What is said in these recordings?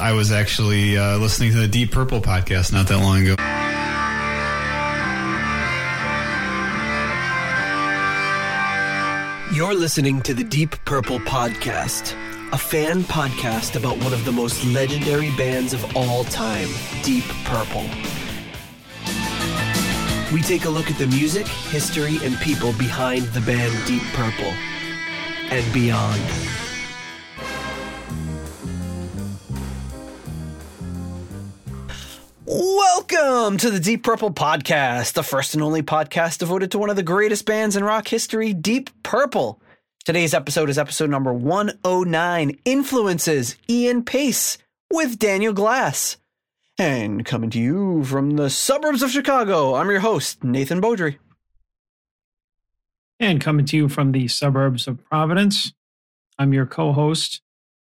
I was actually uh, listening to the Deep Purple podcast not that long ago. You're listening to the Deep Purple Podcast, a fan podcast about one of the most legendary bands of all time, Deep Purple. We take a look at the music, history, and people behind the band Deep Purple and beyond. Welcome to the Deep Purple Podcast, the first and only podcast devoted to one of the greatest bands in rock history, Deep Purple. Today's episode is episode number 109 Influences Ian Paice with Daniel Glass. And coming to you from the suburbs of Chicago, I'm your host, Nathan Beaudry. And coming to you from the suburbs of Providence, I'm your co host,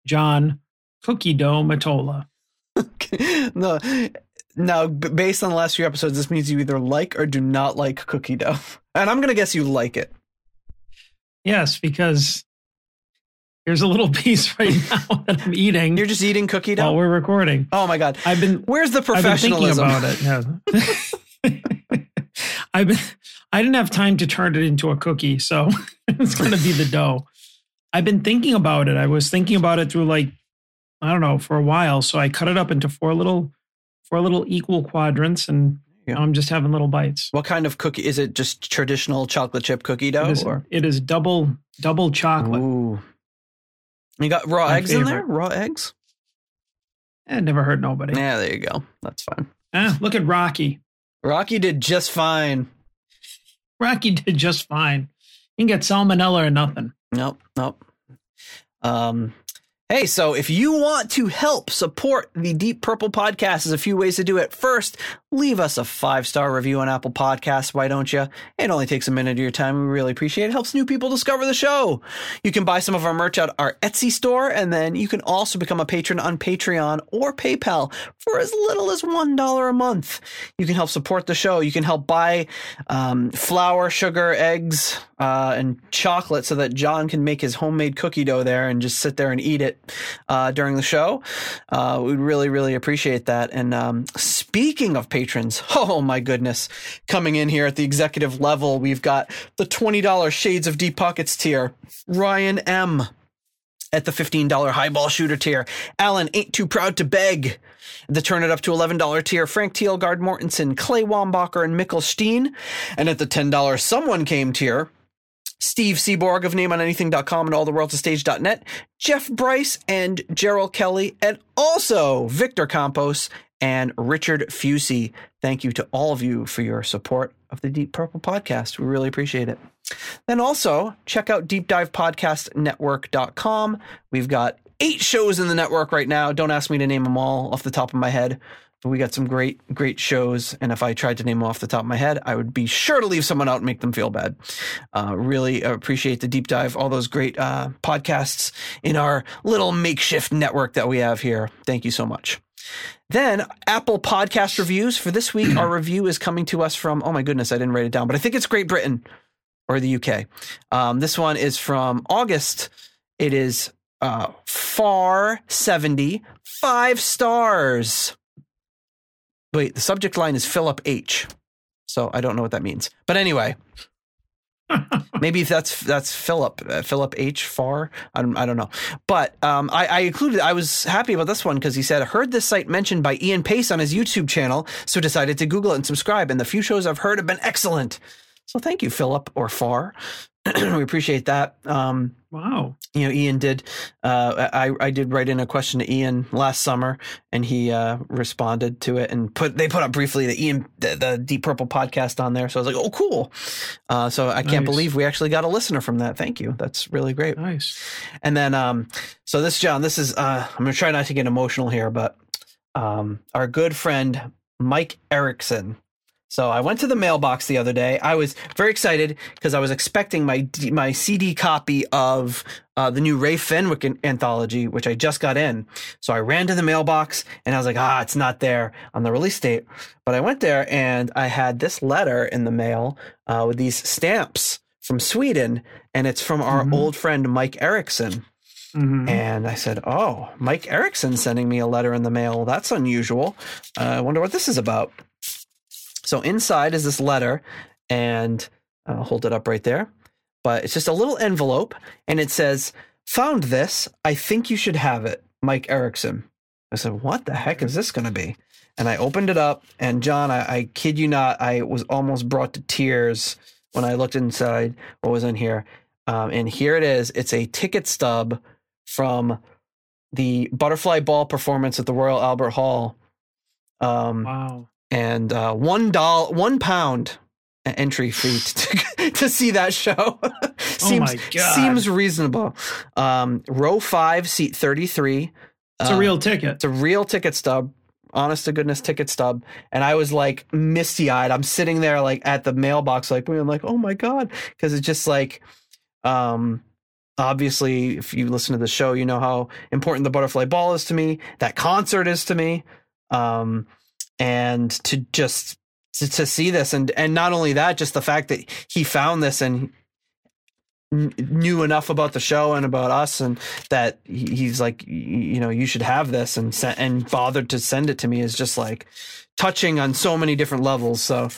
John Cookie Dough Matola. no, now, b- based on the last few episodes, this means you either like or do not like cookie dough. And I'm going to guess you like it. Yes, because here's a little piece right now that I'm eating You're just eating cookie dough? while we're recording. oh my God. I've been Where's the I've been thinking professionalism? about it. Yeah. I've been I didn't have time to turn it into a cookie, so it's gonna be the dough. I've been thinking about it. I was thinking about it through like I don't know for a while, so I cut it up into four little four little equal quadrants, and Yeah. I'm just having little bites. What kind of cookie? Is it just traditional chocolate chip cookie dough? It is, or? it is double double chocolate. Ooh. You got raw My eggs in there? Raw eggs? Eh, never hurt nobody. Yeah, there you go. That's fine. Ah, look at Rocky. Rocky did just fine. Rocky did just fine. You can get salmonella or nothing. Nope, nope. Um, hey, so if you want to help support the Deep Purple podcast, there's a few ways to do it. First, leave us a five star review on Apple Podcasts. Why don't you? It only takes a minute of your time. We really appreciate it. it. Helps new people discover the show. You can buy some of our merch at our Etsy store, and then you can also become a patron on Patreon or PayPal for as little as one dollar a month. You can help support the show. You can help buy um, flour, sugar, eggs, uh, and chocolate so that John can make his homemade cookie dough there and just sit there and eat it uh, during the show. Uh, we'd really, really appreciate that. And um, speaking of patrons, oh my goodness, coming in here at the executive level, we've got the $20 Shades of Deep Pockets tier, Ryan M. At the $15 highball shooter tier, Alan ain't too proud to beg. The turn it up to $11 tier, Frank Thielgard Mortensen, Clay Wambacher, and Mikkel Steen. And at the $10 someone came tier, Steve Seaborg of NameOnAnything.com and AllTheWorldToStage.net, Jeff Bryce and Gerald Kelly, and also Victor Campos and Richard Fusey. Thank you to all of you for your support of the Deep Purple podcast. We really appreciate it. Then also check out deepdivepodcastnetwork.com. We've got eight shows in the network right now. Don't ask me to name them all off the top of my head. But we got some great, great shows. And if I tried to name them off the top of my head, I would be sure to leave someone out and make them feel bad. Uh, really appreciate the deep dive, all those great uh, podcasts in our little makeshift network that we have here. Thank you so much. Then Apple Podcast reviews for this week. Our review is coming to us from, oh my goodness, I didn't write it down, but I think it's Great Britain or the UK. Um, this one is from August. It is uh, Phar 70, five stars. Wait, the subject line is Philip H. So I don't know what that means. But anyway, maybe that's that's Philip uh, Philip H. Phar. I don't, I don't know. But um, I, I included. I was happy about this one because he said heard this site mentioned by Ian Paice on his YouTube channel, so decided to Google it and subscribe. And the few shows I've heard have been excellent. So thank you, Philip or Phar. we appreciate that. Um, Wow. you know, Ian did. Uh, I I did write in a question to Ian last summer, and he uh, responded to it and put they put up briefly the Ian the, the Deep Purple podcast on there. So I was like, oh, cool. Uh, so I can't believe we actually got a listener from that. Thank you. That's really great. Nice. And then, um, so this John, this is uh, I'm gonna try not to get emotional here, but um, our good friend Mike Erickson. So I went to the mailbox the other day. I was very excited because I was expecting my my CD copy of uh, the new Ray Fenwick anthology, which I just got in. So I ran to the mailbox and I was like, ah, it's not there on the release date. But I went there and I had this letter in the mail uh, with these stamps from Sweden, and it's from our Mhm. old friend Mike Erickson. Mhm. And I said, "Oh, Mike Erickson sending me a letter in the mail. That's unusual. Uh, I wonder what this is about." So inside is this letter, and I'll hold it up right there. But it's just a little envelope, and it says, "Found this. I think you should have it, Mike Erickson." I said, "What the heck is this going to be?" And I opened it up, and John, I, I kid you not, I was almost brought to tears when I looked inside what was in here. Um, and here it is. It's a ticket stub from the butterfly ball performance at the Royal Albert Hall. Um, Wow. And uh, one doll, one pound entry fee to, to see that show. seems Oh my God. seems reasonable. Um, row five, seat thirty three. It's a real ticket. It's a real ticket stub, honest to goodness ticket stub. And I was like misty eyed. I'm sitting there like at the mailbox, like being like, oh my God. Cause it's just like, um, obviously if you listen to the show, you know how important the butterfly ball is to me. That concert is to me. Um, and to just to, to see this and and not only that, just the fact that he found this and kn- knew enough about the show and about us and that he's like you know you should have this and and bothered to send it to me is just like touching on so many different levels so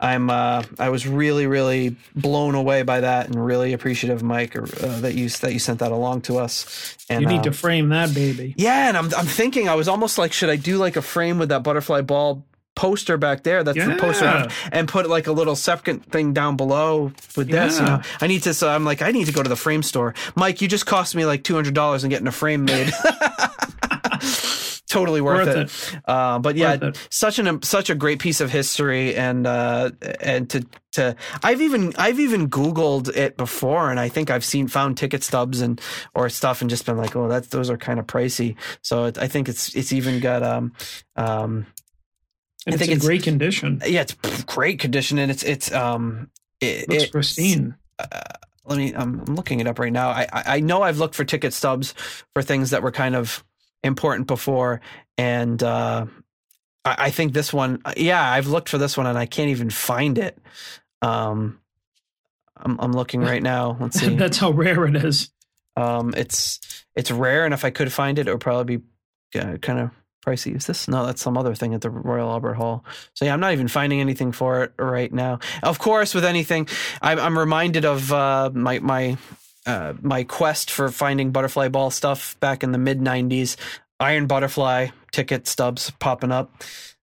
i'm uh i was really really blown away by that and really appreciative mike uh, that you that you sent that along to us and you need uh, to frame that baby. yeah and i'm i'm thinking i was almost like should i do like a frame with that butterfly ball poster back there that's the poster Yeah. and put like a little second thing down below with this you Yeah. know i need to so i'm like i need to go to the frame store mike you just cost me like $200 in getting a frame made totally worth, Worth it, Uh, but yeah Worth such an such a great piece of history and uh and to to i've even i've even googled it before and i think i've seen found ticket stubs and or stuff and just been like oh that those are kind of pricey so it, i think it's it's even got um um And I think it's in it's- great condition. yeah, it's great condition, and it's it's um it, Looks it's- pristine. Let me, I'm, I'm looking it up right now. I, I I know I've looked for ticket stubs for things that were kind of important before, and uh, I, I think this one, yeah, I've looked for this one, and I can't even find it. Um, I'm I'm looking right now. Let's see. That's how rare it is. Um, it's it's rare, and if I could find it, it would probably be uh, kind of pricey. Is this? No, that's some other thing at the Royal Albert Hall. So yeah, I'm not even finding anything for it right now. Of course, with anything, I'm, I'm reminded of uh, my my uh, my quest for finding butterfly ball stuff back in the mid '90s. Iron Butterfly ticket stubs popping up.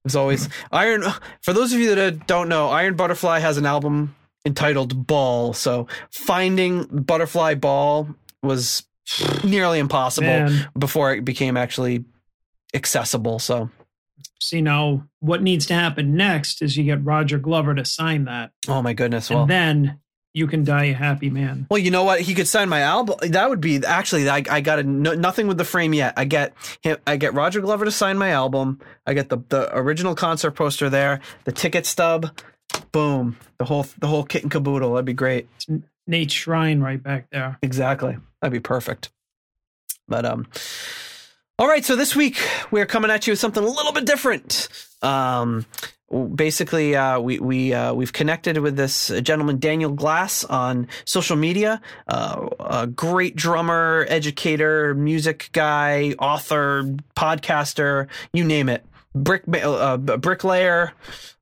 It's always Iron. For those of you that don't know, Iron Butterfly has an album entitled Ball. So finding Butterfly Ball was nearly impossible Man, before it became actually accessible. So, see now what needs to happen next is you get Roger Glover to sign that, oh my goodness. Well, and then you can die a happy man. well, you know what? He could sign my album. That would be actually. I, I got a, no, nothing with the frame yet. I get him. I get Roger Glover to sign my album. I get the the original concert poster there. The ticket stub. Boom. The whole the whole kit and caboodle. That'd be great. Nate's shrine right back there. Exactly. That'd be perfect. But um all right, so this week we're coming at you with something a little bit different. Um basically uh we we uh we've connected with this gentleman Daniel Glass on social media. Uh a great drummer, educator, music guy, author, podcaster, you name it. Brick uh, bricklayer,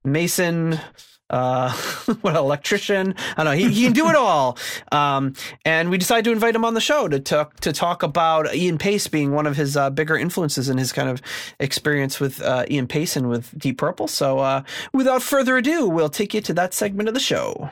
mason, uh, what electrician? I don't know. He, he can do it all. Um, and we decided to invite him on the show to talk to talk about Ian Paice being one of his uh, bigger influences in his kind of experience with uh, Ian Paice and with Deep Purple. So, uh, without further ado, we'll take you to that segment of the show.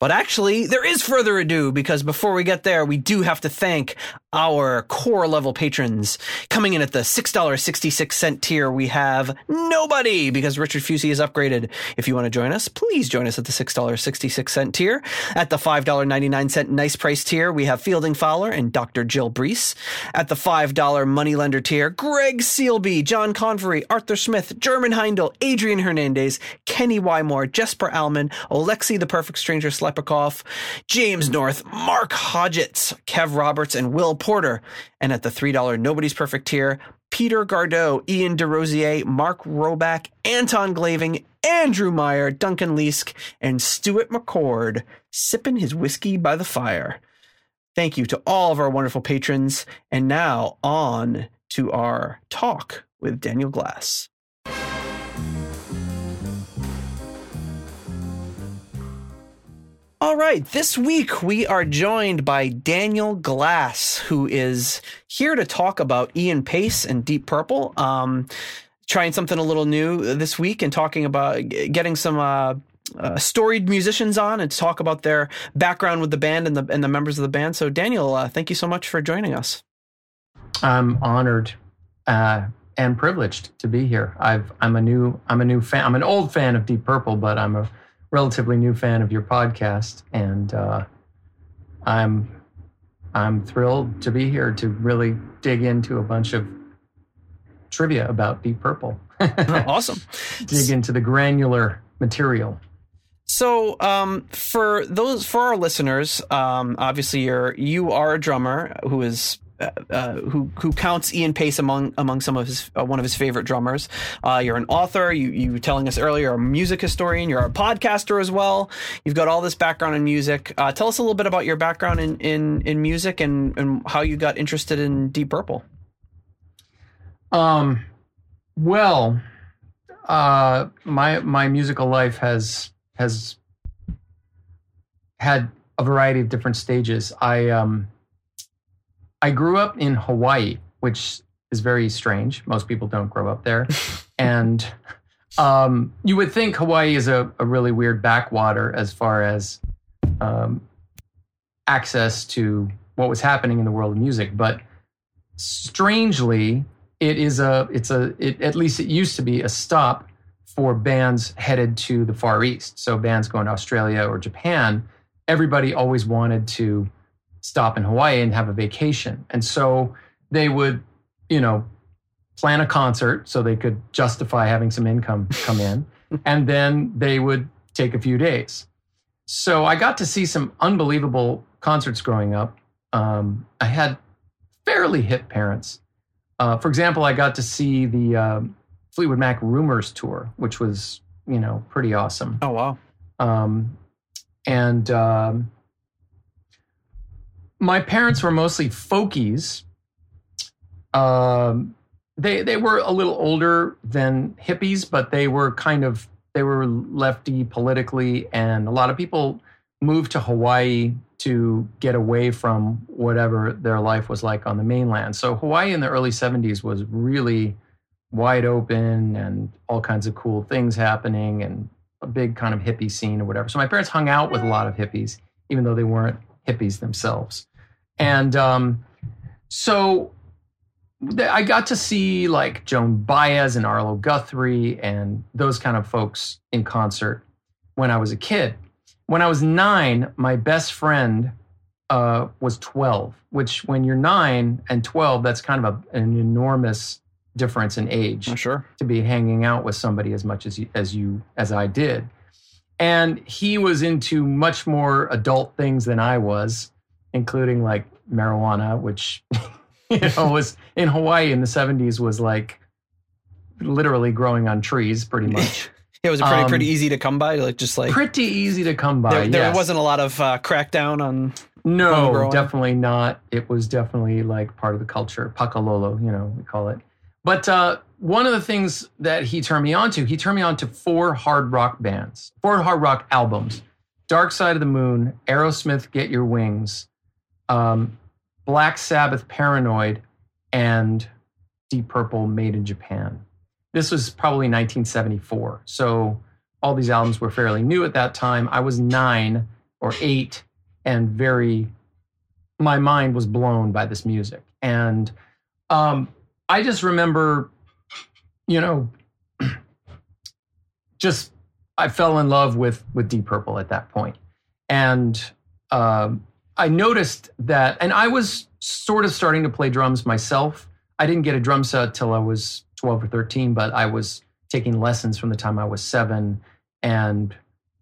But actually, there is further ado because before we get there, we do have to thank our core level patrons. Coming in at the $6.66 tier, we have nobody because Richard Fusey is upgraded. If you want to join us, please join us at the $6.66 tier. At the $5.99 nice price tier, we have Fielding Fowler and Dr. Jill Brees. At the $5 moneylender tier, Greg Sealby, John Convery, Arthur Smith, German Heindel, Adrian Hernandez, Kenny Wymore, Jesper Alman, Alexi the Perfect Stranger Slepikoff, James North, Mark Hodgetts, Kev Roberts, and Will Porter. And at the $3 Nobody's Perfect tier, Peter Gardot, Ian DeRosier, Mark Roback, Anton Glaving, Andrew Meyer, Duncan Leask, and Stuart McCord, sipping his whiskey by the fire. Thank you to all of our wonderful patrons. And now on to our talk with Daniel Glass. All right, this week we are joined by Daniel Glass, who is here to talk about Ian Paice and Deep Purple. Um, trying something a little new this week and talking about getting some uh, uh, storied musicians on and talk about their background with the band and the and the members of the band. So, Daniel, uh, thank you so much for joining us. I'm honored uh, and privileged to be here. I've I'm a new I'm a new fan. I'm an old fan of Deep Purple, but I'm a relatively new fan of your podcast, and uh, I'm I'm thrilled to be here to really dig into a bunch of trivia about Deep Purple. awesome. dig into the granular material. So, um, for those for our listeners, um, obviously you're you are a drummer who is uh, uh, who who counts Ian Paice among among some of his uh, one of his favorite drummers. Uh, you're an author. You you were telling us earlier, a music historian. You're a podcaster as well. You've got all this background in music. Uh, tell us a little bit about your background in in, in music and and how you got interested in Deep Purple. Um, well, uh, my my musical life has has had a variety of different stages. I um I grew up in Hawaii, which is very strange. Most people don't grow up there. and um, you would think Hawaii is a, a, really weird backwater as far as um, access to what was happening in the world of music. But strangely, it is a, it's a, it, at least it used to be a stop for bands headed to the Far East. So bands going to Australia or Japan, everybody always wanted to stop in Hawaii and have a vacation. And so they would, you know, plan a concert so they could justify having some income come in. and then they would take a few days. So I got to see some unbelievable concerts growing up. Um, I had fairly hip parents. Uh, for example, I got to see the uh, Fleetwood Mac Rumours tour, which was, you know, pretty awesome. Oh, wow. Um, and um, my parents were mostly folkies. Um, they they were a little older than hippies, but they were kind of they were lefty politically, and a lot of people moved to Hawaii to get away from whatever their life was like on the mainland. So Hawaii in the early 70s was really wide open and all kinds of cool things happening and a big kind of hippie scene or whatever. So my parents hung out with a lot of hippies, even though they weren't hippies themselves. And um, so I got to see like Joan Baez and Arlo Guthrie and those kind of folks in concert when I was a kid. When I was nine, my best friend uh, was 12, which when you're nine and 12, that's kind of a, an enormous difference in age. Oh, sure. To be hanging out with somebody as much as you, as you as I did. And he was into much more adult things than I was including like marijuana, which you know was in Hawaii in the 70s was like literally growing on trees pretty much. it was pretty um, pretty easy to come by, like just like pretty easy to come by. There, there yes. wasn't a lot of uh, crackdown on. No, definitely not. It was definitely like part of the culture, pakalolo, you know, we call it. But uh, one of the things that he turned me on to, he turned me on to four hard rock bands, four hard rock albums: Dark Side of the Moon, Aerosmith, Get Your Wings, um, Black Sabbath Paranoid and Deep Purple Made in Japan. This was probably 1974. So all these albums were fairly new at that time. I was nine or eight and very, my mind was blown by this music. And um, I just remember, you know, just I fell in love with with Deep Purple at that. And um, I noticed that, and I was sort of starting to play drums myself. I didn't get a drum set till I was 12 or 13, but I was taking lessons from the time I was seven and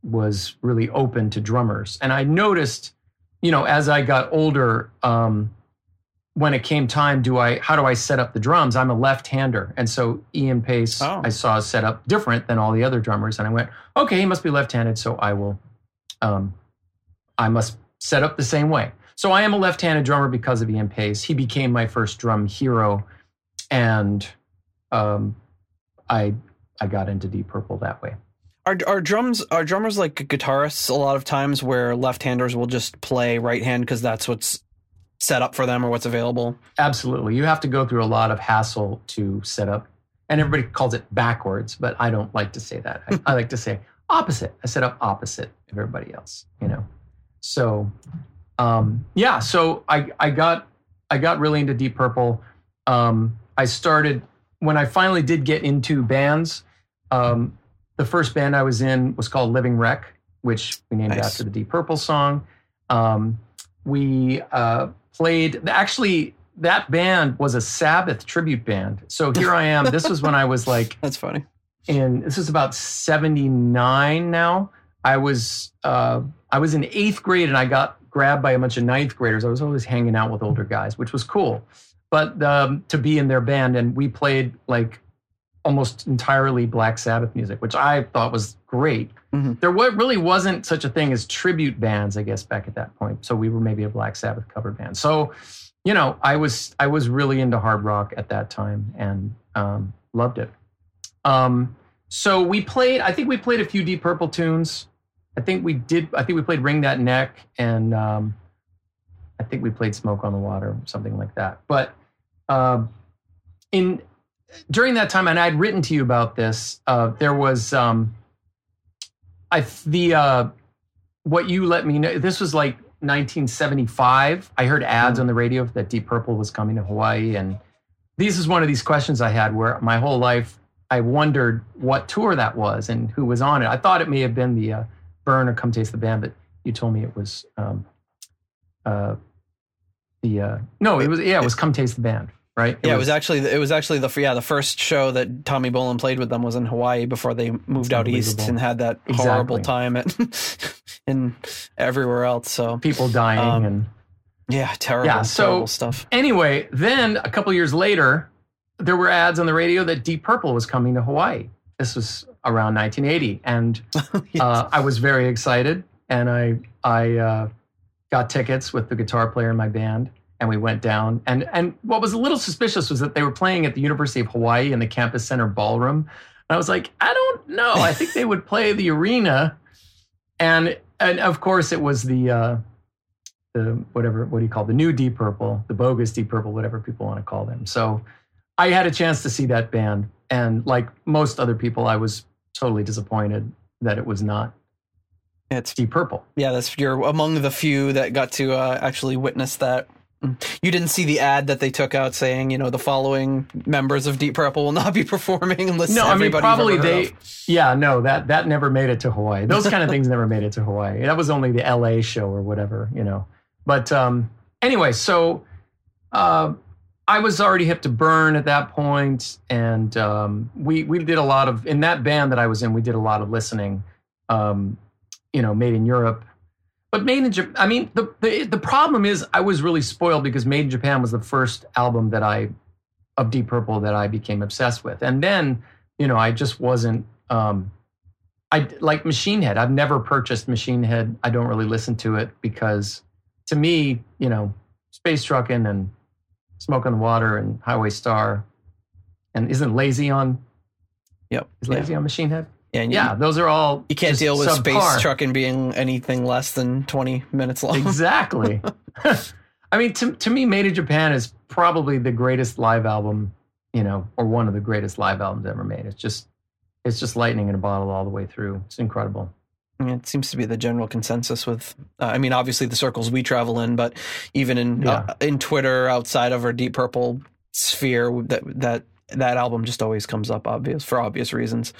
was really open to drummers. And I noticed, you know, as I got older, um, when it came time, do I how do I set up the drums? I'm a left-hander, and so Ian Paice oh. I saw set up different than all the other drummers, and I went, okay, he must be left-handed, so I will, um, I must set up the same way. so I am a left-handed drummer because of Ian Paice. He became my first drum hero, and um, I I got into Deep Purple that way. Are are drums are drummers like guitarists a lot of times where left-handers will just play right hand because that's what's set up for them or what's available? Absolutely, you have to go through a lot of hassle to set up, and everybody calls it backwards, but I don't like to say that. I, I like to say opposite. I set up opposite of everybody else. You know, so um, yeah. So I I got I got really into Deep Purple. Um, I started when I finally did get into bands. Um, the first band I was in was called Living Wreck, which we named Nice. after the Deep Purple song. Um, we uh, played actually that band was a Sabbath tribute band. So here I am. this was when I was like That's funny. And this is about 79 now i was uh, i was in eighth grade and i got grabbed by a bunch of ninth graders i was always hanging out with older guys which was cool but um, to be in their band and we played like almost entirely black sabbath music which i thought was great Mhm. there really wasn't such a thing as tribute bands i guess back at that point so we were maybe a black sabbath cover band so you know i was i was really into hard rock at that time and um, loved it um, so we played. I think we played a few Deep Purple tunes. I think we did. I think we played "Wring That Neck" and um, I think we played "Smoke on the Water" something like that. But um, in during that time, and I'd written to you about this. Uh, there was um, I the uh, what you let me know. This was like 1975. I heard ads on the radio that Deep Purple was coming to Hawaii, and this is one of these questions I had where my whole life I wondered what tour that was and who was on it. I thought it may have been the uh, Burn or Come Taste the Band, but you told me it was um, uh, the uh, no, it was yeah, it was Come Taste the Band, right? Yeah, it was actually it was actually the yeah the first show that Tommy Bolin played with them was in Hawaii before they moved out east and had that Exactly. horrible time at in everywhere else. So people dying Um, and yeah, terrible, Yeah, so- terrible stuff. anyway. Then a couple years later, there were ads on the radio that Deep Purple was coming to Hawaii. This was around 1980, and uh, I was very excited, and I I uh, got tickets with the guitar player in my band, and we went down. and And what was a little suspicious was that they were playing at the University of Hawaii in the Campus Center ballroom. And I was like, I don't know. I think they would play the arena, and and of course it was the uh, the whatever what do you call it? the new Deep Purple, the bogus Deep Purple, whatever people want to call them. So I had a chance to see that band, and like most other people, I was totally disappointed that it was not it's Deep Purple. yeah, that's you're among the few that got to uh, actually witness that. You didn't see the ad that they took out saying, you know, the following members of Deep Purple will not be performing unless No, I mean probably they. Yeah, no, that that never made it to Hawaii. Those kind of things never made it to Hawaii. That was only the L.A. show or whatever, you know. But um, anyway, so uh, I was already hip to Burn at that point, and um, we we did a lot of in that band that I was in. We did a lot of listening, um, you know, made in Europe. But Made in Japan, I mean, the, the the problem is I was really spoiled because Made in Japan was the first album that I of Deep Purple that I became obsessed with, and then you know I just wasn't. Um, I like Machine Head. I've never purchased Machine Head. I don't really listen to it because to me, you know, Space Truckin' and Smoke on the Water and Highway Star, and isn't Lazy on Yep. is Yeah. Lazy on Machine Head? Yeah, and Yeah, those are all You can't deal with space subpar. trucking being anything less than 20 minutes long. exactly. I mean, to, to me, Made in Japan is probably the greatest live album, you know, or one of the greatest live albums ever made. It's just, it's just lightning in a bottle all the way through. It's incredible. It seems to be the general consensus with, uh, I mean, obviously the circles we travel in, but even in uh, in Twitter outside of our Deep Purple sphere, that that that album just always comes up obvious for obvious reasons.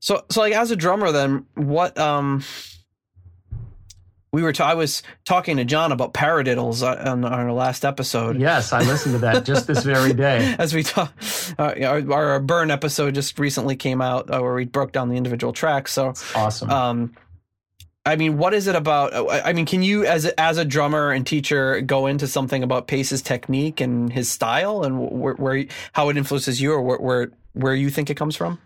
So so like as a drummer, then what? um we were. ta- I was talking to John about paradiddles uh, on, our last episode. Yes, I listened to that just this very day. As we talk, uh, our, our burn episode just recently came out uh, where we broke down the individual tracks. So Awesome. um i mean what is it about i mean can you as a, as a drummer and teacher go into something about Paice's technique and his style and where, where how it influences you or where, where where you think it comes from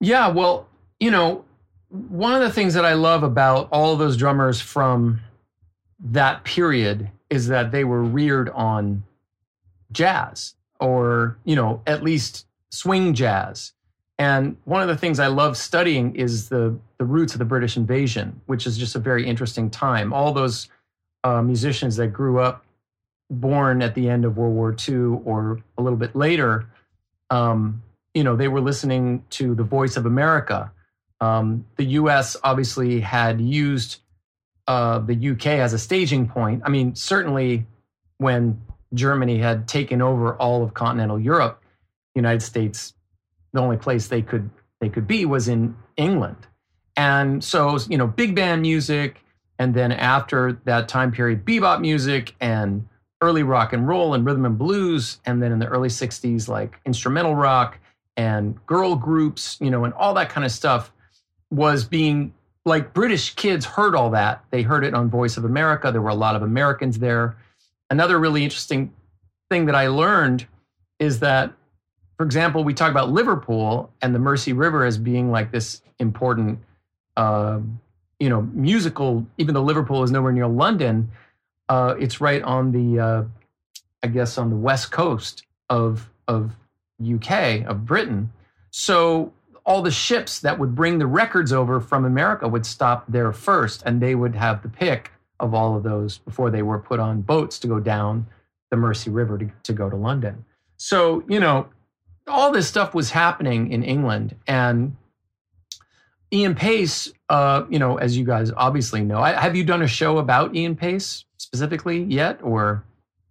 Yeah, well, you know, one of the things that I love about all those drummers from that period is that they were reared on jazz or, you know, at least swing jazz. And one of the things I love studying is the, the roots of the British invasion, which is just a very interesting time. All those uh, musicians that grew up born at the end of World War II or a little bit later, um, you know, they were listening to the voice of America. Um, the US obviously had used uh, the UK as a staging point. I mean, certainly when Germany had taken over all of continental Europe, United States, the only place they could they could be was in England. And so, you know, big band music, and then after that time period, bebop music and early rock and roll and rhythm and blues, and then in the early '60s, like instrumental rock and girl groups, you know, and all that kind of stuff was being like British kids heard all that. They heard it on Voice of America. There were a lot of Americans there. Another really interesting thing that I learned is that, for example, we talk about Liverpool and the Mersey River as being like this important, uh, you know, musical. Even though Liverpool is nowhere near London, uh, it's right on the, uh, I guess, on the west coast of of UK of Britain. So all the ships that would bring the records over from America would stop there first, and they would have the pick of all of those before they were put on boats to go down the Mersey River to, to go to London. So, you know, all this stuff was happening in England. And Ian Paice, uh, you know, as you guys obviously know, I, have you done a show about Ian Paice specifically yet? Or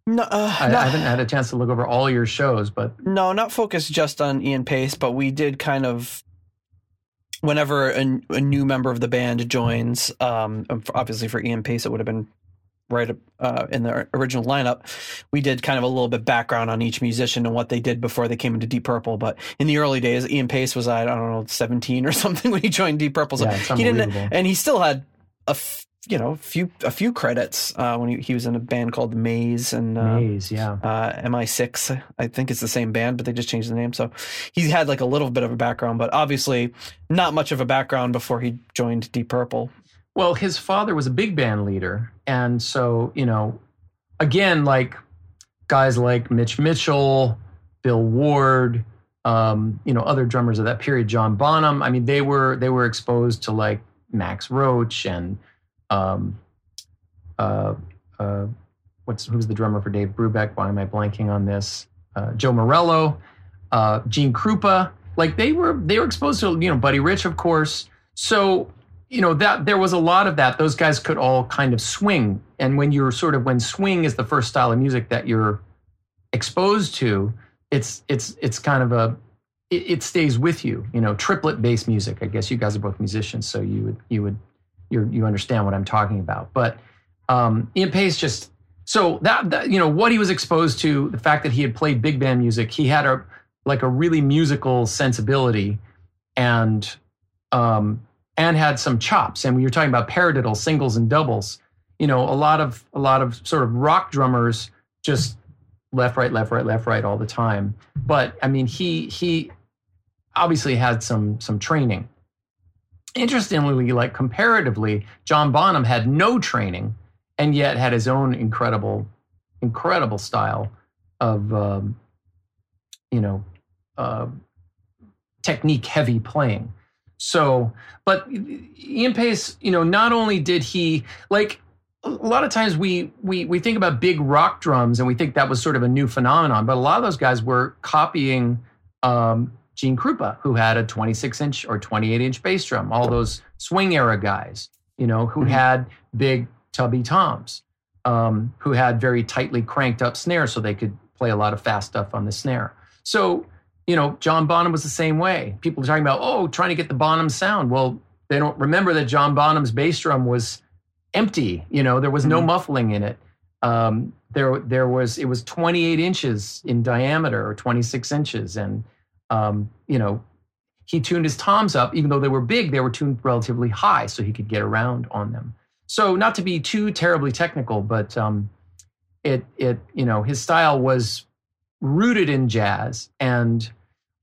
no, uh, I, I, haven't had a chance to look over all your shows, but no, not focused just on Ian Paice, but we did kind of whenever a, a new member of the band joins. Um, obviously for Ian Paice, it would have been right uh, in the original lineup. We did kind of a little bit background on each musician and what they did before they came into Deep Purple. But in the early days, Ian Paice was I don't know seventeen or something when he joined Deep Purple. So yeah, he didn't, and he still had a. F- you know, a few a few credits uh, when he, he was in a band called Maze and uh, Maze, yeah, uh, MI6. I think it's the same band, but they just changed the name. So he had like a little bit of a background, but obviously not much of a background before he joined Deep Purple. Well, his father was a big band leader, and so you know, again, like guys like Mitch Mitchell, Bill Ward, um, you know, other drummers of that period, John Bonham. I mean, they were they were exposed to like Max Roach and um, uh, uh, what's who's the drummer for Dave Brubeck? Why am I blanking on this? Uh, Joe Morello, uh, Gene Krupa. Like they were they were exposed to you know Buddy Rich, of course. So you know that there was a lot of that. Those guys could all kind of swing, and when you're sort of when swing is the first style of music that you're exposed to, it's it's it's kind of a it, it stays with you. You know, triplet bass music. I guess you guys are both musicians, so you would you would you you understand what I'm talking about. But um, Ian Paice just so that, that you know what he was exposed to, the fact that he had played big band music, he had a like a really musical sensibility, and um, and had some chops. And when you're talking about paradiddle singles and doubles, you know a lot of a lot of sort of rock drummers just left right left right left right all the time. But I mean he he obviously had some some training Interestingly, like comparatively, John Bonham had no training and yet had his own incredible, incredible style of, um, you know, uh, technique heavy playing. So, but Ian Paice, you know, not only did he like a lot of times we we we think about big rock drums and we think that was sort of a new phenomenon, but a lot of those guys were copying um, Gene Krupa, who had a 26 inch or 28 inch bass drum, all those swing era guys, you know, who mm-hmm. had big tubby toms, um, who had very tightly cranked up snares so they could play a lot of fast stuff on the snare. So, you know, John Bonham was the same way. People are talking about, oh, trying to get the Bonham sound. Well, they don't remember that John Bonham's bass drum was empty. You know, there was no mm-hmm. muffling in it. Um, there, there was it was 28 inches in diameter or 26 inches, and um, you know, he tuned his toms up, even though they were big, they were tuned relatively high so he could get around on them. So not to be too terribly technical, but um, it it you know his style was rooted in jazz. And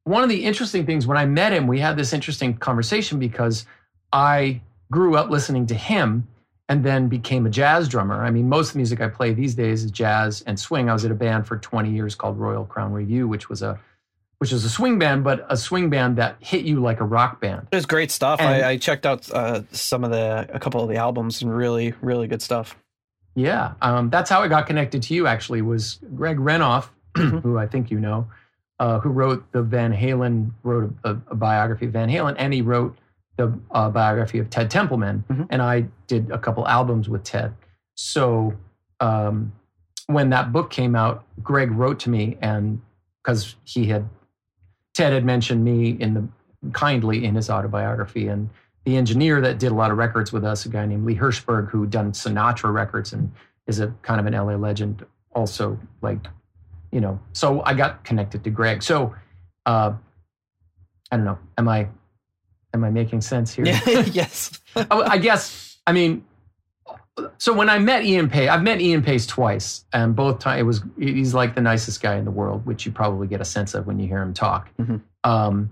one of the interesting things when I met him, we had this interesting conversation because I grew up listening to him, and then became a jazz drummer. I mean, most of the music I play these days is jazz and swing. I was at a band for 20 years called Royal Crown Revue, which was a which is a swing band, but a swing band that hit you like a rock band. It was great stuff. I, I checked out uh, some of the a couple of the albums and really really good stuff. Yeah, um, that's how I got connected to you. Actually, was Greg Renoff, Mhm. who I think you know, uh, who wrote the Van Halen wrote a, a biography of Van Halen, and he wrote the uh, biography of Ted Templeman. Mhm. And I did a couple albums with Ted. So um, when that book came out, Greg wrote to me, and because he had Ted had mentioned me in the kindly in his autobiography, and the engineer that did a lot of records with us, a guy named Lee Hirschberg, who done Sinatra records and is a kind of an LA legend, also like, you know. So I got connected to Greg. So uh, I don't know. Am I am I making sense here? yes. Oh, I guess. I mean, so when I met Ian Paice, I've met Ian Paice twice, and both times it was he's like the nicest guy in the world, which you probably get a sense of when you hear him talk, Mhm. um,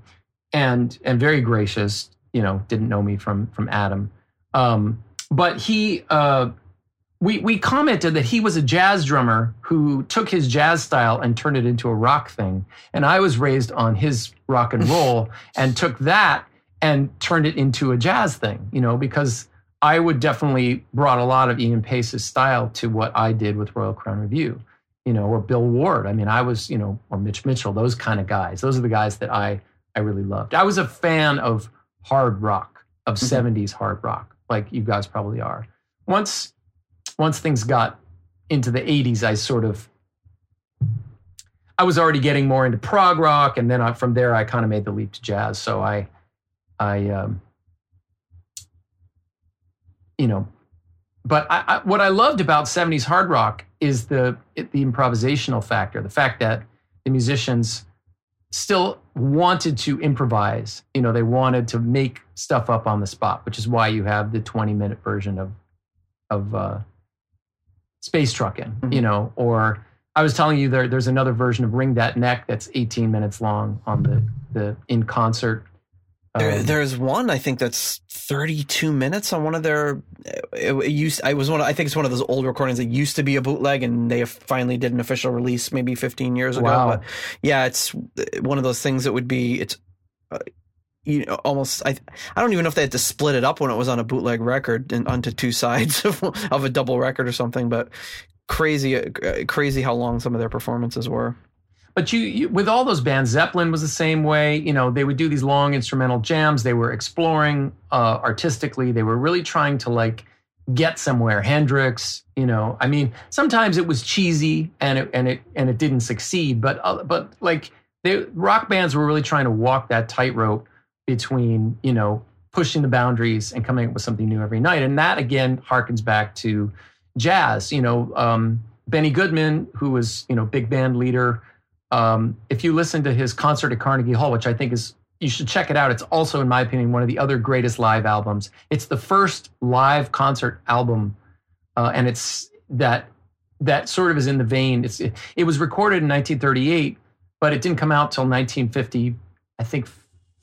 and and very gracious. You know, didn't know me from from Adam, um, but he. Uh, we, we commented that he was a jazz drummer who took his jazz style and turned it into a rock thing. And I was raised on his rock and roll and took that and turned it into a jazz thing, you know, because I would definitely brought a lot of Ian Paice's style to what I did with Royal Crown Revue, you know, or Bill Ward. I mean, I was, you know, or Mitch Mitchell, those kind of guys. Those are the guys that I I really loved. I was a fan of hard rock, of Mhm. 70s hard rock, like you guys probably are. Once once things got into the 80s, I sort of I was already getting more into prog rock, and then I, from there I kind of made the leap to jazz. So I, I, um, you know, but I, I, what I loved about 70s hard rock is the it- the improvisational factor, the fact that the musicians still wanted to improvise. You know, they wanted to make stuff up on the spot, which is why you have the 20 minute version of of uh, Space Truckin', Mhm. you know, or I was telling you there, there's another version of Wring That Neck that's 18 minutes long on the the in concert. There, um, there's one I think that's 32 minutes on one of their. It, it used. I was one. Of, I think it's one of those old recordings that used to be a bootleg, and they finally did an official release maybe 15 years ago. Wow. But yeah, it's one of those things that would be. It's. Uh, you know, almost. I. I don't even know if they had to split it up when it was on a bootleg record and onto two sides of, of a double record or something. But crazy, uh, crazy how long some of their performances were. But you, you, with all those bands, Zeppelin was the same way. You know, they would do these long instrumental jams. They were exploring uh, artistically. They were really trying to like get somewhere. Hendrix, you know, I mean, sometimes it was cheesy and it and it and it didn't succeed. But uh, but like they rock bands were really trying to walk that tightrope between you know pushing the boundaries and coming up with something new every night. And that again harkens back to jazz. You know, um, Benny Goodman, who was you know big band leader. Um, if you listen to his concert at Carnegie Hall, which I think is you should check it out. It's also, in my opinion, one of the other greatest live albums. It's the first live concert album, uh, and it's that that sort of is in the vein. It's it, it was recorded in 1938, but it didn't come out till 1950, I think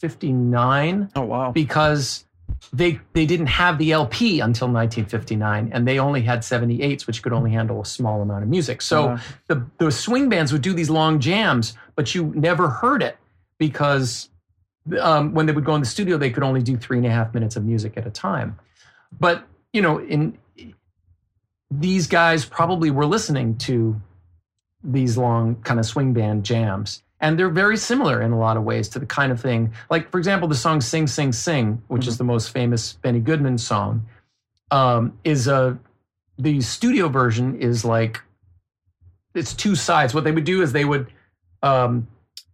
59 Oh wow! because they they didn't have the LP until 1959, and they only had 78s, which could only handle a small amount of music. So Uh, the the swing bands would do these long jams, but you never heard it because um, when they would go in the studio, they could only do three and a half minutes of music at a time. But you know, in these guys probably were listening to these long kind of swing band jams. And they're very similar in a lot of ways to the kind of thing, like, for example, the song Sing, Sing, Sing, which is the most famous Benny Goodman song, um, is a, the studio version is like, it's two sides. What they would do is they would, um,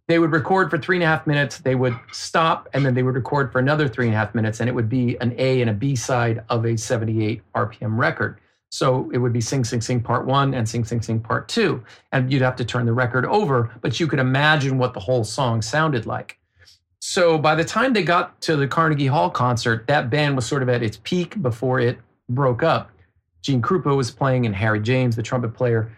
they would record for three and a half minutes, they would stop, and then they would record for another three and a half minutes, and it would be an A and a B side of a 78 RPM record. So it would be Sing Sing Sing Part One and Sing Sing Sing Part Two, and you'd have to turn the record over, but you could imagine what the whole song sounded like. So by the time they got to the Carnegie Hall concert, that band was sort of at its peak before it broke up. Gene Krupa was playing, and Harry James, the trumpet player.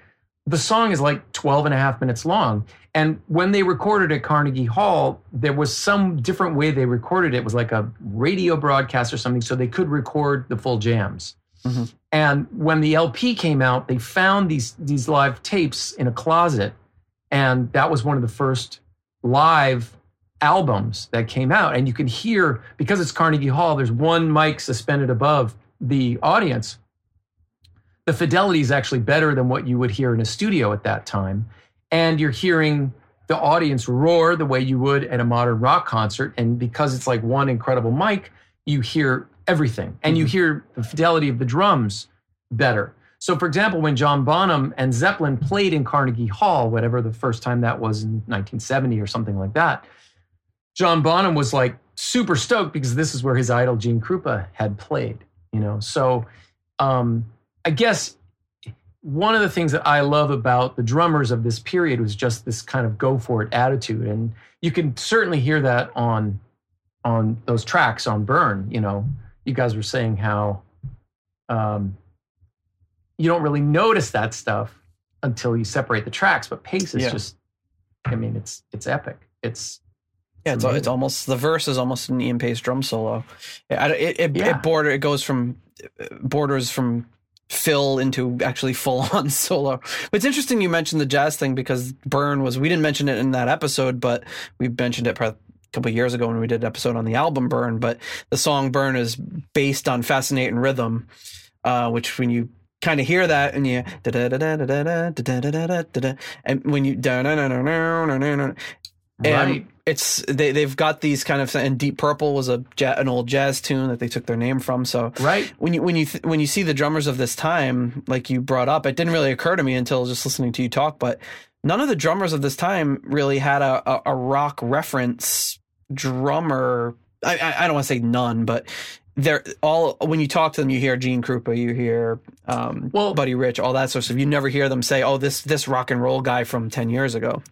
The song is like 12 and a half minutes long. And when they recorded at Carnegie Hall, there was some different way they recorded it. It was like a radio broadcast or something, so they could record the full jams. Mhm. And when the LP came out, they found these these live tapes in a closet, and that was one of the first live albums that came out. And you can hear because it's Carnegie Hall. There's one mic suspended above the audience. The fidelity is actually better than what you would hear in a studio at that time, and you're hearing the audience roar the way you would at a modern rock concert. And because it's like one incredible mic, you hear everything and you hear the fidelity of the drums better. So, for example, when John Bonham and Zeppelin played in Carnegie Hall, whatever the first time that was in 1970 or something like that, John Bonham was like super stoked because this is where his idol Gene Krupa had played, you know. So, um, I guess one of the things that I love about the drummers of this period was just this kind of go for it attitude, and you can certainly hear that on on those tracks on Burn. You know, you guys were saying how um, you don't really notice that stuff until you separate the tracks, but Paice is Yeah. just, I mean, it's it's epic. It's Yeah, it's, it's almost the verse is almost an Ian Paice drum solo. Yeah, I- It it, Yeah. it border it goes from borders from fill into actually full on solo. But it's interesting you mentioned the jazz thing because Burn was we didn't mention it in that episode, but we mentioned it couple of years ago when we did an episode on the album Burn. But the song Burn is based on Fascinating Rhythm, uh, which when you kind of hear that and you da da da da da da da da da da da and when you da da da da da da da and it's they they've got these kind of and Deep Purple was a an old jazz tune that they took their name from. So Right. when you when you th- when you see the drummers of this time, like you brought up, it didn't really occur to me until just listening to you talk. But none of the drummers of this time really had a a, a rock reference drummer. I, I I don't want to say none, but they're all when you talk to them, you hear Gene Krupa, you hear um, Well- Buddy Rich, all that sort of stuff. You never hear them say, "Oh, this this rock and roll guy from ten years ago."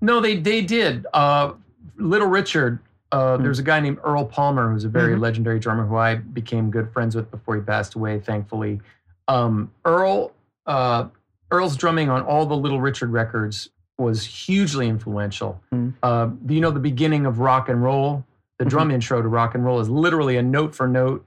No, they they did. Uh, Little Richard. Uh, There's a guy named Earl Palmer who's a very Mhm. legendary drummer who I became good friends with before he passed away. Thankfully, um, Earl uh, Earl's drumming on all the Little Richard records was hugely influential. Mhm. Uh, do you know the beginning of rock and roll? The drum intro to rock and roll is literally a note for note.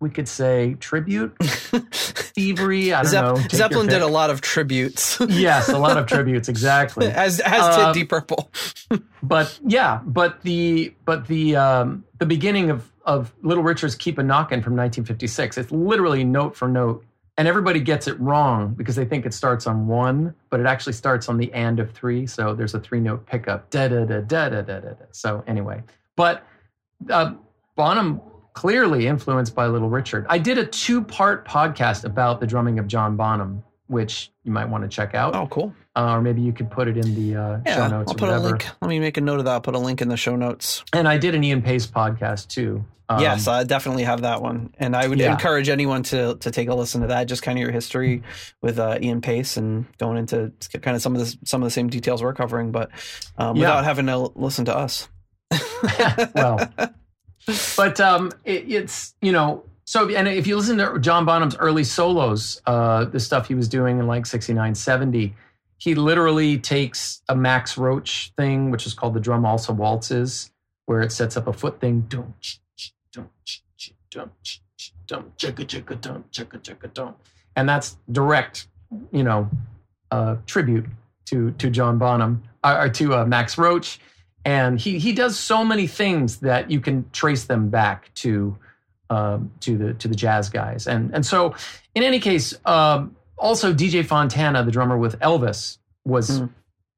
We could say tribute, thievery. I don't Zepp- know. take Zeppelin did a lot of tributes. yes, a lot of tributes. Exactly. as as Uh, did Deep Purple. but yeah, but the but the um, the beginning of of Little Richard's "Keep a Knockin'" from 1956. It's literally note for note, and everybody gets it wrong because they think it starts on one, but it actually starts on the and of three. So there's a three note pickup. Da da da da da da. da. So anyway, but uh, Bonham clearly influenced by Little Richard. I did a two part podcast about the drumming of John Bonham, which you might want to check out, Oh, cool. Uh, or maybe you could put it in the uh, Yeah, show notes I'll put a link. Let me make a note of that. I'll put a link in the show notes. And I did an Ian Paice podcast too. Um, yes, I definitely have that one, and I would Yeah. encourage anyone to to take a listen to that. Just kind of your history with uh, Ian Paice and going into kind of some of the some of the same details we're covering, but um, Yeah. without having to listen to us. well, but um, it, it's you know so and if you listen to John Bonham's early solos, uh, the stuff he was doing in like 69, 70, he literally takes a Max Roach thing, which is called the drum also waltzes, where it sets up a foot thing. And that's direct, you know, uh, tribute to to John Bonham or, or to uh, Max Roach. And he he does so many things that you can trace them back to um, to the to the jazz guys. And and so in any case um, also DJ Fontana the drummer with Elvis was Mm.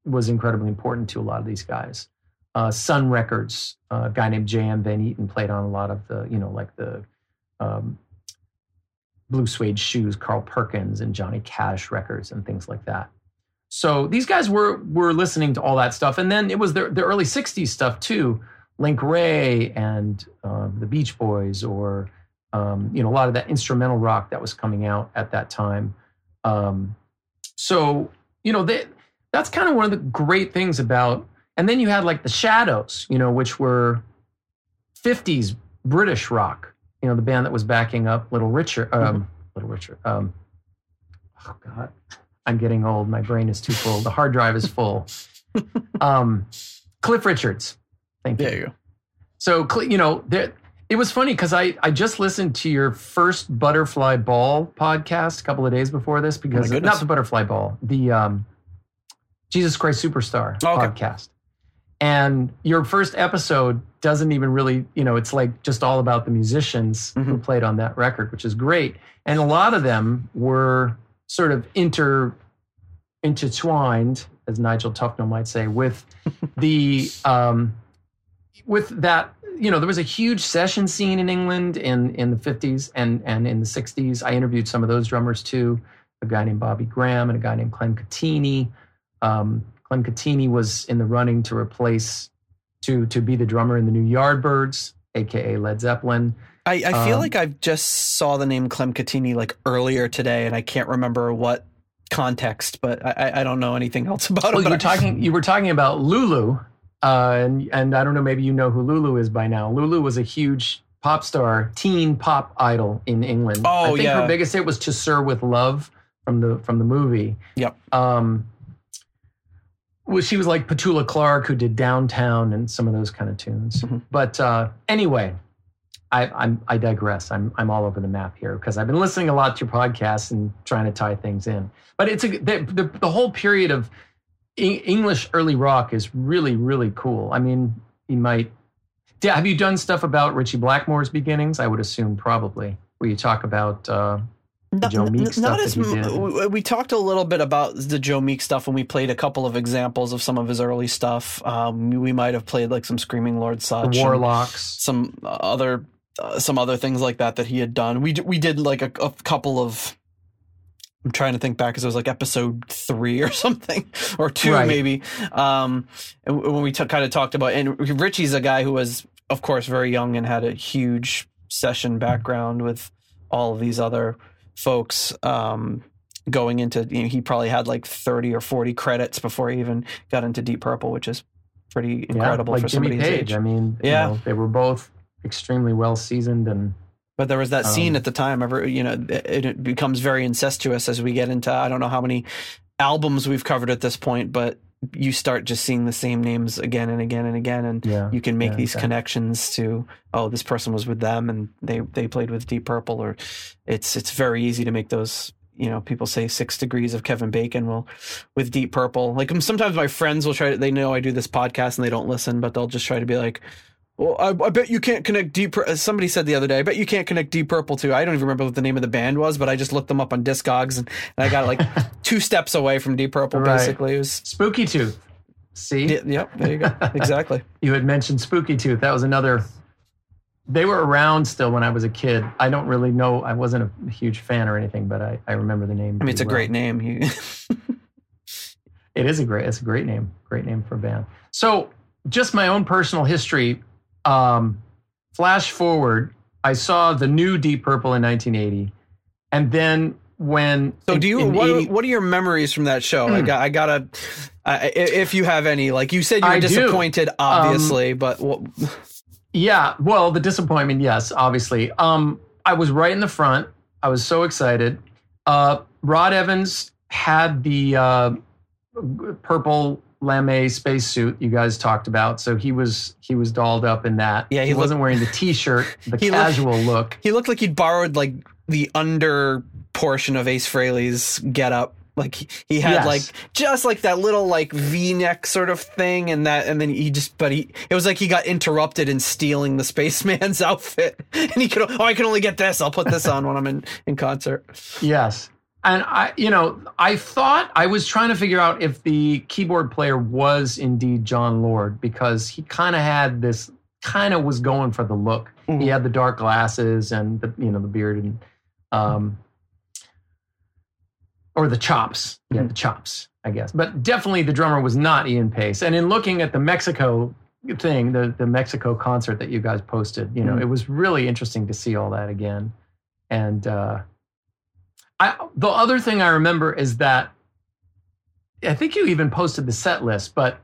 was incredibly important to a lot of these guys uh, Sun Records uh, a guy named J.M. Van Eaton played on a lot of the you know like the um, Blue Suede Shoes Carl Perkins and Johnny Cash records and things like that so these guys were were listening to all that stuff, and then it was the the early '60s stuff too, Link Wray and um, the Beach Boys, or um, you know a lot of that instrumental rock that was coming out at that time. Um, so you know they, that's kind of one of the great things about. And then you had like the Shadows, you know, which were '50s British rock. You know, the band that was backing up Little Richard, um, Little Richard. Um, oh God. I'm getting old. My brain is too full. The hard drive is full. um, Cliff Richards. Thank you. There you go. So, you know, there, It was funny because I, I just listened to your first Butterfly Ball podcast a couple of days before this because goodness. not the Butterfly Ball, the um, Jesus Christ Superstar Oh, Okay. podcast. And your first episode doesn't even really, you know, it's like just all about the musicians who Mhm. played on that record, which is great. And a lot of them were sort of inter intertwined, as Nigel Tufnel might say, with the um, with that. You know, there was a huge session scene in England in in the fifties and and in the sixties. I interviewed some of those drummers too. A guy named Bobby Graham and a guy named Clem Cattini. Um, Clem Cattini was in the running to replace to to be the drummer in the new Yardbirds, aka Led Zeppelin. I, I feel Um, like I just saw the name Clem Cattini like earlier today, and I can't remember what context, but I, I- don't know anything else about Well, him. you but were I- talking you were talking about Lulu, uh, and and I don't know maybe you know who Lulu is by now. Lulu was a huge pop star, teen pop idol in England. Oh, I think yeah. her biggest hit was "To Sir with Love" from the from the movie. Yep. Um, well, she was like Petula Clark, who did Downtown and some of those kind of tunes. Mhm. But uh, anyway, I, I'm I digress. I'm I'm all over the map here because I've been listening a lot to your podcast and trying to tie things in. But it's a the the, the whole period of E- English early rock is really really cool. I mean, you might. Yeah, have you done stuff about Ritchie Blackmore's beginnings? I would assume probably. Where you talk about uh, Not- Joe Meek stuff as did. we- we talked a little bit about the Joe Meek stuff when we played a couple of examples of some of his early stuff. Um, we might have played like some Screaming Lord Sutch, and Warlocks? some other uh, some other things like that that he had done. We d- we did like a, a couple of. I'm trying to think back because it was like episode three or something, or two Right. maybe. Um, when we t- kind of talked about, and Ritchie's a guy who was, of course, very young and had a huge session background with all of these other folks. Um, going into, you know, he probably had like 30 or 40 credits before he even got into Deep Purple, which is pretty incredible yeah, like for Jimmy somebody his age. I mean, you Yeah. know, they were both extremely well seasoned and But there was that scene Um, at the time. Ever, you know, it, it becomes very incestuous as we get into. I don't know how many albums we've covered at this point, but you start just seeing the same names again and again and again, and yeah. you can make yeah, these exactly. connections to oh, this person was with them and they they played with Deep Purple, or it's it's very easy to make those. You know, people say six degrees of Kevin Bacon. Well, with Deep Purple, like sometimes my friends will try to. They know I do this podcast and they don't listen, but they'll just try to be like, well, I, I bet you can't connect Deep. Pur- uh, Somebody said the other day, I bet you can't connect Deep Purple to. I don't even remember what the name of the band was, but I just looked them up on Discogs and, and I got like two steps away from Deep Purple. Right. Basically, it was. Spooky Tooth. See, yep, there you go. Exactly. you had mentioned Spooky Tooth. That was another. They were around still when I was a kid. I don't really know. I wasn't a huge fan or anything, but I, I remember the name. I mean, it's a well. great name. It is a great. It's a great name. Great name for a band. So, just my own personal history. Um, flash forward, I saw the new Deep Purple in 1980, and then when so, in- do you? What, 80 what are your memories from that show? I Hmm. got. I gotta. I if you have any, like you said, you were do. Um, disappointed, obviously, but what? Yeah, well, the disappointment, yes, obviously. Um, I was right in the front. I was so excited. Uh, Rod Evans had the uh, purple lame spacesuit you guys talked about, so he was he was dolled up in that. Yeah, he he, looked- wasn't wearing the T-shirt, the He looked- casual look. He looked like he'd borrowed like the under portion of Ace Frehley's get up. Like he, he had Yes. like just like that little like V neck sort of thing, and that, and then he just, but he, it was like he got interrupted in stealing the spaceman's outfit, and he could, oh, I can only get this. I'll put this on when I'm in in concert. Yes. And I, you know, I thought I was trying to figure out if the keyboard player was indeed Jon Lord because he kind of had this, kind of was going for the look. Mhm. He had the dark glasses and the, you know, the beard and, um, or the chops. Yeah, the chops, I guess. But definitely the drummer was not Ian Paice. And in looking at the Mexico thing, the the Mexico concert that you guys posted, you know, Mhm. it was really interesting to see all that again. And uh I the other thing I remember is that I think you even posted the set list, but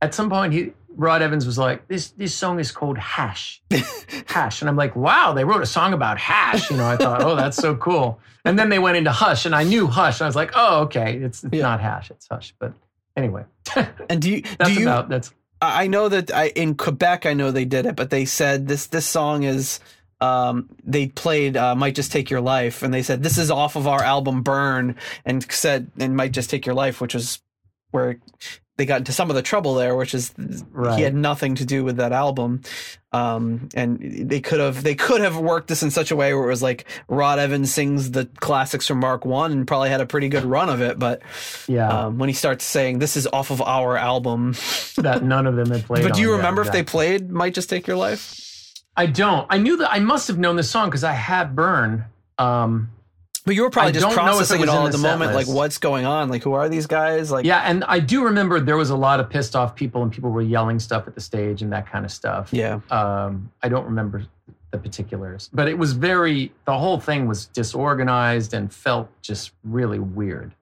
at some point he Rod Evans was like, "This this song is called Hash, Hash," and I'm like, "Wow, they wrote a song about hash." You know, I thought, "Oh, that's so cool." And then they went into Hush, and I knew Hush, I was like, "Oh, okay, it's, it's Yeah. not Hash, it's Hush." But anyway, And do you that's do you about that's I I know that I, in Quebec, I know they did it, but they said this this song is. Um, they played uh, "Might Just Take Your Life," and they said this is off of our album "Burn," and said "and Might Just Take Your Life," which was where they got into some of the trouble there, which is Right. he had nothing to do with that album. Um, and they could have they could have worked this in such a way where it was like Rod Evans sings the classics from Mark One and probably had a pretty good run of it, but Yeah, um, when he starts saying this is off of our album. that none of them had played. but do you remember if they played "Might Just Take Your Life"? I don't. I knew that. I must have known this song because I had Burn. Um, But you were probably I just if it processing it, all at the the moment, like what's going on, like who are these guys? Like, yeah, and I do remember there was a lot of pissed off people, and people were yelling stuff at the stage and that kind of stuff. yeah, Um, I don't remember the particulars, but it was very. The whole thing was disorganized and felt just really weird,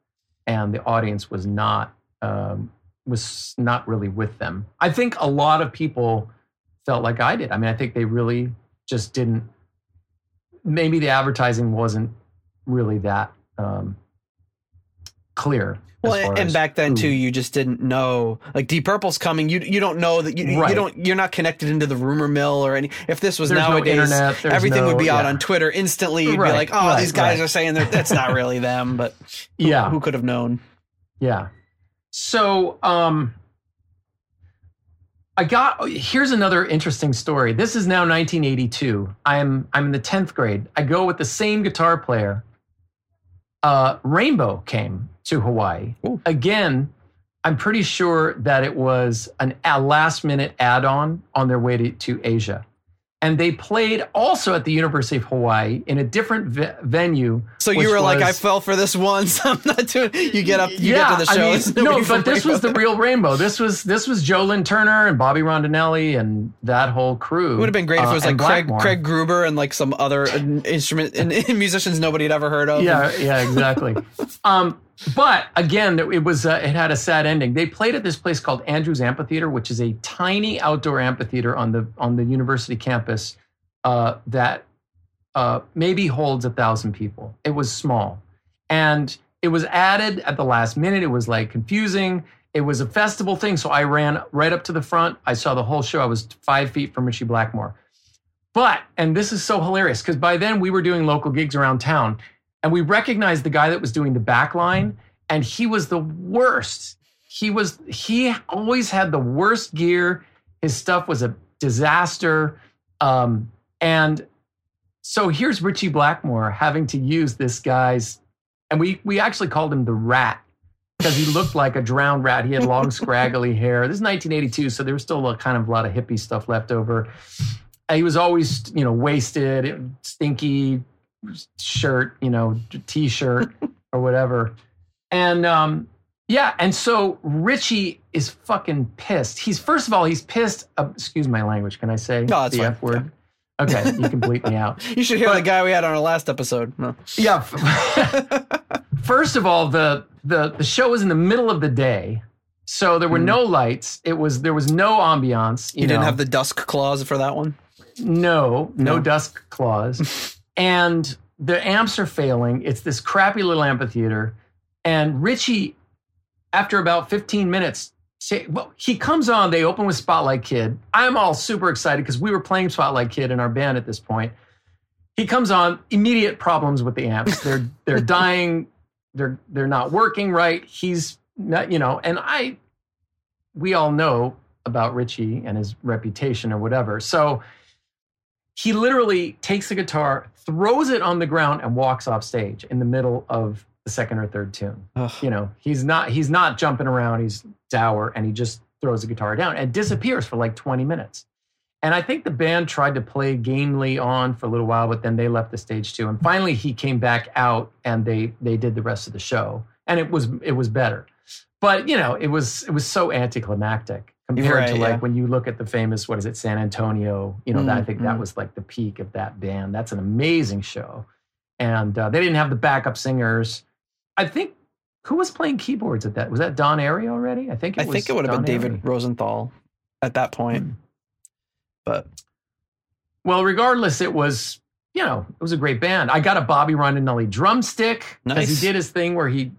and the audience was not um, was not really with them. I think a lot of people felt like I did. I mean, I think they really just didn't. Maybe the advertising wasn't really that um, clear. Well, and back then who- too, you just didn't know. Like Deep Purple's coming, you you don't know that you you Right. don't you're not connected into the rumor mill or any. If this was There's no nowadays, internet, there's everything would be out yeah. on Twitter instantly. You'd Right, be like, oh, right, these guys are saying that that's not really them, but who, Yeah. who could have known? Yeah. So, um, I got here's another interesting story. This is now 1982. I'm I'm in the 10th grade. I go with the same guitar player. Uh, Rainbow came to Hawaii Ooh. again. I'm pretty sure that it was an, a last minute add on on their way to, to Asia. And they played also at the University of Hawaii in a different ve- venue. So you were like, I fell for this once. I'm not doing. You get up, you get to the show. I mean, no, but this was the real Rainbow. This was this was Joe Lynn Turner and Bobby Rondinelli and that whole crew. It would have been great if it Uh, was like Craig Craig Gruber and like some other uh, instrument and, and musicians nobody had ever heard of. Yeah, yeah, exactly. um, but again, it was uh, it had a sad ending. They played at this place called Andrews Amphitheater, which is a tiny outdoor amphitheater on the on the university campus uh, that uh, maybe holds a thousand people. It was small, and it was added at the last minute. It was like confusing. It was a festival thing, so I ran right up to the front. I saw the whole show. I was five feet from Ritchie Blackmore. But, and this is so hilarious because by then we were doing local gigs around town and we recognized the guy that was doing the back line and he was the worst. He was, he always had the worst gear. His stuff was a disaster. Um, and so here's Ritchie Blackmore having to use this guy's, and we, we actually called him the rat because he looked like a drowned rat. He had long, scraggly hair. This is 1982, so there was still a kind of a lot of hippie stuff left over. And he was always, you know, wasted, stinky shirt, you know, t-shirt or whatever. And um, yeah, and so Ritchie is fucking pissed. He's first of all, he's pissed. Uh, excuse my language. Can I say No, the fine. F word? Okay, you can bleep me out. You should hear But- the guy we had on our last episode. No. Yeah. First of all, the the the show was in the middle of the day, so there were Hmm. no lights. It was there was no ambiance. You, You, didn't know. have the dusk clause for that one. no no, No. dusk clause, and the amps are failing. It's this crappy little amphitheater, and Ritchie, after about fifteen minutes. Say, well, he comes on. They open with Spotlight Kid. I'm all super excited because we were playing Spotlight Kid in our band at this point. He comes on. Immediate problems with the amps. They're they're dying. They're they're not working right. He's not, you know, and I, we all know about Ritchie and his reputation or whatever. So he literally takes the guitar, throws it on the ground, and walks off stage in the middle of the second or third tune. Ugh. You know, he's not he's not jumping around. He's dour, and he just throws the guitar down and disappears for like 20 minutes. And I think the band tried to play gamely on for a little while, but then they left the stage too. And finally, he came back out, and they they did the rest of the show, and it was it was better. But you know, it was it was so anticlimactic compared Right, to like yeah. when you look at the famous what is it San Antonio? You know, that, I think that Mm, mm. was like the peak of that band. That's an amazing show, and uh, they didn't have the backup singers. I think who was playing keyboards at that? Was that Don Airey already? I think it I was think it would have been David Airey. Rosenthal at that point. Hmm. But Well, regardless, it was you know it was a great band. I got a Bobby Rondinelli drumstick because Nice. he did his thing where he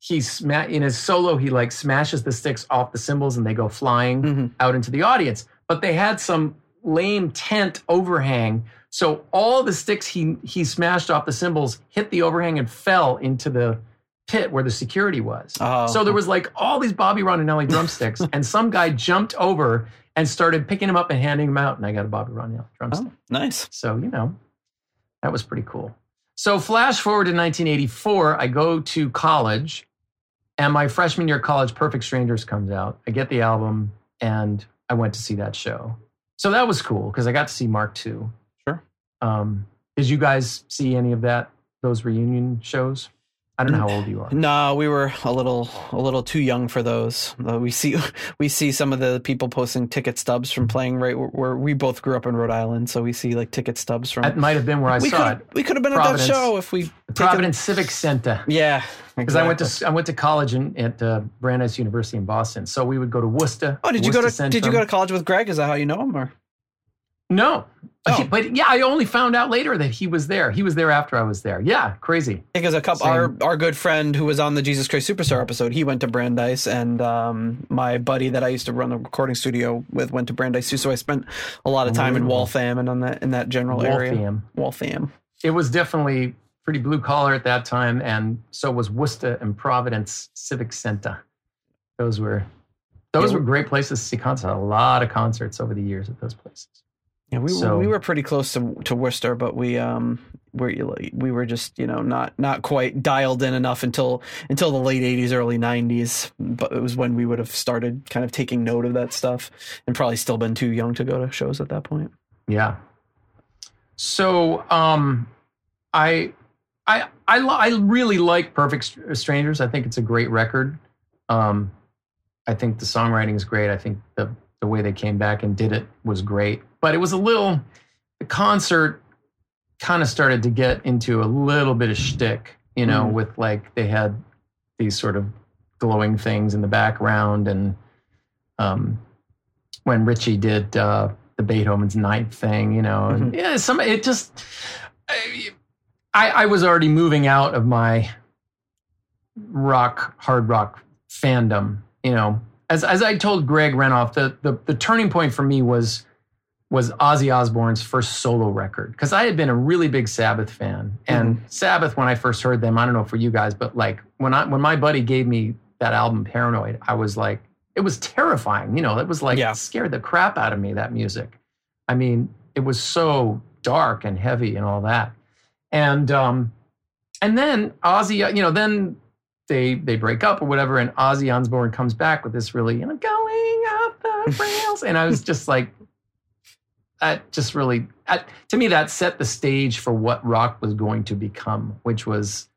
he sma- in his solo he like smashes the sticks off the cymbals and they go flying Mhm. out into the audience. But they had some lame tent overhang, so all the sticks he he smashed off the cymbals hit the overhang and fell into the pit where the security was. Oh. So there was like all these Bobby Rondinelli drumsticks, and some guy jumped over and started picking them up and handing them out, and I got a Bobby Rondinelli drumstick. Oh, nice. So, you know, that was pretty cool. So, flash forward to 1984, I go to college, and my freshman year of college, Perfect Strangers comes out. I get the album, and I went to see that show. So, that was cool because I got to see Mark too. Sure. Um, did you guys see any of that, those reunion shows? I don't know how old you are. No, we were a little a little too young for those. Uh, we see we see some of the people posting ticket stubs from playing right where, where we both grew up in Rhode Island, so we see like ticket stubs from. That might have been where I we saw it. we could have been at that show if we taken- Providence Civic Center. Yeah, Because I went to I went to college in, at uh, Brandeis University in Boston, so we would go to Worcester. Oh, did you go to Worcester Did you go to college with Greg? Is that how you know him? Or No, Oh. but yeah, I only found out later that he was there. He was there after I was there. Yeah, crazy. because a couple Same. our our good friend who was on the Jesus Christ Superstar episode, he went to Brandeis, and um, my buddy that I used to run the recording studio with went to Brandeis too. So I spent a lot of time in Mm. Waltham and on that in that general area. Waltham. Waltham. It was definitely pretty blue collar at that time, and so was Worcester and Providence Civic Center. Those were those Yeah, were great places to see concerts. A lot of concerts over the years at those places. Yeah, we So- we were pretty close to to Worcester, but we um we we were just you know not not quite dialed in enough until until the late '80s, early '90s. But it was when we would have started kind of taking note of that stuff, and probably still been too young to go to shows at that point. Yeah. So, um, I, I, I, li- I really like Perfect Strangers. I think it's a great record. Um, I think the songwriting is great. I think the the way they came back and did it was great. But it was a little, the concert kind of started to get into a little bit of shtick, you know, Mm. with like they had these sort of glowing things in the background and um, when Ritchie did uh, the Beethoven's Ninth thing, you know, and yeah, some it just I, I was already moving out of my rock hard rock fandom, you know. As as I told Greg Renoff, the the, the turning point for me was was Ozzy Osbourne's first solo record because I had been a really big Sabbath fan, and Sabbath when I first heard them, I don't know for you guys, but like when I when my buddy gave me that album Paranoid, I was like, it was terrifying. You know, it was like Yeah. scared the crap out of me. That music, I mean, it was so dark and heavy and all that, and um, and then Ozzy, you know, then they they break up or whatever, and Ozzy Osbourne comes back with this really, you know, going up the rails, and I was just like, that just really, that, to me, that set the stage for what rock was going to become, which was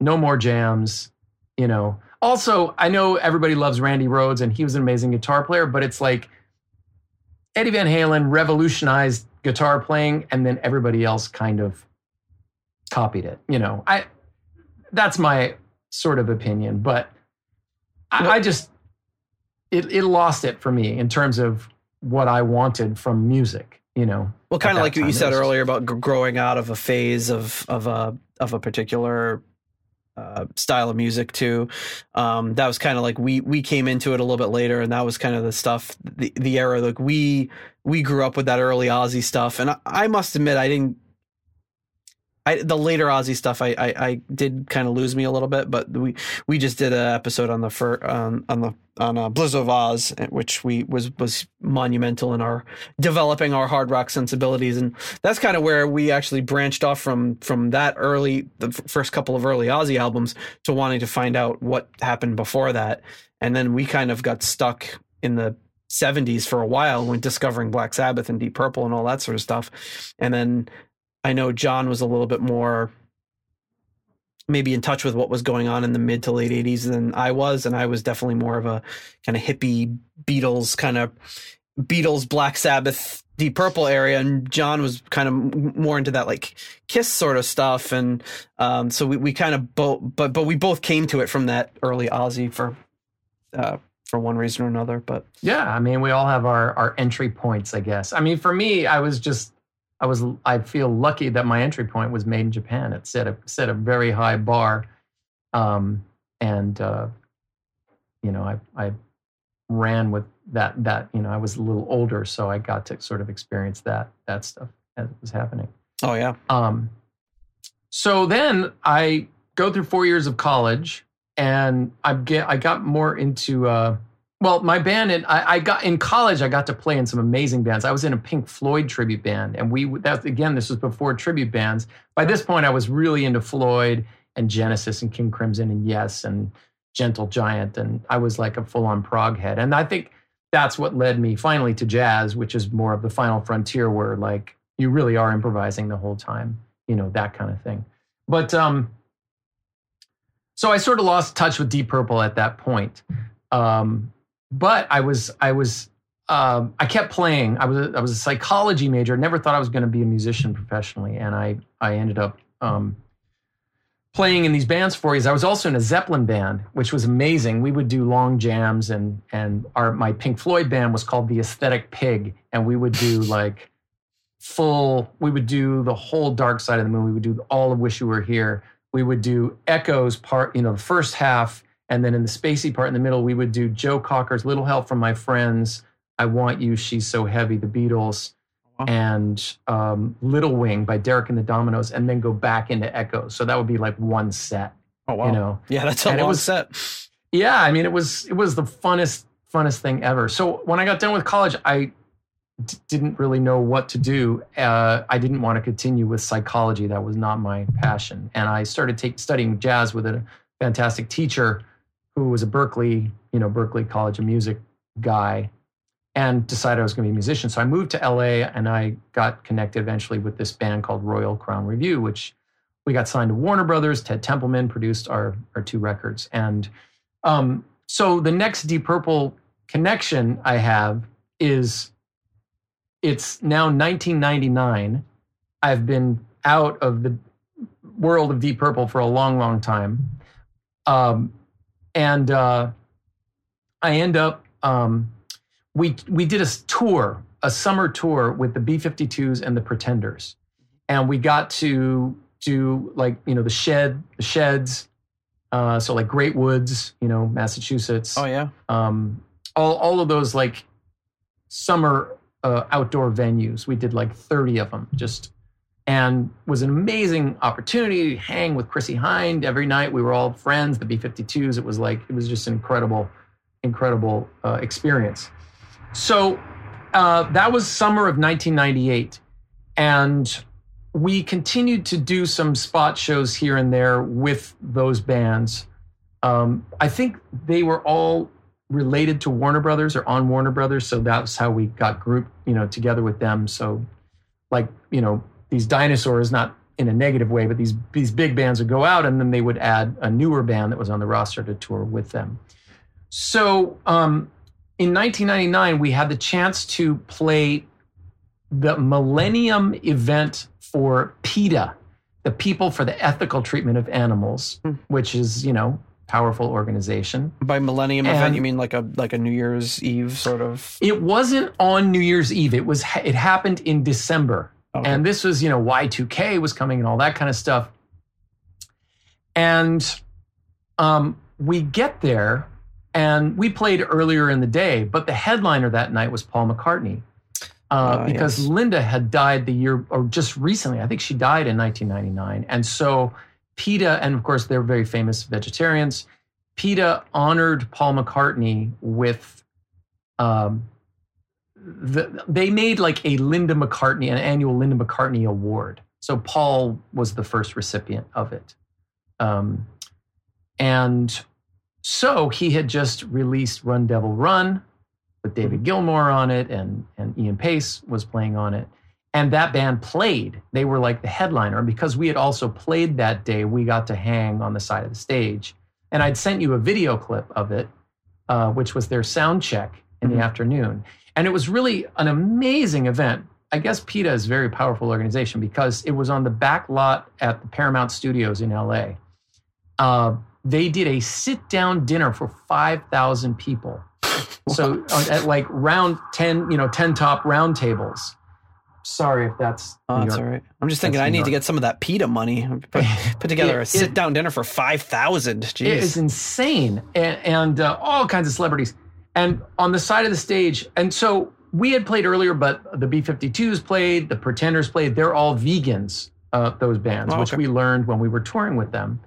no more jams, you know. Also, I know everybody loves Randy Rhoads, and he was an amazing guitar player, but it's like Eddie Van Halen revolutionized guitar playing, and then everybody else kind of copied it. You know, I that's my sort of opinion, but I, I just it it lost it for me in terms of what I wanted from music. You know, Well, kind of like what you said earlier about g- growing out of a phase of of a of a particular uh, style of music too. Um, that was kind of like we we came into it a little bit later, and that was kind of the stuff the the era like we we grew up with that early Ozzy stuff, and I, I must admit I didn't. I, the later Ozzy stuff, I, I, I did kind of lose me a little bit, but we we just did an episode on the fir, on the on uh, Blizzard of Ozz, which we was was monumental in our developing our hard rock sensibilities, and that's kind of where we actually branched off from from that early the f- first couple of early Ozzy albums to wanting to find out what happened before that, and then we kind of got stuck in the 70s for a while when discovering Black Sabbath and Deep Purple and all that sort of stuff, and then I know John was a little bit more maybe in touch with what was going on in the mid to late 80s than I was and I was definitely more of a kind of hippie Beatles kind of Beatles Black Sabbath Deep Purple area and John was kind of more into that like Kiss sort of stuff and um, so we, we kind of both but but we both came to it from that early Ozzy for uh, for one reason or another but Yeah, I mean, we all have our our entry points, I guess. I mean, for me, I was just I was I feel lucky that my entry point was made in Japan. It set a set a very high bar. Um and uh, you know, I I ran with that that you know I was a little older, so I got to sort of experience that that stuff as it was happening. Oh yeah. Um, so then I go through four years of college, and I get I got more into uh, well, my band and I, I got in college. I got to play in some amazing bands. I was in a Pink Floyd tribute band, and we that again this was before tribute bands. By this point, I was really into Floyd and Genesis and King Crimson and Yes and Gentle Giant, and I was like a full on prog head. And I think that's what led me finally to jazz, which is more of the final frontier, where like you really are improvising the whole time, you know that kind of thing. But um, so I sort of lost touch with Deep Purple at that point. Um, but I was I was um, I kept playing. I was a, I was a psychology major. Never thought I was going to be a musician professionally, and I I ended up um, playing in these bands for years. I was also in a Zeppelin band, which was amazing. We would do long jams, and and our my Pink Floyd band was called the Aesthetic Pig, and we would do like full. We would do the whole Dark Side of the Moon. We would do all of Wish You Were Here. We would do Echoes part, you know, the first half and then in the spacey part in the middle, we would do Joe Cocker's Little Help from My Friends, I Want You, She's So Heavy, The Beatles, Wow. and um, Little Wing by Derek and the Dominos, and then go back into Echoes. So that would be like one set, Oh wow. you know. yeah, that's a and it long was- set. Yeah, I mean, it was it was the funnest funnest thing ever. So when I got done with college, I d- didn't really know what to do. Uh, I didn't want to continue with psychology; that was not my passion. And I started take, studying jazz with a fantastic teacher who was a Berklee, you know, Berklee College of Music guy, and decided I was going to be a musician. So I moved to LA, and I got connected eventually with this band called Royal Crown Revue, which we got signed to Warner Brothers. Ted Templeman produced our our two records, and um, so the next Deep Purple connection I have is it's now 1999. I've been out of the world of Deep Purple for a long, long time. Um, and uh, I end up, um, we, we did a tour, a summer tour with the B 52s and the Pretenders. And we got to do like, you know, the shed, the sheds, uh, so like Great Woods, you know, Massachusetts. Oh yeah. Um, all all of those like summer uh, outdoor venues. We did like thirty of them, just and was an amazing opportunity to hang with Chrissie Hynde every night. We were all friends, the B52s. It was like it was just an incredible, incredible uh, experience. So uh, that was summer of 1998, and we continued to do some spot shows here and there with those bands. Um, I think they were all related to Warner Brothers or on Warner Brothers, so that's how we got grouped, you know, together with them. So, like, you know, these dinosaurs, not in a negative way, but these these big bands would go out, and then they would add a newer band that was on the roster to tour with them. So, um, in 1999, we had the chance to play the Millennium event for PETA, the People for the Ethical Treatment of Animals, Hmm. which is, you know, powerful organization. By Millennium event, you mean like a like a New Year's Eve sort of? It wasn't on New Year's Eve. It was it happened in December. Okay. And this was, you know, Y2K was coming and all that kind of stuff. And um, we get there and we played earlier in the day, but the headliner that night was Paul McCartney. Uh, Ah, because yes. Linda had died the year or just recently. I think she died in 1999. And so PETA, and of course, they're very famous vegetarians. PETA honored Paul McCartney with um, the, they made like a Linda McCartney, an annual Linda McCartney award. So Paul was the first recipient of it. Um, and so he had just released Run Devil Run with David Gilmour on it, and, and Ian Paice was playing on it. And that band played. They were like the headliner. And because we had also played that day, we got to hang on the side of the stage. And I'd sent you a video clip of it, uh, which was their sound check in Mhm. the afternoon. And it was really an amazing event. I guess PETA is a very powerful organization because it was on the back lot at the Paramount Studios in LA. Uh, they did a sit down dinner for 5,000 people. So uh, at like round 10, you know, 10 top round tables. sorry if that's. Oh, that's all right. I'm just thinking That's I need to get some of that PETA money. Put, put together It- a sit down dinner for 5,000. It is insane, and, and uh, all kinds of celebrities. And on the side of the stage, and so we had played earlier, but the B52s played, the Pretenders played. They're all vegans, uh, those bands, Oh, which we learned when we were touring with them.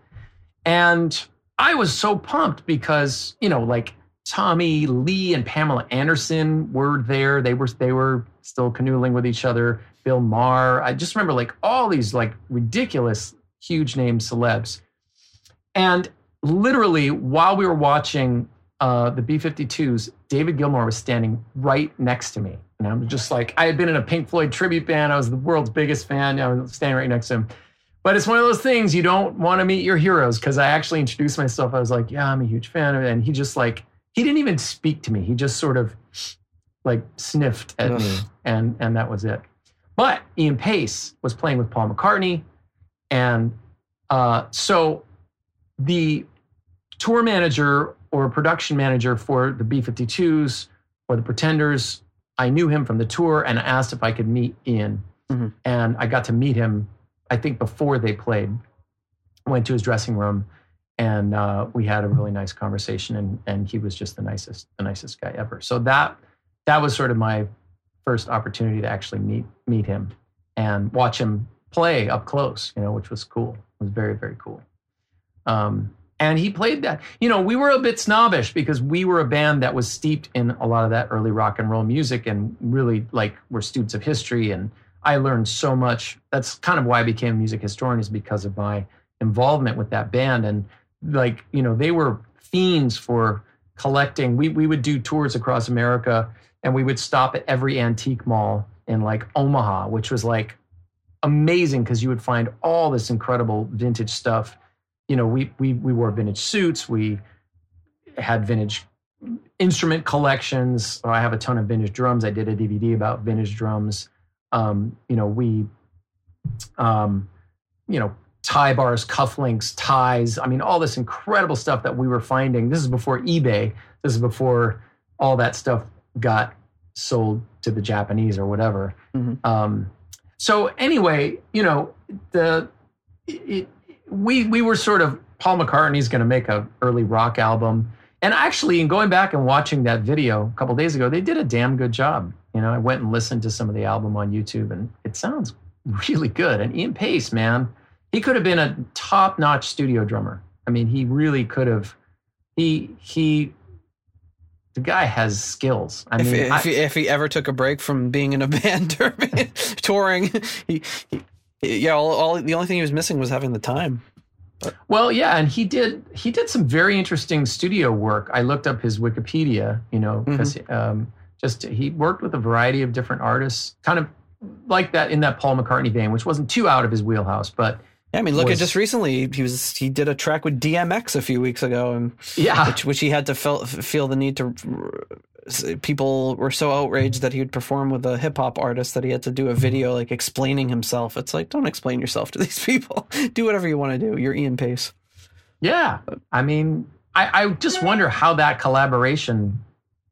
And I was so pumped because you know, like Tommy Lee and Pamela Anderson were there. They were they were still canoodling with each other. Bill Maher. I just remember like all these like ridiculous, huge name celebs. And literally, while we were watching uh, the B 52s, David Gilmour was standing right next to me. And I'm just like, I had been in a Pink Floyd tribute band. I was the world's biggest fan. I was standing right next to him. But it's one of those things you don't want to meet your heroes because I actually introduced myself. I was like, yeah, I'm a huge fan. And he just like, he didn't even speak to me. He just sort of like sniffed at me. And, and that was it. But Ian Paice was playing with Paul McCartney. And uh, so the tour manager or a production manager for the B 52s or the Pretenders, I knew him from the tour and asked if I could meet Ian. Mhm. And I got to meet him, I think, before they played. Went to his dressing room and uh, we had a really nice conversation and, and he was just the nicest, the nicest guy ever. So that that was sort of my first opportunity to actually meet meet him and watch him play up close, you know, which was cool. It was very, very cool. Um, and he played that. You know, we were a bit snobbish because we were a band that was steeped in a lot of that early rock and roll music and really like we're students of history. And I learned so much. That's kind of why I became a music historian is because of my involvement with that band. And like, you know, they were fiends for collecting. We we would do tours across America and we would stop at every antique mall in like Omaha, which was like amazing because you would find all this incredible vintage stuff. You know, we we we wore vintage suits. We had vintage instrument collections. I have a ton of vintage drums. I did a DVD about vintage drums. Um, you know, we, um, you know, tie bars, cufflinks, ties. I mean, all this incredible stuff that we were finding. This is before eBay. This is before all that stuff got sold to the Japanese or whatever. Mhm. Um, so anyway, you know, the it, we we were sort of Paul McCartney's going to make a early rock album, and actually, in going back and watching that video a couple days ago, they did a damn good job. You know, I went and listened to some of the album on YouTube, and it sounds really good. And Ian Paice, man, he could have been a top-notch studio drummer. I mean, he really could have. He he. The guy has skills. I if, mean, if, I- he, if he ever took a break from being in a band or touring, he, he, yeah, all, all the only thing he was missing was having the time. Well, yeah, and he did he did some very interesting studio work. I looked up his Wikipedia, you know, because um, just he worked with a variety of different artists, kind of like that in that Paul McCartney vein, which wasn't too out of his wheelhouse, but Yeah, I mean, look Was- at just recently he was he did a track with DMX a few weeks ago, and yeah, which which he had to feel feel the need to. People were so outraged that he would perform with a hip hop artist that he had to do a video like explaining himself. It's like don't explain yourself to these people. do whatever you want to do. You're Ian Paice. yeah. I mean, I, I just wonder how that collaboration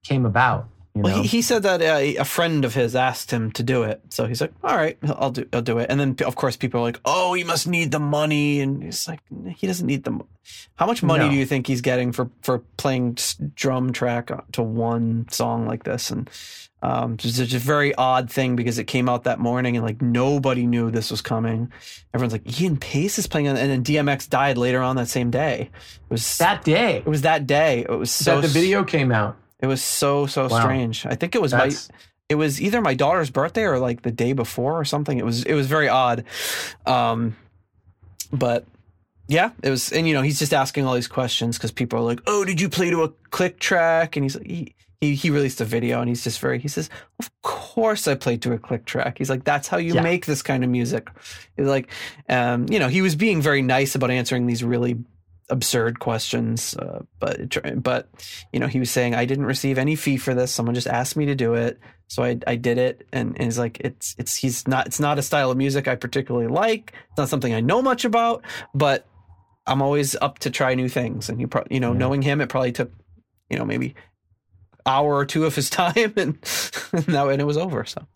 came about. You know, Well, he, he said that uh, a friend of his asked him to do it, so he's like, "All right, I'll do, I'll do it." And then, of course, people are like, "Oh, he must need the money," and he's like, "He doesn't need the. mo- How much money No. do you think he's getting for for playing drum track to one song like this?" And um, it's just a very odd thing because it came out that morning and like nobody knew this was coming. Everyone's like, "Ian Paice is playing," on-" and then DMX died later on that same day. It was that day It was that day. It was so that the video came out. It was so so Wow. strange. I think it was my it was either my daughter's birthday or like the day before or something. It was it was very odd. Um but yeah, it was and you know, he's just asking all these questions cuz people are like, "Oh, did you play to a click track?" and he's like he, he he released a video and he's just very he says, "Of course I played to a click track." He's like, "That's how you Yeah. make this kind of music." He's like um you know, he was being very nice about answering these really absurd questions uh, but but you know he was saying i didn't receive any fee for this. Someone just asked me to do it. So i i did it and, and he's like it's it's he's not it's not a style of music i particularly like. It's not something i know much about but i'm always up to try new things. And you pro- you know Yeah. knowing him it probably took you know maybe hour or two of his time and and that and it was over so.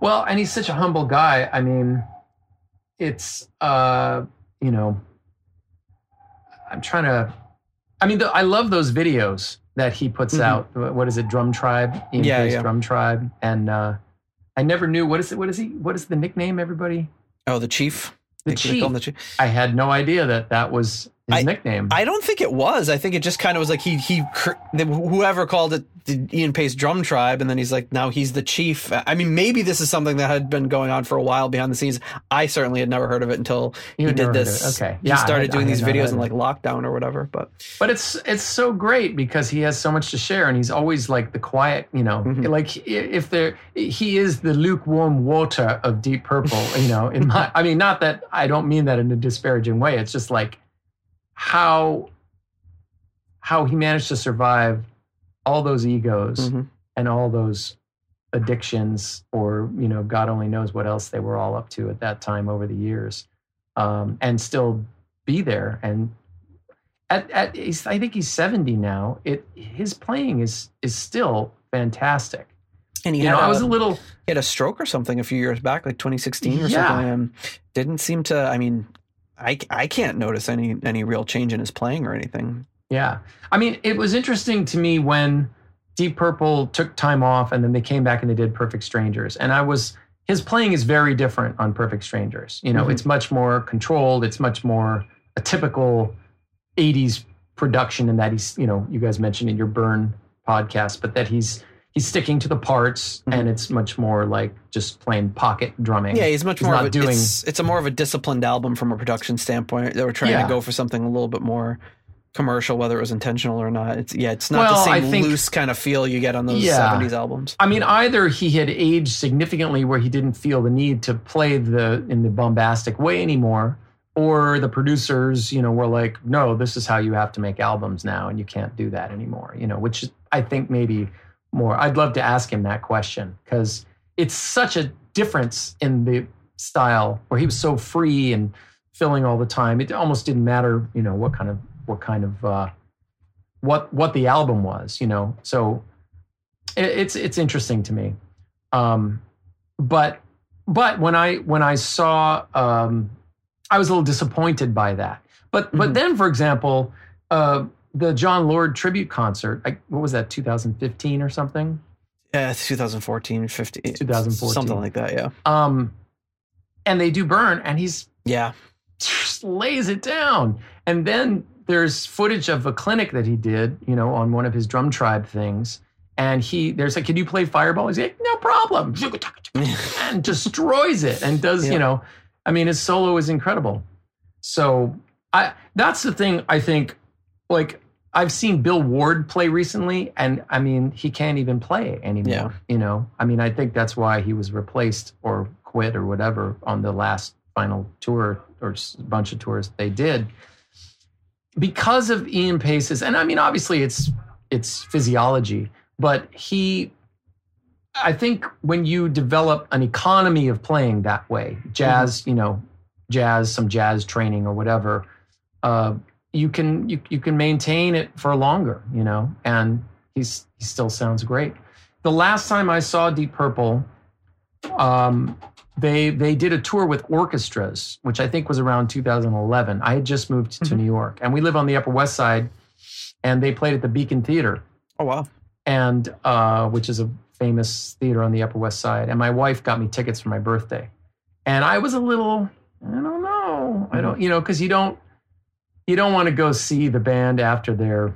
Well, and he's such a humble guy. I mean, it's uh, you know, I'm trying to. I mean, I love those videos that he puts Mhm. out. What is it, Drum Tribe? Ian Yeah, yeah. Drum Tribe. And uh, I never knew what is it. What is he? What is the nickname? Everybody. Oh, the chief. The They call him chief. the chief. I had no idea that that was his nickname. I don't think it was. I think it just kind of was like he he cr- whoever called it the Ian Paice Drum Tribe, and then he's like now he's the chief. I mean, maybe this is something that had been going on for a while behind the scenes. I certainly had never heard of it until You he did never heard of this. Okay. he Yeah, I started I doing these videos in like lockdown or whatever. But But it's it's so great because he has so much to share, and he's always like the quiet, you know, Mhm. like if there he is the lukewarm water of Deep Purple, you know. In my, I mean, not that I don't mean that in a disparaging way. It's just like how how he managed to survive all those egos Mhm. and all those addictions, or you know, God only knows what else they were all up to at that time over the years, um, and still be there and at, at he's, I think he's 70 now. It his playing is is still fantastic. and he You had know, a, I was a little he had a stroke or something a few years back, like 2016 or Yeah. something. And didn't seem to. I mean, I I can't notice any any real change in his playing or anything. yeah. I mean, it was interesting to me when Deep Purple took time off and then they came back and they did Perfect Strangers. And I was his playing is very different on Perfect Strangers. You know, Mhm. it's much more controlled, it's much more a typical 80s production in that he's, you know, you guys mentioned in your Burn podcast, but that he's he's sticking to the parts Mhm. and it's much more like just plain pocket drumming. Yeah, he's much He's more not of a, doing- it's, it's a more of a disciplined album from a production standpoint. They were trying Yeah. to go for something a little bit more commercial, whether it was intentional or not. It's yeah, it's not Well, the same think- loose kind of feel you get on those Yeah. seventies albums. I mean, either he had aged significantly where he didn't feel the need to play the in the bombastic way anymore, or the producers, you know, were like, "No, this is how you have to make albums now, and you can't do that anymore." You know, which I think maybe more. I'd love to ask him that question because it's such a difference in the style where he was so free and filling all the time. It almost didn't matter, you know, what kind of what kind of uh, what what the album was, you know. So it, it's it's interesting to me. Um, but but when I when I saw, um, I was a little disappointed by that. But but Mhm. then, for example, uh, the Jon Lord tribute concert. I, what was that? 2015 or something. Yeah, it's 2014, 15, 2014. something like that. Yeah, Um, and they do burn, and he's yeah. just lays it down. And then there's footage of a clinic that he did, you know, on one of his drum tribe things. And he, there's like, can you play Fireball? He's like, no problem. And destroys it and does, Yeah. you know, I mean, his solo is incredible. So I, that's the thing I think, like, I've seen Bill Ward play recently, and I mean, he can't even play anymore. Yeah. You know, I mean, I think that's why he was replaced or quit or whatever on the last final tour or bunch of tours they did because of Ian Paice's. And I mean, obviously, it's it's physiology, but he. I think when you develop an economy of playing that way, jazz, you know, jazz, some jazz training or whatever, uh, you can you you can maintain it for longer, you know, and he's he still sounds great. The last time I saw Deep Purple, um, they they did a tour with orchestras, which I think was around 2011. I had just moved to Mhm. New York, and we live on the Upper West Side, and they played at the Beacon Theater Oh wow. and uh, which is a famous theater on the Upper West Side. And my wife got me tickets for my birthday, and I was a little, I don't know, I don't, you know, because you don't, you don't want to go see the band after they're,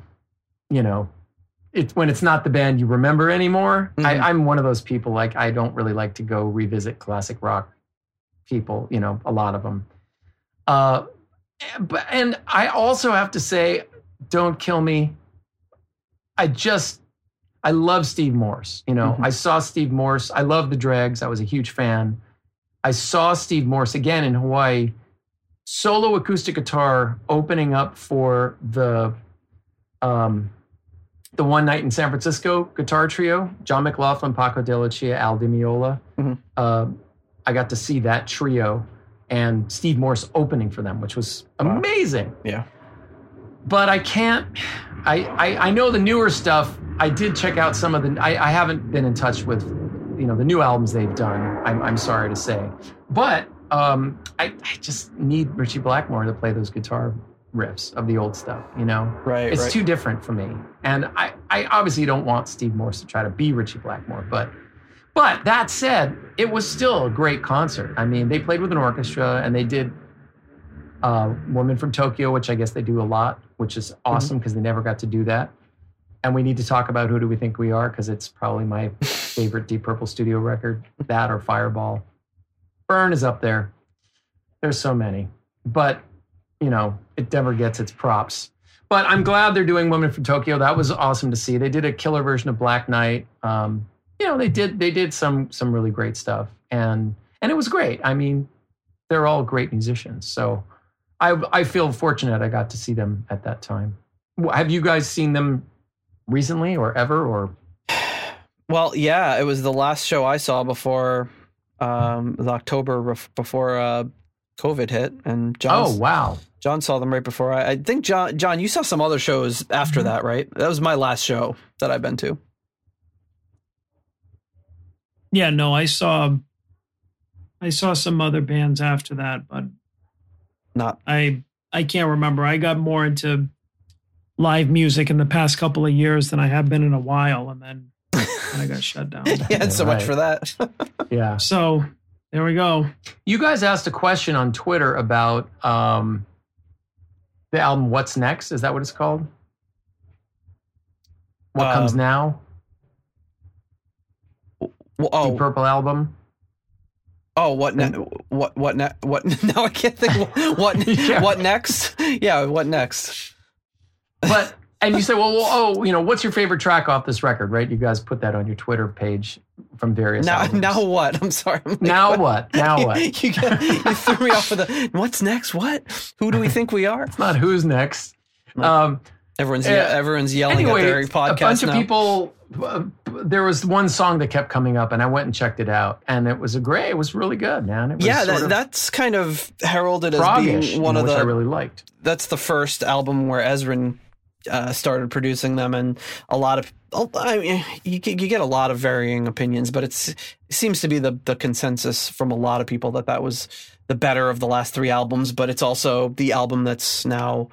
you know, it's when it's not the band you remember anymore. Mhm. I, I'm one of those people. Like I don't really like to go revisit classic rock people. You know, a lot of them. Uh, but and I also have to say, don't kill me. I just I love Steve Morse. You know, Mhm. I saw Steve Morse. I love the Dregs. I was a huge fan. I saw Steve Morse again in Hawaii, solo acoustic guitar opening up for the um the one night in San Francisco guitar trio, John McLaughlin, Paco de Lucia, Al Di Meola. Mhm. Uh, I got to see that trio and Steve Morse opening for them, which was Wow. amazing Yeah. but I can't. I, I I know the newer stuff. I did check out some of the. I, I haven't been in touch with you know the new albums they've done. I'm, I'm sorry to say, but um, I, I just need Ritchie Blackmore to play those guitar riffs of the old stuff. You know, Right. it's right. too different for me. And I, I obviously don't want Steve Morse to try to be Ritchie Blackmore, but but that said, it was still a great concert. I mean, they played with an orchestra and they did uh, Woman from Tokyo, which I guess they do a lot, which is awesome because they never got to do that. And we need to talk about Who Do We Think We Are because it's probably my favorite Deep Purple studio record. That or Fireball. Burn is up there. There's so many. But, you know, it never gets its props. But I'm glad they're doing Woman from Tokyo. That was awesome to see. They did a killer version of Black Knight. Um, you know, they did they did some some really great stuff. And and it was great. I mean, they're all great musicians. So I I feel fortunate I got to see them at that time. Have you guys seen them recently or ever or Well, yeah, it was the last show I saw before um, the October ref- before uh, COVID hit, and John. Oh wow. John saw them right before. I, I think John. John, you saw some other shows after Mm-hmm. that, right? That was my last show that I've been to. Yeah, no, I saw I saw some other bands after that, but Not I I can't remember. I got more into live music in the past couple of years than I have been in a while, and then I got shut down. yeah, so much for that. Yeah. So there we go. You guys asked a question on Twitter about um, the album What's Next? Is that what it's called? What comes Um, now? Well, Deep oh, Purple album. oh, what ne- what what ne- what? Now I can't think. What what, Yeah. what next? Yeah, what next? But and you say, well, well, oh, you know, what's your favorite track off this record? Right? You guys put that on your Twitter page from various. Now albums. now what? I'm sorry. I'm like, now what? Now what? you, got- you threw me off with the what's next? What? Who do we think we are? It's not who's next. Um, Everyone's Uh, everyone's yelling anyway, at their podcast a bunch now. of people. Uh, there was one song that kept coming up, and I went and checked it out, and it was a great. It was really good, man. It was yeah, that, that's kind of heralded as being one you know, of the. I really liked. that's the first album where Ezrin uh, started producing them, and a lot of I mean, you get, you get a lot of varying opinions, but it's it seems to be the the consensus from a lot of people that that was the better of the last three albums. But it's also the album that's now.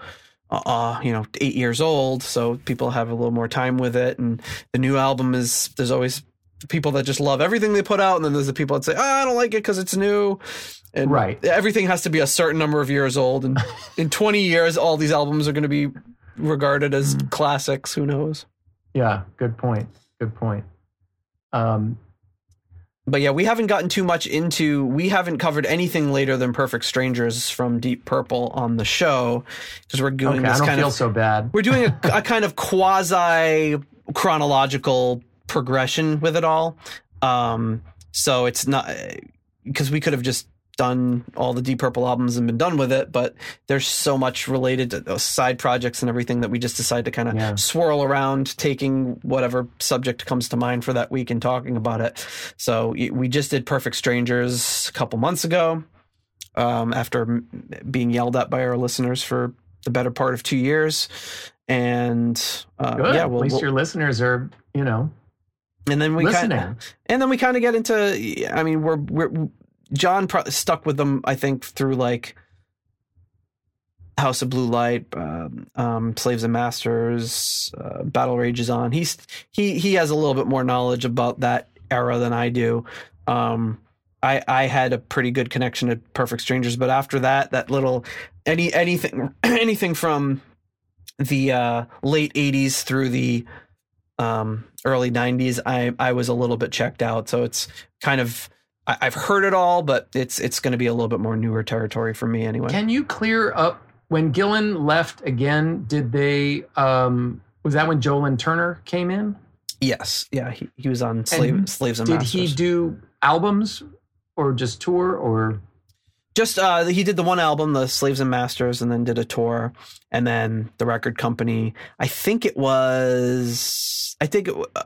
Uh, you know, eight years old, so people have a little more time with it. And the new album is there's always people that just love everything they put out, and then there's the people that say, oh, "I don't like it because it's new." And Right. everything has to be a certain number of years old, and in 20 years, all these albums are going to be regarded as Mm. classics. Who knows? Yeah, good point. Good point. Um, But yeah, we haven't gotten too much into. We haven't covered anything later than "Perfect Strangers" from Deep Purple on the show because we're doing okay, I this don't kind feel of so bad. we're doing a, a kind of quasi chronological progression with it all. Um, so it's not because we could have just done all the Deep Purple albums and been done with it, but there's so much related to those side projects and everything that we just decide to kind of Yeah. swirl around, taking whatever subject comes to mind for that week and talking about it. So we just did Perfect Strangers a couple months ago. Um, after being yelled at by our listeners for the better part of two years, and uh, yeah, At least we'll- your listeners are, you know, and then we listening. kind and then we kind of get into. I mean, we're we're John pro- stuck with them. I think through like House of Blue Light, um, um, Slaves and Masters, uh, Battle Rages on. He's he he has a little bit more knowledge about that era than I do. Um, I I had a pretty good connection to Perfect Strangers, but after that, that little any anything anything from the uh, late '80s through the um, early '90s, I I was a little bit checked out. So it's kind of I, I've heard it all, but it's it's going to be a little bit more newer territory for me anyway. Can you clear up when Gillan left again? Did they? Um, was that when Joe Lynn Turner came in? yes, yeah, he, he was on slave, And slaves and Masters. Did masters. he do albums or just tour or? just uh he did the one album the slaves and masters and then did a tour and then the record company i think it was i think it uh,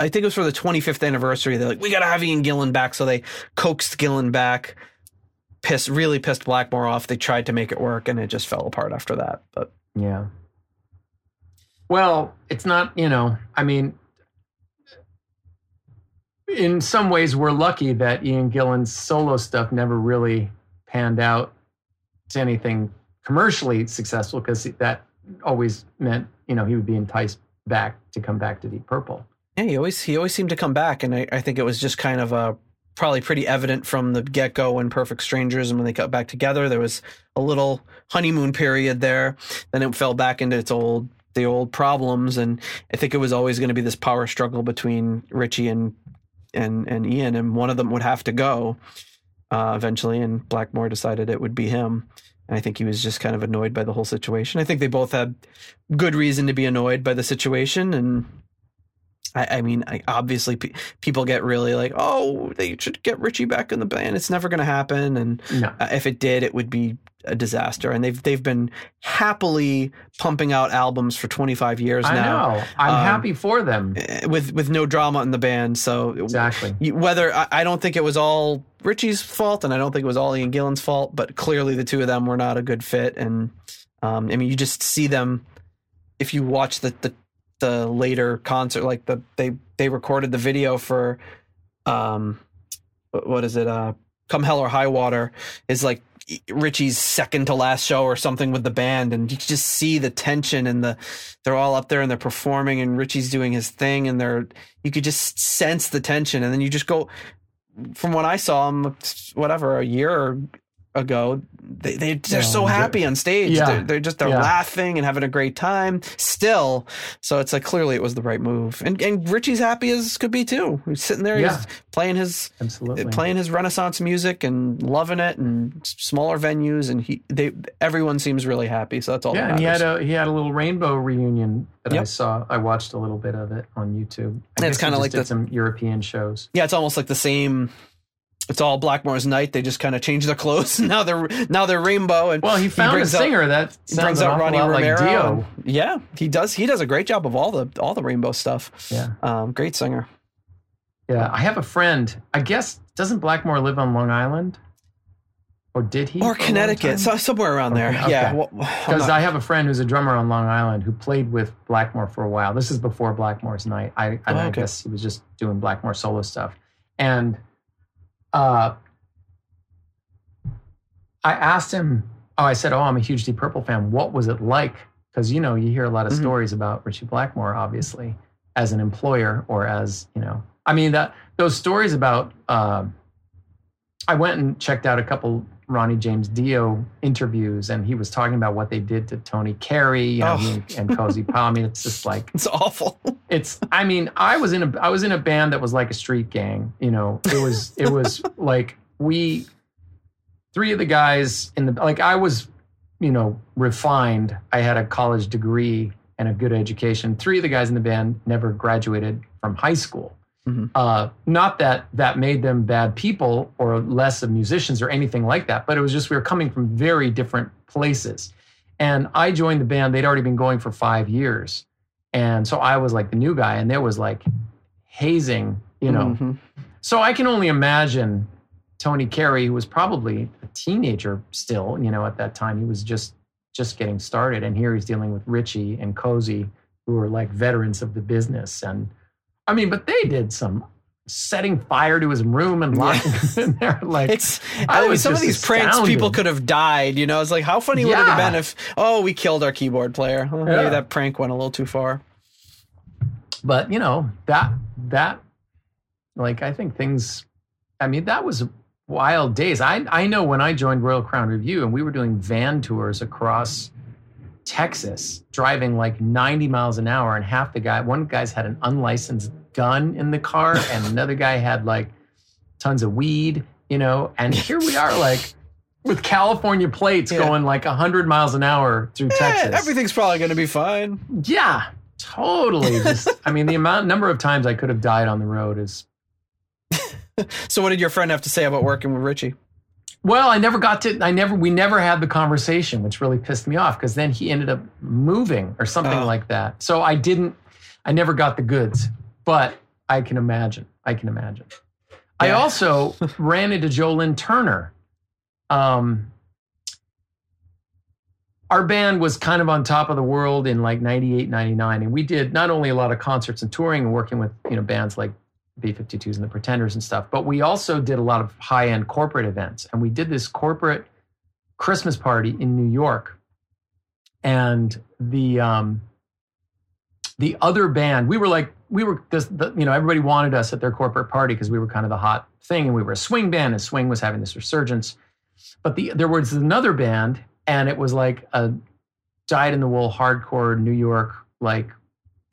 i think it was for the 25th anniversary they're like we gotta have ian gillan back so they coaxed gillan back pissed really pissed blackmore off they tried to make it work and it just fell apart after that but Yeah. Well, it's not, you know, I mean, in some ways, we're lucky that Ian Gillan's solo stuff never really panned out to anything commercially successful because that always meant you know he would be enticed back to come back to Deep Purple. Yeah, he always he always seemed to come back, and I, I think it was just kind of a probably pretty evident from the get go when Perfect Strangers and when they got back together. There was a little honeymoon period there. Then it fell back into its old the old problems, and I think it was always going to be this power struggle between Ritchie and and and Ian, and one of them would have to go uh, eventually. And Blackmore decided it would be him. And I think he was just kind of annoyed by the whole situation. I think they both had good reason to be annoyed by the situation, and I, I mean, I, obviously, pe- people get really like, "Oh, they should get Ritchie back in the band." It's never going to happen, and No. uh, if it did, it would be a disaster. And they've they've been happily pumping out albums for 25 years I now know. I'm Um, happy for them. eh, with with no drama in the band. So Exactly. whether I, I don't think it was all Ritchie's fault, and I don't think it was all Ian Gillan's fault, but clearly the two of them were not a good fit. And um, I mean, you just see them if you watch the the, the later concert, like the they they recorded the video for um, what what is it? Uh, Come Hell or High Water is like Ritchie's second to last show or something with the band, and you just see the tension and the they're all up there and they're performing, and Ritchie's doing his thing, and they're you could just sense the tension, and then you just go from when I saw them, whatever a year ago, they they they're so um, they're- happy on stage. Yeah. They're, they're just they're Yeah. laughing and having a great time still. So it's like clearly it was the right move, and and Ritchie's happy as could be too. He's sitting there, Yeah. he's playing his Absolutely. playing his Renaissance music and loving it, and smaller venues, and he they everyone seems really happy. So that's all. yeah, that and he had a he had a little rainbow reunion that I saw. I watched a little bit of it on YouTube. I It's kinda like did the- some European shows. Yeah, it's almost like the same. It's all Blackmore's night. They just kind of change their clothes. now they're now they're rainbow. And Well, he found a brings out- singer that sounds brings out Ronnie lot like Romero. Dio. and- yeah, he does. He does a great job of all the all the rainbow stuff. Yeah, Um, great singer. yeah. I have a friend. I guess doesn't Blackmore live on Long Island, or did he? Or Connecticut, so, somewhere around there. Okay, Yeah, okay. well, Because not- I have a friend who's a drummer on Long Island who played with Blackmore for a while. This is before Blackmore's night. I, I, Oh, I guess he was just doing Blackmore solo stuff. And uh, I asked him, oh, I said, oh, I'm a huge Deep Purple fan. What was it like? Because, you know, you hear a lot of Mhm. stories about Ritchie Blackmore, obviously, as an employer or as, you know, I mean, that those stories about, uh, I went and checked out a couple Ronnie James Dio interviews, and he was talking about what they did to Tony Carey you know, Oh. he- and Cozy mean, it's just like it's awful. it's. I mean, I was in a I was in a band that was like a street gang. You know, it was it was like we three of the guys in the like I was, you know, refined. I had a college degree and a good education. Three of the guys in the band never graduated from high school. Mhm. Uh, not that that made them bad people or less of musicians or anything like that, but it was just we were coming from very different places. And I joined the band; they'd already been going for five years, and so I was like the new guy, and there was like hazing, you know. Mhm. So I can only imagine Tony Carey, who was probably a teenager still, you know, at that time. He was just just getting started, and here he's dealing with Ritchie and Cozy, who are like veterans of the business. And I mean, but they did some setting fire to his room and locking him in there. Like It's I I mean, some of these pranks people could have died. You know, it's like how funny would it have been if oh we killed our keyboard player. Well, Maybe Yeah. that prank went a little too far. but you know that that like i think things i mean that was wild days i i know when i joined royal crown revue and we were doing van tours across texas driving like 90 miles an hour and half the guy one guy's had an unlicensed gun in the car and another guy had like tons of weed you know and here we are like with california plates Yeah. going like 100 miles an hour through Eh, texas everything's probably going to be fine. yeah, totally. Just, I mean, the amount, number of times I could have died on the road is. So what did your friend have to say about working with Ritchie? Well, I never got to. I never. We never had the conversation, which really pissed me off because then he ended up moving or something Oh. like that. So I didn't. I never got the goods, but I can imagine. I can imagine. I also ran into Joe Lynn Turner. Um, our band was kind of on top of the world in like 98, 99. And we did not only a lot of concerts and touring and working with, you know, bands like B52s and the Pretenders and stuff. But we also did a lot of high end corporate events. And we did this corporate Christmas party in New York. And the, um, the other band, we were like, we were this, the, you know, everybody wanted us at their corporate party because we were kind of the hot thing, and we were a swing band, and swing was having this resurgence. But the there was another band, and it was like a dyed in the wool hardcore New York like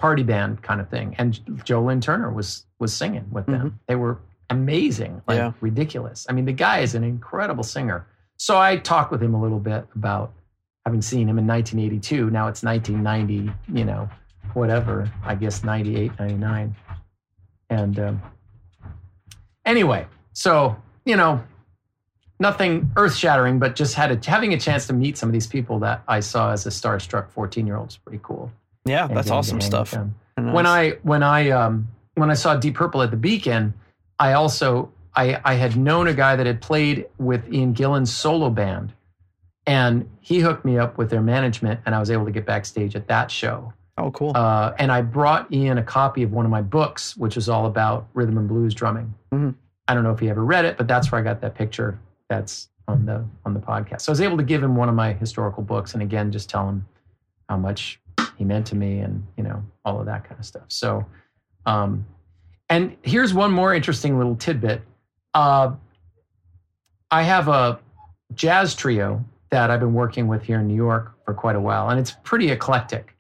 party band kind of thing, and Joe Lynn Turner was was singing with them. Mhm. They were amazing, like Yeah. ridiculous. I mean, the guy is an incredible singer. So I talked with him a little bit about having seen him in 1982. Now it's 1990, you know, whatever, I guess 98, 99. And um, anyway, so, you know, nothing earth shattering, but just had a, having a chance to meet some of these people that I saw as a starstruck 14 year old is pretty cool. Yeah, And that's getting awesome hang stuff. with them. When I when I um, when I saw Deep Purple at the Beacon, I also I, I had known a guy that had played with Ian Gillan's solo band, and he hooked me up with their management, and I was able to get backstage at that show. oh, cool. Uh, and I brought Ian a copy of one of my books, which is all about rhythm and blues drumming. Mhm. I don't know if he ever read it, but that's where I got that picture. That's on the on the podcast. So I was able to give him one of my historical books, and again, just tell him how much he meant to me, and you know all of that kind of stuff. So, um, and here's one more interesting little tidbit. Uh, I have a jazz trio that I've been working with here in New York for quite a while, and it's pretty eclectic.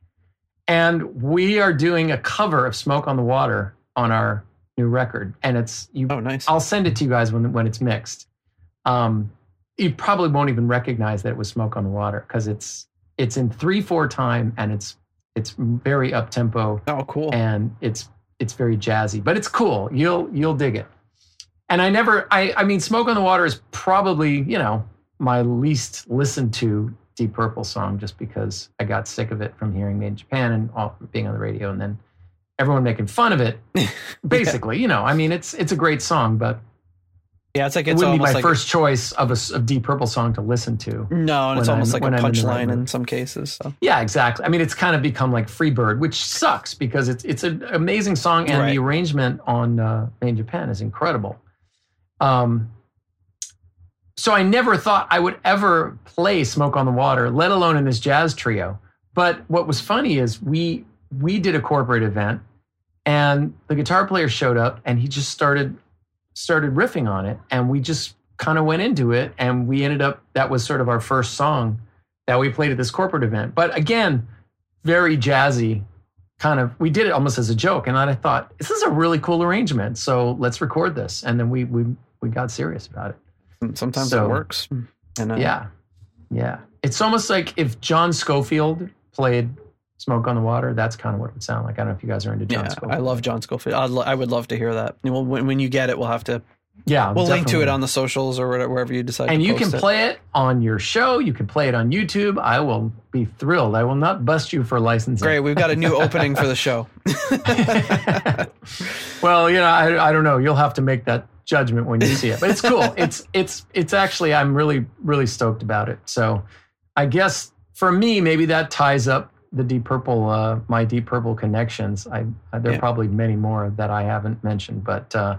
And we are doing a cover of "Smoke on the Water" on our new record, and it's you. oh, nice. I'll send it to you guys when when it's mixed. Um, you probably won't even recognize that it was "Smoke on the Water" because it's it's in three four time and it's it's very up tempo oh, cool. and it's it's very jazzy, but it's cool. You'll you'll dig it. And I never I I mean Smoke on the Water is probably, you know, my least listened to Deep Purple song just because I got sick of it from hearing Made in Japan and all, being on the radio and then everyone making fun of it. Basically, you know, I mean it's it's a great song, but yeah, it's like it wouldn't be my like first choice of a of Deep Purple song to listen to. no, and it's almost I'm- like a a I'm in punchline in some cases. So. Yeah, exactly. I mean, it's kind of become like Freebird, which sucks because it's it's an amazing song and Right. the arrangement on uh, in Japan is incredible. Um, so I never thought I would ever play Smoke on the Water, let alone in this jazz trio. But what was funny is we we did a corporate event, and the guitar player showed up, and he just started started riffing on it, and we just kind of went into it, and we ended up that was sort of our first song that we played at this corporate event. But again, very jazzy kind of we did it almost as a joke and then I thought this is a really cool arrangement. So let's record this. And then we we we got serious about it. Sometimes So- it works. And uh, Yeah. Yeah. It's almost like if John Scofield played Smoke on the Water, that's kind of what it would sound like. I don't know if you guys are into John yeah, Scofield. I love John Scofield. I'd lo- I would love to hear that. Well, when, when you get it, we'll have to Yeah. we'll link to it on the socials or whatever, wherever you decide. and you can it. play it on your show. You can play it on YouTube. I will be thrilled. I will not bust you for licensing. Great, we've got a new opening for the show. well, you know, I, I don't know. You'll have to make that judgment when you see it. But it's cool. it's it's it's actually I'm really really stoked about it. So, I guess for me, maybe that ties up the Deep Purple, uh, my Deep Purple connections. I, I there are Yeah. probably many more that I haven't mentioned, but uh,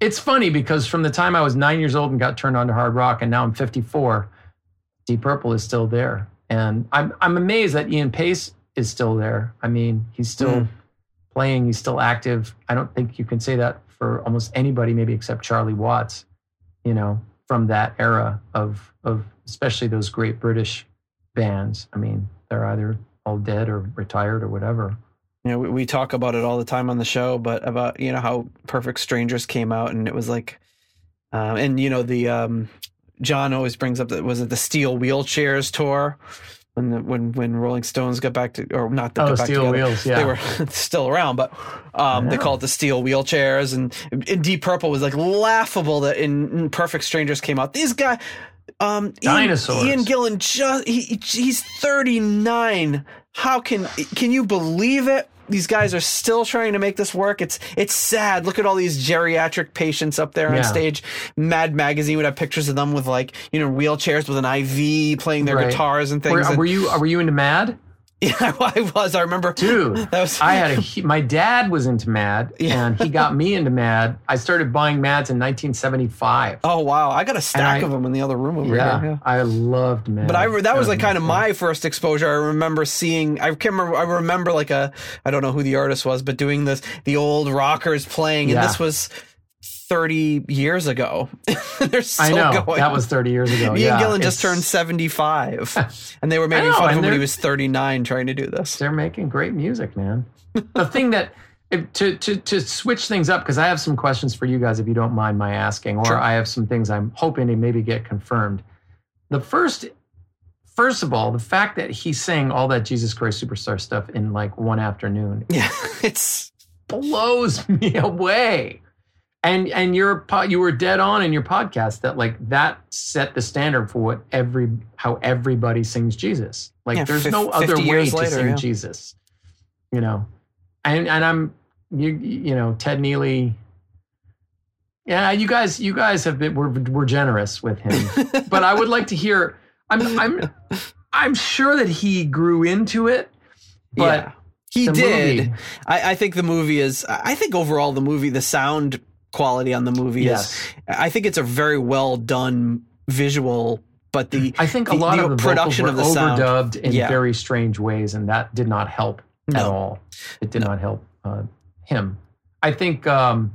it's funny because from the time I was nine years old and got turned on to hard rock, and now I'm 54, Deep Purple is still there, and I'm I'm amazed that Ian Paice is still there. I mean, he's still Mm. playing. He's still active. I don't think you can say that for almost anybody, maybe except Charlie Watts. You know, from that era of of especially those great British bands. I mean, they're either all dead or retired or whatever. You know, we, we talk about it all the time on the show, but about you know how Perfect Strangers came out, and it was like, um, and you know the um, John always brings up that was it the Steel Wheelchairs tour when the, when when Rolling Stones got back to or not the Oh, got back Steel together. Wheels, yeah. they were still around, but um, they Yeah. call it the Steel Wheelchairs, and, and Deep Purple was like laughable that in, in Perfect Strangers came out. These guys. Um, Ian, Dinosaurs. Ian Gillan just he, he's 39. How can can you believe it? These guys are still trying to make this work. It's it's sad. Look at all these geriatric patients up there on Yeah. stage. Mad Magazine would have pictures of them with like you know wheelchairs with an IV playing their Right. guitars and things. Were, and- were you were you into Mad? Yeah, I was. I remember. Dude, was- I had a. My dad was into Mad, yeah. and he got me into Mad. I started buying Mads in 1975. Oh wow, I got a stack I, of them in the other room over yeah, here. Yeah, I loved Mad. But I that was like kind of my first exposure. I remember seeing. I can't remember. I remember like a. I don't know who the artist was, but doing this the old rockers playing, and this was 30 years ago. They're still I know. Going. That was 30 years ago. Ian yeah, Gillan just turned 75. and they were making fun of him when he was 39 trying to do this. They're making great music, man. the thing that to to to switch things up because I have some questions for you guys if you don't mind my asking or sure. I have some things I'm hoping to maybe get confirmed. The first first of all, the fact that he sang all that Jesus Christ superstar stuff in like one afternoon. Yeah, it's blows me away and and your you were dead on in your podcast that like that set the standard for what every how everybody sings Jesus. Like yeah, there's f- no other way later, to sing yeah. Jesus. You know, and and I'm you you know Ted Neeley. Yeah, you guys you guys have been we're we're generous with him, but I would like to hear. I'm I'm I'm sure that he grew into it, but. Yeah. He the did. I, I, think the movie is. I think overall the movie, the sound quality on the movie yes. is I think it's a very well done visual but the I think a the, lot the of the production of the overdubbed dubbed in yeah. very strange ways and that did not help no. at all. It did no. not help uh, him. I think um,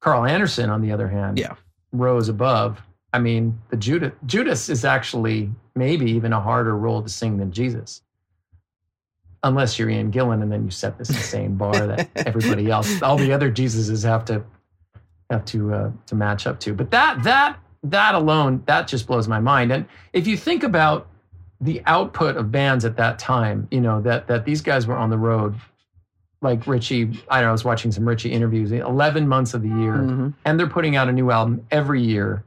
Carl Anderson on the other hand yeah. rose above. I mean, the Judas Judas is actually maybe even a harder role to sing than Jesus unless you're Ian Gillan and then you set this insane bar that everybody else, all the other Jesuses have to have to uh, to match up to. But that that that alone that just blows my mind. And if you think about the output of bands at that time, you know that that these guys were on the road. Like Ritchie, I know I was watching some Ritchie interviews. Eleven months of the year, mm-hmm. and they're putting out a new album every year,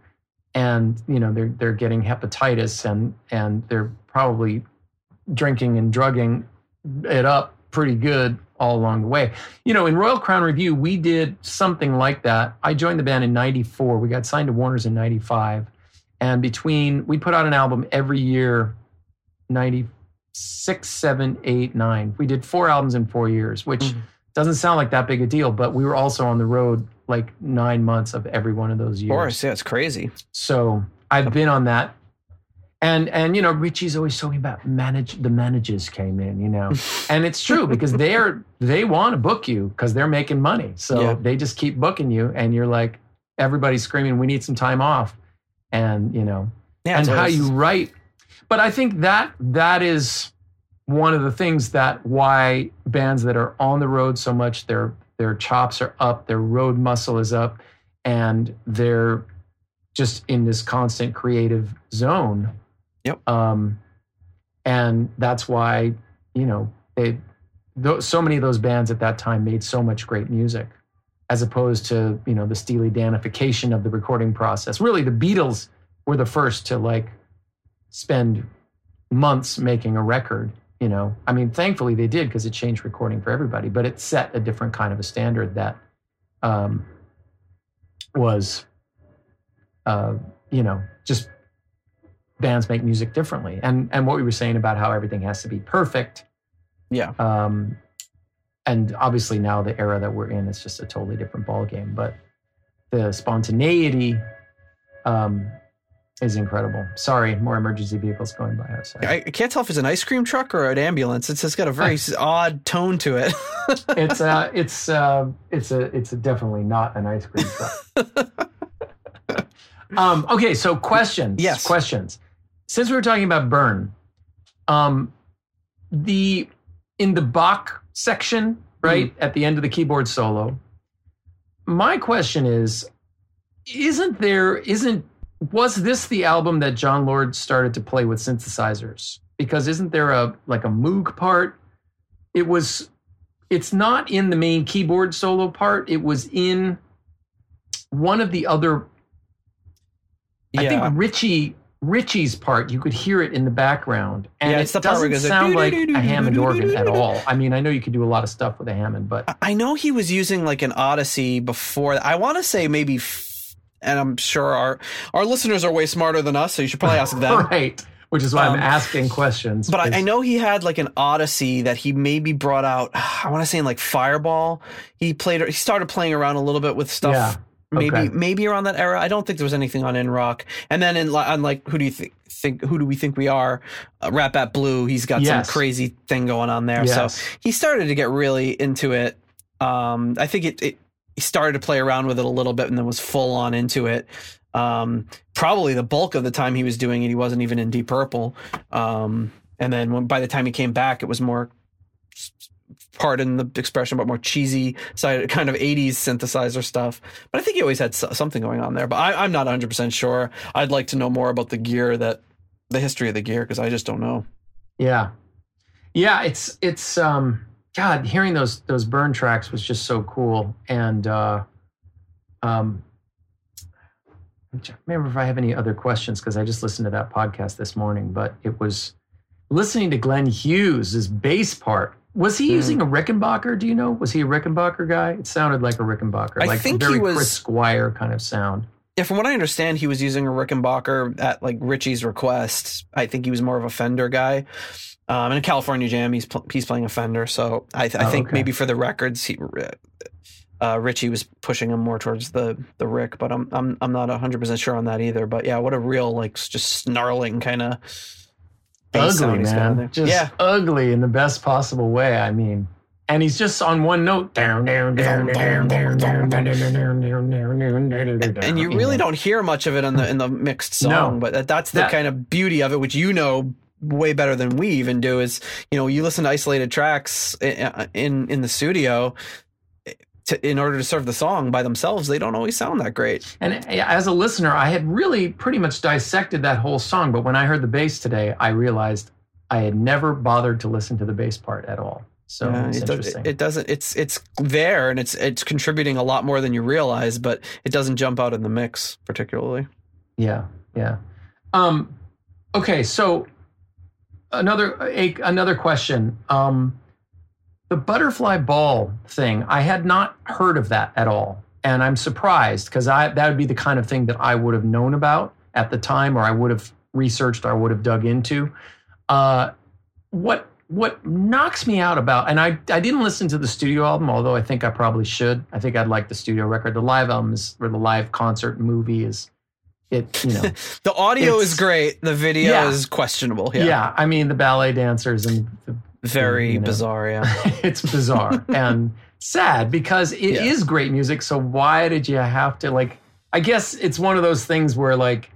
and you know they're they're getting hepatitis and and they're probably drinking and drugging it up pretty good all along the way. You know, in Royal Crown Revue, we did something like that. I joined the band in 94. We got signed to Warner's in 95. And between, we put out an album every year, 96, 7, 8, 9. We did four albums in four years, which mm-hmm. doesn't sound like that big a deal, but we were also on the road like nine months of every one of those years. Of course, yeah, it's crazy. So I've been on that and and you know ritchie's always talking about manage the managers came in you know? And it's true because they're they want to book you because they're making money. So yeah. they just keep booking you and you're like everybody's screaming we need some time off. And you know yeah, and how you write. But i think that that is one of the things that why bands that are on the road so much their their chops are up their road muscle is up and they're just in this constant creative zone Yep. Um, and that's why you know they th- so many of those bands at that time made so much great music, as opposed to you know the Steely Danification of the recording process. Really, the Beatles were the first to like spend months making a record. You know, I mean, thankfully they did because it changed recording for everybody, but it set a different kind of a standard that um, was, uh, you know, just bands make music differently. And and what we were saying about how everything has to be perfect. Yeah. Um, and obviously now the era that we're in is just a totally different ballgame. But the spontaneity um, is incredible. Sorry, more emergency vehicles going by outside. I, can't tell if it's an ice cream truck or an ambulance. It's, it's got a very odd tone to it. it's a, it's a, it's a it's a definitely not an ice cream truck. um, okay, so questions. Yes, questions since we were talking about burn, um, the in the Bach section, right mm. at the end of the keyboard solo, my question is, isn't there isn't was this the album that Jon Lord started to play with synthesizers? Because isn't there a like a Moog part? It was it's not in the main keyboard solo part. It was in one of the other yeah. I think Ritchie Ritchie's part, you could hear it in the background, and yeah, it doesn't part where sound like, like a Hammond organ at all. I mean, I know you could do a lot of stuff with a Hammond, but I know he was using like an Odyssey before. I want to say maybe, f- and I'm sure our our listeners are way smarter than us, so you should probably ask them. right, which is why um, I'm asking questions. But I, I, know he had like an Odyssey that he maybe brought out. I want to say in like Fireball, he played. He started playing around a little bit with stuff. Yeah Maybe okay. maybe around that era. I don't think there was anything on In Rock. And then in on like who do you think think who do we think we are? Uh, Rat Bat Blue. He's got Yes. some crazy thing going on there. Yes. So he started to get really into it. Um, I think it, it he started to play around with it a little bit and then was full on into it. Um, probably the bulk of the time he was doing it, he wasn't even in Deep Purple. Um, and then when, by the time he came back, it was more, pardon the expression, but more cheesy side, kind of 80s synthesizer stuff. But I think he always had something going on there. But I, I'm not 100% sure. I'd like to know more about the gear that, the history of the gear, because I just don't know. Yeah. Yeah, it's it's um God, hearing those those burn tracks was just so cool. And uh um to remember if I have any other questions because I just listened to that podcast this morning, but it was listening to Glenn Hughes' bass part. Was he Hmm. using a Rickenbacker? Do you know? Was he a Rickenbacker guy? It sounded like a Rickenbacker, I like think a he very was- Chris Squire kind of sound. Yeah, from what I understand, he was using a Rickenbacker at like Ritchie's request. I think he was more of a Fender guy. Um, in California Jam, he's pl- he's playing a Fender. So I, th- I Oh, think okay. maybe for the records, he, uh, Ritchie was pushing him more towards the the Rick. But I'm I'm I'm not hundred percent sure on that either. But yeah, what a real like just snarling kind of ugly, man. Just yeah. ugly in the best possible way. I mean, and he's just on one note. And you really don't hear much of it in the in the mixed song, no. but that's the that, kind of beauty of it, which you know way better than we even do. Is you know you listen to isolated tracks in in, in the studio, to, in order to serve the song by themselves, they don't always sound that great. And as a listener, I had really pretty much dissected that whole song. But when I heard the bass today, I realized I had never bothered to listen to the bass part at all. So Yeah, it, does, it, doesn't. It's it's there and it's it's contributing a lot more than you realize, but it doesn't jump out in the mix particularly. Yeah, yeah. Um, okay, so another a, another question. Um, the butterfly ball thing, I had not heard of that at all, and I'm surprised because I that would be the kind of thing that I would have known about at the time, or I would have researched, or I would have dug into. Uh, what what knocks me out about, and I I didn't listen to the studio album, although I think I probably should. I think I'd like the studio record. The live album is, or the live concert movie is, it you know. The audio is great. The video Yeah. is questionable. Yeah. Yeah, I mean the ballet dancers and the, very you know. bizarre. Yeah. it's bizarre and sad because it is Yeah. great music. So why did you have to like? I guess it's one of those things where like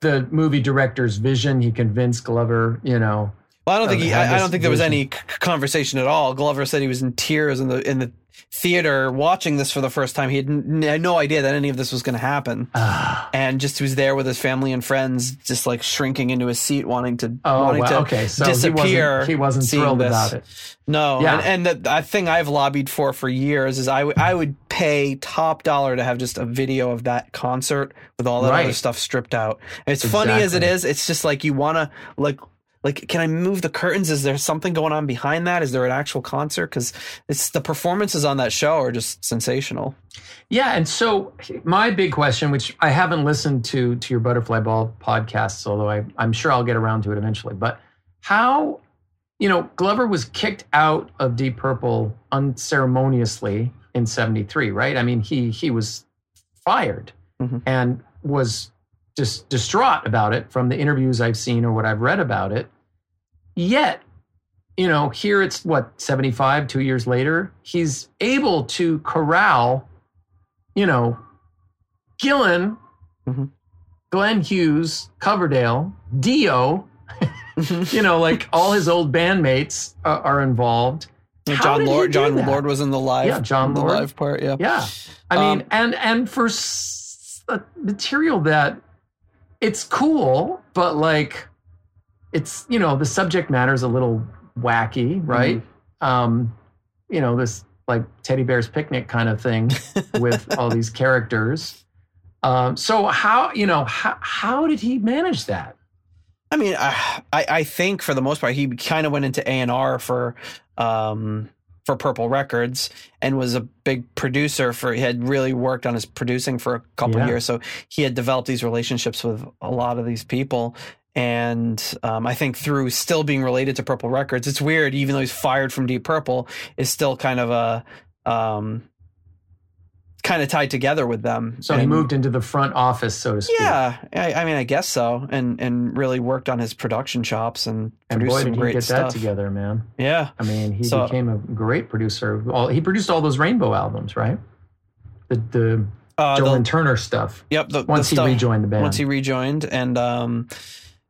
the movie director's vision, he convinced Glover, you know. Well, I don't think he, I, I don't think there was any conversation at all. Glover said he was in tears in the in the theater watching this for the first time. He had, n- had no idea that any of this was going to happen, Ah. and just was there with his family and friends, just like shrinking into his seat, wanting to oh, wanting wow. to okay. So disappear. he wasn't, he wasn't thrilled this. about it. No, Yeah. and, and the, thing I've lobbied for for years is I would I would pay top dollar to have just a video of that concert with all that other stuff stripped out. And it's funny as it is, it's just like you want to like like can I move the curtains? Is there something going on behind that? Is there an actual concert? Because it's the performances on that show are just sensational. Yeah, and so my big question, which I haven't listened to to your Butterfly Ball podcasts, although I, I'm sure I'll get around to it eventually. But how, you know, Glover was kicked out of Deep Purple unceremoniously in '73, right? I mean, he he was fired Mhm. and was just distraught about it from the interviews I've seen or what I've read about it. Yet, you know, here it's what 75, two years later, he's able to corral you know, Gillan, Mhm. Glenn Hughes, Coverdale, Dio, you know, like all his old bandmates uh, are involved. How Jon Lord John that? Lord was in the live Yeah, John the Lord. live part. Yeah. Yeah. I Um, mean, and and for s- material that it's cool, but like it's, you know, the subject matter is a little wacky, right? Um, you know, this like teddy bear's picnic kind of thing with all these characters. Um, so how, you know, how, how did he manage that? I mean, I, I I think for the most part, he kind of went into A and R for um, for Purple Records and was a big producer for. He had really worked on his producing for a couple Yeah. years, so he had developed these relationships with a lot of these people. And um, I think through still being related to Purple Records, it's weird. Even though he's fired from Deep Purple, is still kind of a um, kind of tied together with them. So he moved into the front office, so to speak. Yeah, I, I mean, I guess so, and and really worked on his production chops and And produced boy, some great get stuff. that together, man. Yeah, I mean, he So- became a great producer. All, he produced all those Rainbow albums, right? The the uh, the- Turner stuff. yep. The, Once the he stuff- rejoined the band. once he rejoined, and um,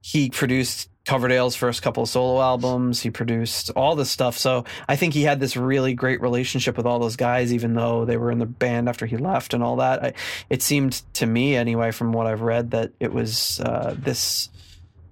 he produced Coverdale's first couple of solo albums. He produced all this stuff. So I think he had this really great relationship with all those guys, even though they were in the band after he left and all that. I, it seemed to me, anyway, from what I've read, that it was uh, this.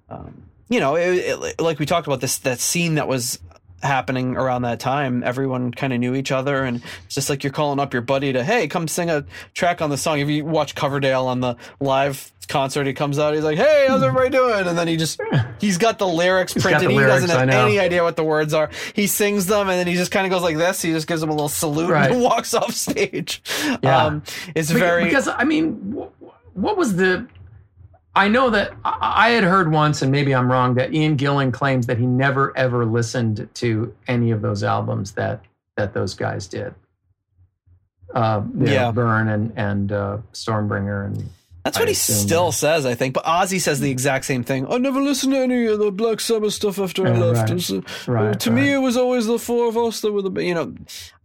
Um, you know, it, it, like we talked about this that scene that was happening around that time everyone kind of knew each other and it's just like you're calling up your buddy to hey come sing a track on the song if you watch coverdale on the live concert he comes out he's like hey how's everybody doing and then he just he's got the lyrics He's printed the he lyrics, doesn't have any idea what the words are he sings them and then he just kind of goes like this he just gives them a little salute Right. and walks off stage Yeah. um it's Be- very because I mean, wh- what was the? I know that I had heard once, and maybe I'm wrong, that Ian Gillan claims that he never ever listened to any of those albums that that those guys did. Uh, know, Yeah. Burn and and uh, Stormbringer and That's I what he still that. says, I think. But Ozzy says the exact same thing. I never listened to any of the Black Sabbath stuff after I Yeah, left. right. Uh, right. to me, it was always the four of us that were the. You know,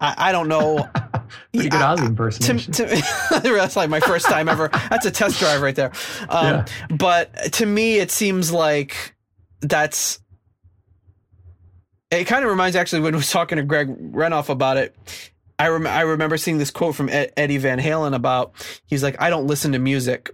I, I don't know. pretty good Ozzy impersonation. to, that's like my first time ever. That's a test drive right there. Um, But to me, it seems like that's. It kind of reminds actually when I was talking to Greg Renoff about it. I rem- I remember seeing this quote from Ed- Eddie Van Halen about he's like I don't listen to music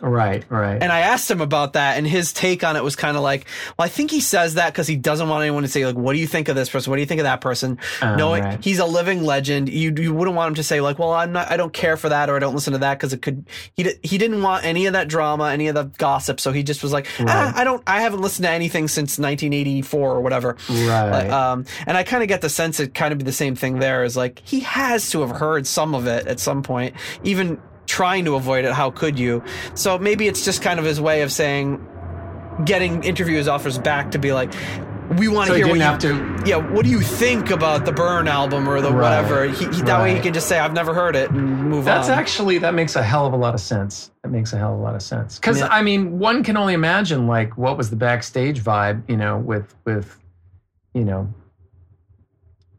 right, right. and I asked him about that, and his take on it was kind of like, well, I think he says that because he doesn't want anyone to say like, "What do you think of this person? What do you think of that person?" Oh, Knowing right. he's a living legend, you you wouldn't want him to say like, "Well, I'm not, I don't care for that," or "I don't listen to that," because it could. He he didn't want any of that drama, any of the gossip, so he just was like, ah, "I don't, I haven't listened to anything since 1984 or whatever." right. Like, um, and I kind of get the sense it kind of be the same thing there. Is like he has to have heard some of it at some point, even trying to avoid it. How could you? So maybe it's just kind of his way of saying, getting interviewers offers back to be like, we want so to he hear what you. have to. yeah, what do you think about the Burn album or the Right, whatever? He, he, that way he can just say, "I've never heard it" and move That's on. actually that makes a hell of a lot of sense. That makes a hell of a lot of sense. Because Yeah. I mean, one can only imagine like what was the backstage vibe, you know, with with you know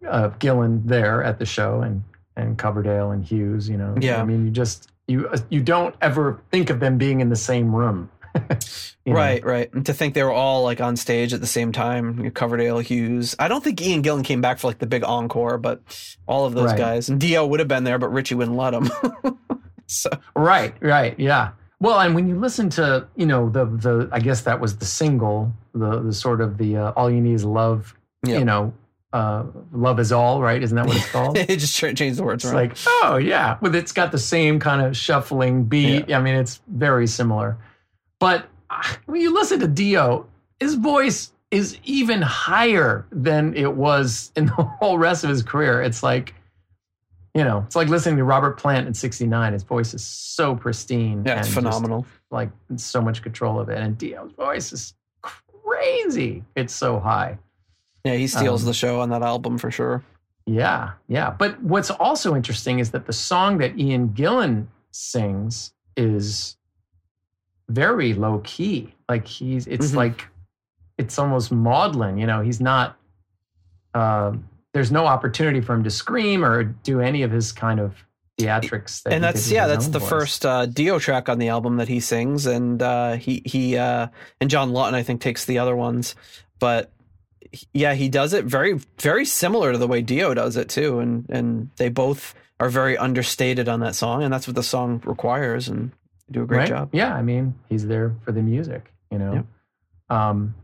uh, Gillan there at the show and and Coverdale and Hughes. You know, Yeah. I mean, you just you you don't ever think of them being in the same room. You know? Right, right. And to think they were all like on stage at the same time, Coverdale, Hughes. I don't think Ian Gillan came back for like the big encore, but all of those Right. guys. And Dio would have been there, but Ritchie wouldn't let him. so Right, right, yeah. Well, and when you listen to, you know, the the I guess that was the single, the the sort of the uh, all you need is love, Yep. you know, uh, love is all, right? Isn't that what it's called? it just changed the words It's like, oh yeah, with it's got the same kind of shuffling beat. I mean, it's very similar. But ah, when you listen to Dio, his voice is even higher than it was in the whole rest of his career. It's like, you know, it's like listening to Robert Plant in '69. His voice is so pristine. yeah, it's and just, phenomenal. like so much control of it. And Dio's voice is crazy. It's so high. Yeah, he steals um, the show on that album for sure. Yeah, yeah. But what's also interesting is that the song that Ian Gillan sings is very low key. Like he's, it's Mhm. like, it's almost maudlin. You know, he's not. Um, there's no opportunity for him to scream or do any of his kind of theatrics. That and that's yeah, that's the voice. first uh, Dio track on the album that he sings, and uh, he he uh, and John Lawton I think takes the other ones, but yeah, he does it very very similar to the way Dio does it too, and and they both are very understated on that song, and that's what the song requires, and do a great right? job. Yeah, I mean, he's there for the music, you know. Um,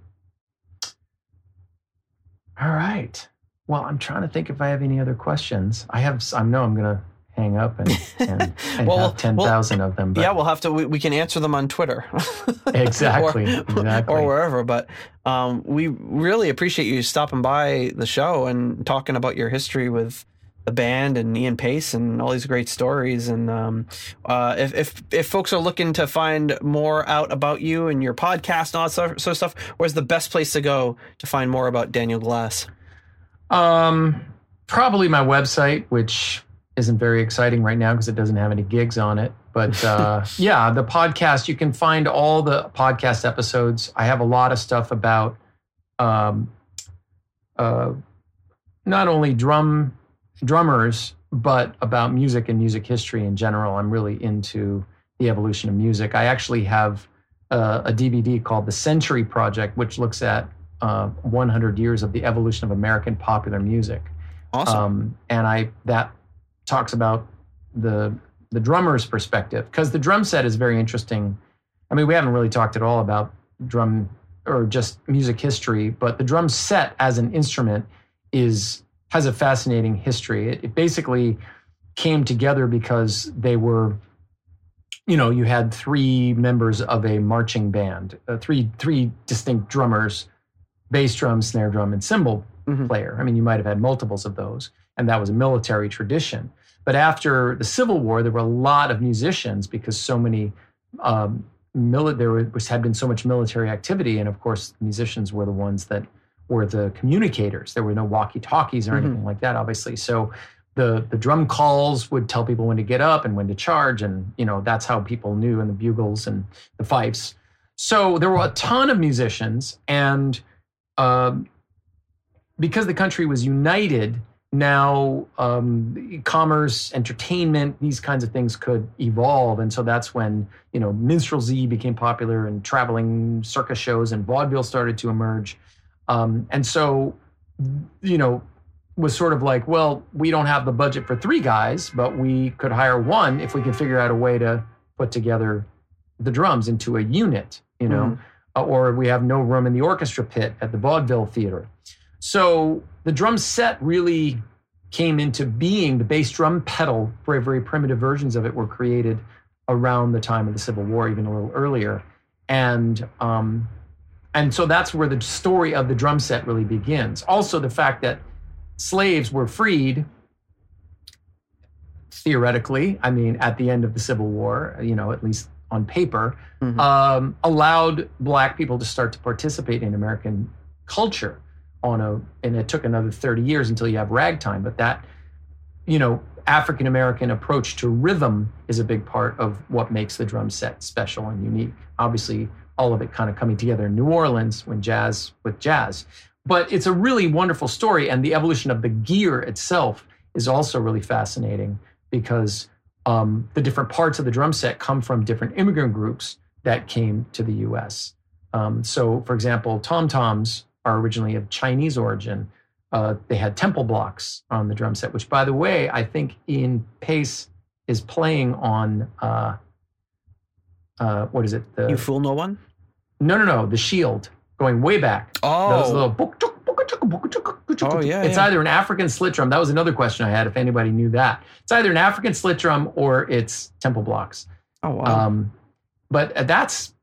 all right. Well, I'm trying to think if I have any other questions. I have. I know I'm gonna hang up and and, and Well, have ten thousand of them. But yeah, we'll have to. We, we can answer them on Twitter, Exactly, or, exactly. or wherever. But um, we really appreciate you stopping by the show and talking about your history with the band and Ian Paice and all these great stories. And um, uh, if, if if folks are looking to find more out about you and your podcast and all that sort of stuff, where's the best place to go to find more about Daniel Glass? Um, probably my website, which isn't very exciting right now because it doesn't have any gigs on it. But uh, yeah, the podcast, you can find all the podcast episodes. I have a lot of stuff about um, uh, not only drum drummers, but about music and music history in general. I'm really into the evolution of music. I actually have uh, a DVD called The Century Project, which looks at uh, 100 years of the evolution of American popular music. Awesome. Um, and I that talks about the the drummer's perspective because the drum set is very interesting. I mean, we haven't really talked at all about drum or just music history, but the drum set as an instrument is has a fascinating history. It, it basically came together because they were, you know, you had three members of a marching band, uh, three three distinct drummers, bass drum, snare drum, and cymbal Mhm. player. I mean, you might have had multiples of those, and that was a military tradition. But after the Civil War, there were a lot of musicians because so many um, mili- there was had been so much military activity, and of course, musicians were the ones that were the communicators. There were no walkie-talkies or Mhm. anything like that, obviously. So the the drum calls would tell people when to get up and when to charge, and you know that's how people knew, and the bugles and the fifes. So there were a ton of musicians, and um, because the country was united, now um, commerce, entertainment, these kinds of things could evolve, and so that's when you know minstrelsy became popular, and traveling circus shows and vaudeville started to emerge, um, and so you know was sort of like, well, we don't have the budget for three guys, but we could hire one if we can figure out a way to put together the drums into a unit, you know, uh, or we have no room in the orchestra pit at the vaudeville theater. So the drum set really came into being. The bass drum pedal, very, very primitive versions of it were created around the time of the Civil War, even a little earlier. And um, and so that's where the story of the drum set really begins. Also, the fact that slaves were freed theoretically, I mean, at the end of the Civil War, you know, at least on paper, Mhm. um, allowed black people to start to participate in American culture on a, and it took another 30 years until you have ragtime, but that, you know, African American approach to rhythm is a big part of what makes the drum set special and unique. Obviously, all of it kind of coming together in New Orleans when jazz with jazz. But it's a really wonderful story, and the evolution of the gear itself is also really fascinating because um, the different parts of the drum set come from different immigrant groups that came to the U.S. Um, so, for example, tom toms are originally of Chinese origin. Uh, they had temple blocks on the drum set, which, by the way, I think Ian Paice is playing on. Uh, uh, what is it? The, You fool no one. no, no, no. The Shield, going way back. Those Oh, little book, chuk. Oh, yeah, It's yeah. either an African slit drum. That was another question I had. If anybody knew that, it's either an African slit drum or it's temple blocks. oh wow. Um, but that's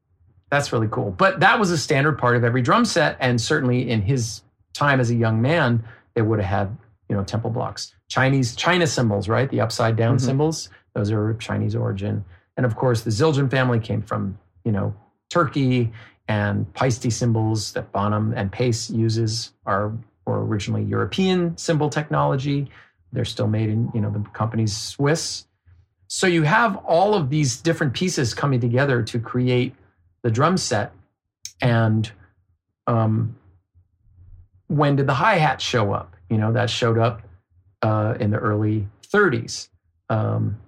that's really cool. But that was a standard part of every drum set, and certainly in his time as a young man, they would have had you know temple blocks, Chinese China cymbals, right? The upside down Mhm. cymbals; those are Chinese origin. And of course, the Zildjian family came from you know Turkey, and Paiste cymbals that Bonham and Paice uses are were originally European cymbal technology. They're still made in you know the company's Swiss. So you have all of these different pieces coming together to create the drum set. And um, when did the hi hat show up? You know, that showed up uh, in the early 30s. Um,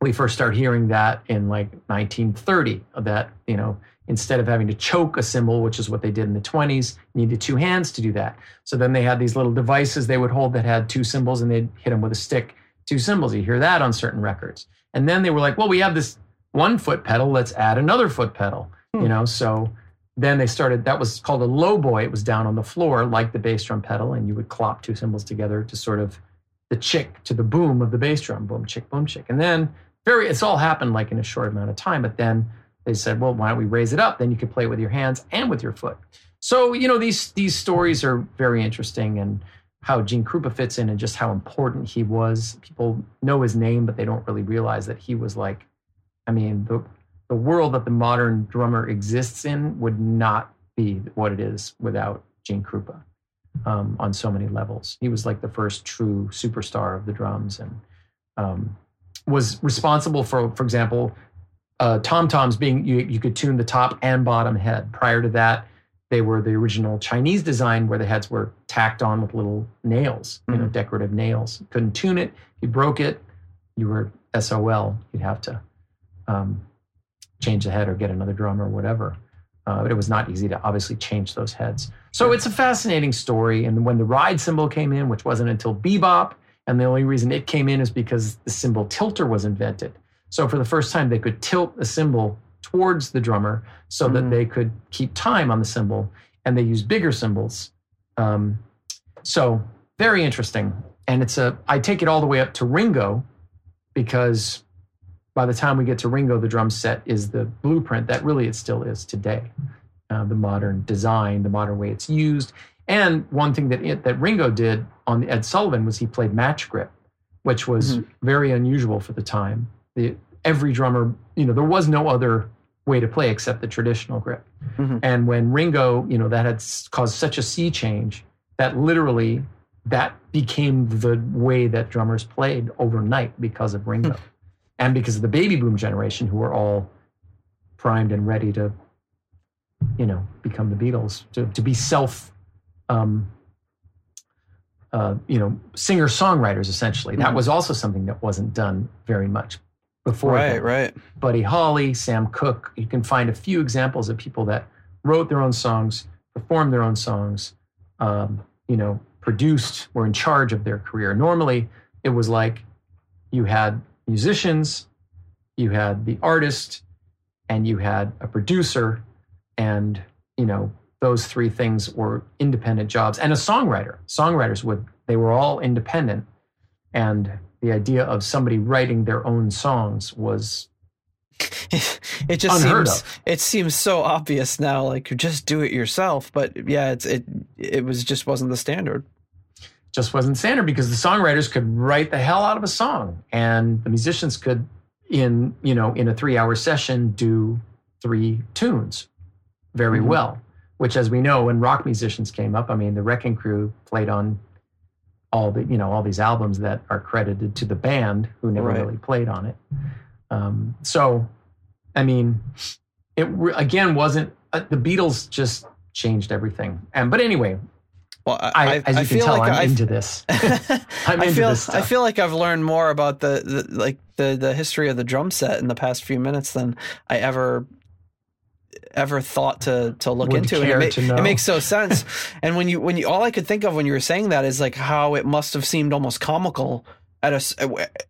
we first start hearing that in like 1930. That you know, instead of having to choke a cymbal, which is what they did in the 20s, needed two hands to do that. So then they had these little devices they would hold that had two cymbals, and they'd hit them with a stick two cymbals. You hear that on certain records. And then they were like, well, we have this one foot pedal. Let's add another foot pedal. Hmm. You know, so then they started. That was called a low boy. It was down on the floor like the bass drum pedal, and you would clop two cymbals together to sort of the chick to the boom of the bass drum, boom chick, boom chick. And then very, it's all happened like in a short amount of time. But then they said, well, why don't we raise it up? Then you could play it with your hands and with your foot. So you know these these stories are very interesting and how Gene Krupa fits in and just how important he was. People know his name, but they don't really realize that he was like, I mean, the the world that the modern drummer exists in would not be what it is without Gene Krupa um, on so many levels. He was like the first true superstar of the drums and um, was responsible for, for example, uh, tom toms being you, you could tune the top and bottom head. Prior to that, they were the original Chinese design where the heads were tacked on with little nails, you know, decorative nails. Couldn't tune it. You broke it, you were SOL. You'd have to um, change the head or get another drum or whatever. Uh, but it was not easy to obviously change those heads. So it's a fascinating story. And when the ride cymbal came in, which wasn't until bebop, and the only reason it came in is because the cymbal tilter was invented. So for the first time, they could tilt the cymbal towards the drummer so that Mm. they could keep time on the cymbal, and they used bigger cymbals. Um, so very interesting. And it's a I take it all the way up to Ringo because by the time we get to Ringo, the drum set is the blueprint that really it still is today. Uh, the modern design, the modern way it's used. And one thing that it, that Ringo did on Ed Sullivan was he played match grip, which was very unusual for the time. The, every drummer, you know, there was no other way to play except the traditional grip. Mhm. And when Ringo, you know, that had caused such a sea change that literally that became the way that drummers played overnight because of Ringo and because of the baby boom generation who were all primed and ready to, you know, become the Beatles, to, to be self, um, uh, you know, singer songwriters essentially. That Mhm. was also something that wasn't done very much before. Right, then. right. Buddy Holly, Sam Cooke. You can find a few examples of people that wrote their own songs, performed their own songs, um, you know, produced, were in charge of their career. Normally, it was like you had musicians, you had the artist, and you had a producer, and you know those three things were independent jobs, and a songwriter. Songwriters would they were all independent, and the idea of somebody writing their own songs was it just Unheard seems of. it seems so obvious now like you just do it yourself but yeah it's it it was just wasn't the standard just wasn't standard because the songwriters could write the hell out of a song and the musicians could in you know in a three hour session do three tunes very Mhm. well which as we know when rock musicians came up i mean the wrecking crew played on all the you know all these albums that are credited to the band who never Right. really played on it um, so i mean it re- again wasn't uh, the beatles just changed everything and but anyway well I, i, as you I can feel tell like i'm I, into this. I'm I into feel this I feel like I've learned more about the, the like the the history of the drum set in the past few minutes than I ever ever thought to to look Would into it, ma- it makes so sense. And when you when you all I could think of when you were saying that is like how it must have seemed almost comical at a s-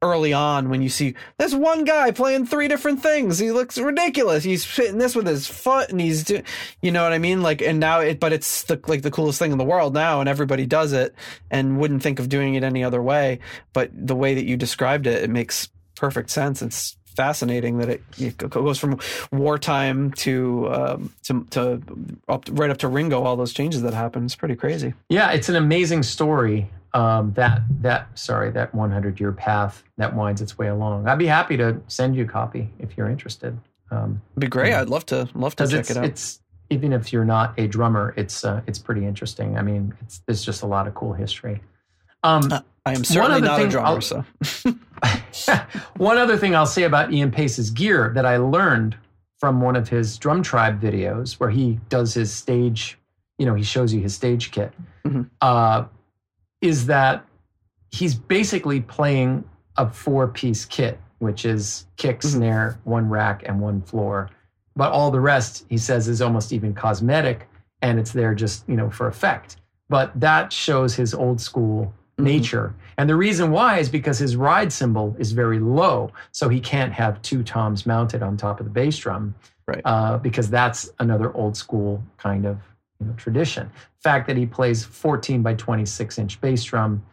early on when you see this one guy playing three different things. He looks ridiculous. He's hitting this with his foot and he's doing you know what I mean? Like and now it but it's the like the coolest thing in the world now and everybody does it and wouldn't think of doing it any other way. But the way that you described it it makes perfect sense. It's fascinating that it, it goes from wartime to um, to, to up right up to Ringo all those changes that happen. It's pretty crazy. Yeah, it's an amazing story. Um, that that sorry, that 100 year path that winds its way along. I'd be happy to send you a copy if you're interested. Um, It'd be great. I'd love to love to check it out it's even if you're not a drummer, it's uh, it's pretty interesting. I mean, it's there's just a lot of cool history. Um, I am certainly not a drummer I'll- so one other thing I'll say about Ian Paice's gear that I learned from one of his drum tribe videos where he does his stage, you know, he shows you his stage kit, Mhm. uh, is that he's basically playing a four piece kit, which is kick, Mhm. snare, one rack, and one floor. But all the rest, he says, is almost even cosmetic and it's there just, you know, for effect. But that shows his old school Mhm. nature. And the reason why is because his ride cymbal is very low. So he can't have two toms mounted on top of the bass drum. Right. Uh, because that's another old school kind of you know, tradition. Fact that he plays 14 by 26 inch bass drum,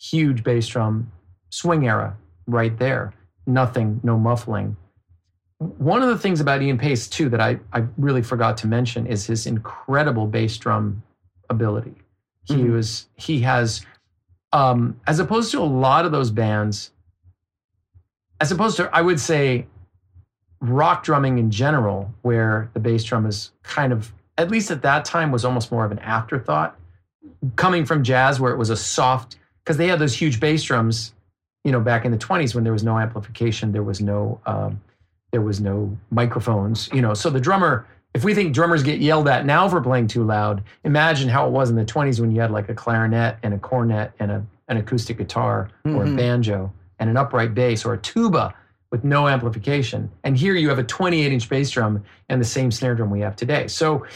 huge bass drum, swing era right there. Nothing, no muffling. One of the things about Ian Paice, too, that I, I really forgot to mention is his incredible bass drum ability. He Mhm. was he has um, as opposed to a lot of those bands, as opposed to, I would say, rock drumming in general, where the bass drum is kind of, at least at that time, was almost more of an afterthought. Coming from jazz, where it was a soft, because they had those huge bass drums, you know, back in the 20s when there was no amplification, there was no, um, there was no microphones, you know. So the drummer, if we think drummers get yelled at now for playing too loud, imagine how it was in the 20s when you had like a clarinet and a cornet and a, an acoustic guitar or a Mhm. banjo and an upright bass or a tuba with no amplification. And here you have a 28 inch bass drum and the same snare drum we have today. So,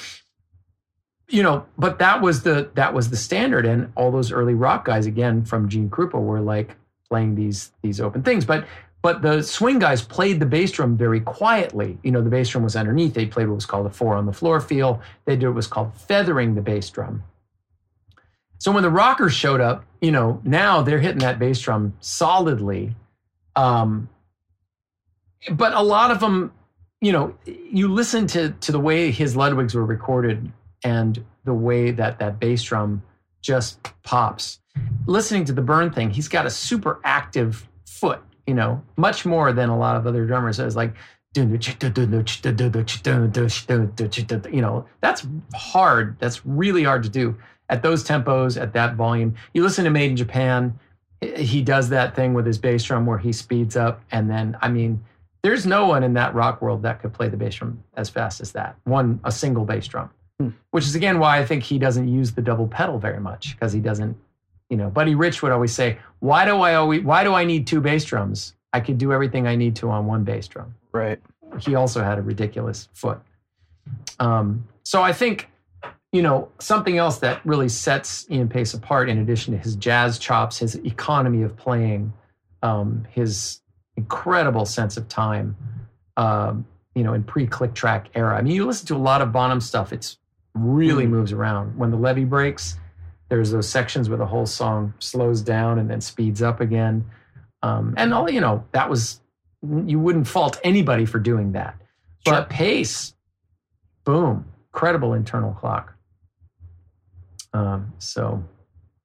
you know, but that was the that was the standard. And all those early rock guys, again from Gene Krupa, were like playing these these open things. But but the swing guys played the bass drum very quietly. You know, the bass drum was underneath. They played what was called a four on the floor feel. They did what was called feathering the bass drum. So when the rockers showed up, you know, now they're hitting that bass drum solidly. Um, but a lot of them, you know, you listen to to the way his Ludwigs were recorded and the way that that bass drum just pops. Listening to the Burn thing, he's got a super active foot, you know, much more than a lot of other drummers. It's like, you know, that's hard. That's really hard to do at those tempos, at that volume. You listen to Made in Japan, he does that thing with his bass drum where he speeds up. And then, I mean, there's no one in that rock world that could play the bass drum as fast as that. One, a single bass drum, Hmm. which is again why I think he doesn't use the double pedal very much because he doesn't, you know, Buddy Rich would always say, why do I always, why do I need two bass drums? I could do everything I need to on one bass drum Right. he also had a ridiculous foot. Um, so I think, you know, something else that really sets Ian Paice apart, in addition to his jazz chops, his economy of playing, um, his incredible sense of time, um, you know, in pre-click track era. I mean, you listen to a lot of Bonham stuff; it's really Mm. moves around. When the levee breaks, there's those sections where the whole song slows down and then speeds up again. Um, and all you know, that was you wouldn't fault anybody for doing that. But Paice, boom, credible internal clock. Um, so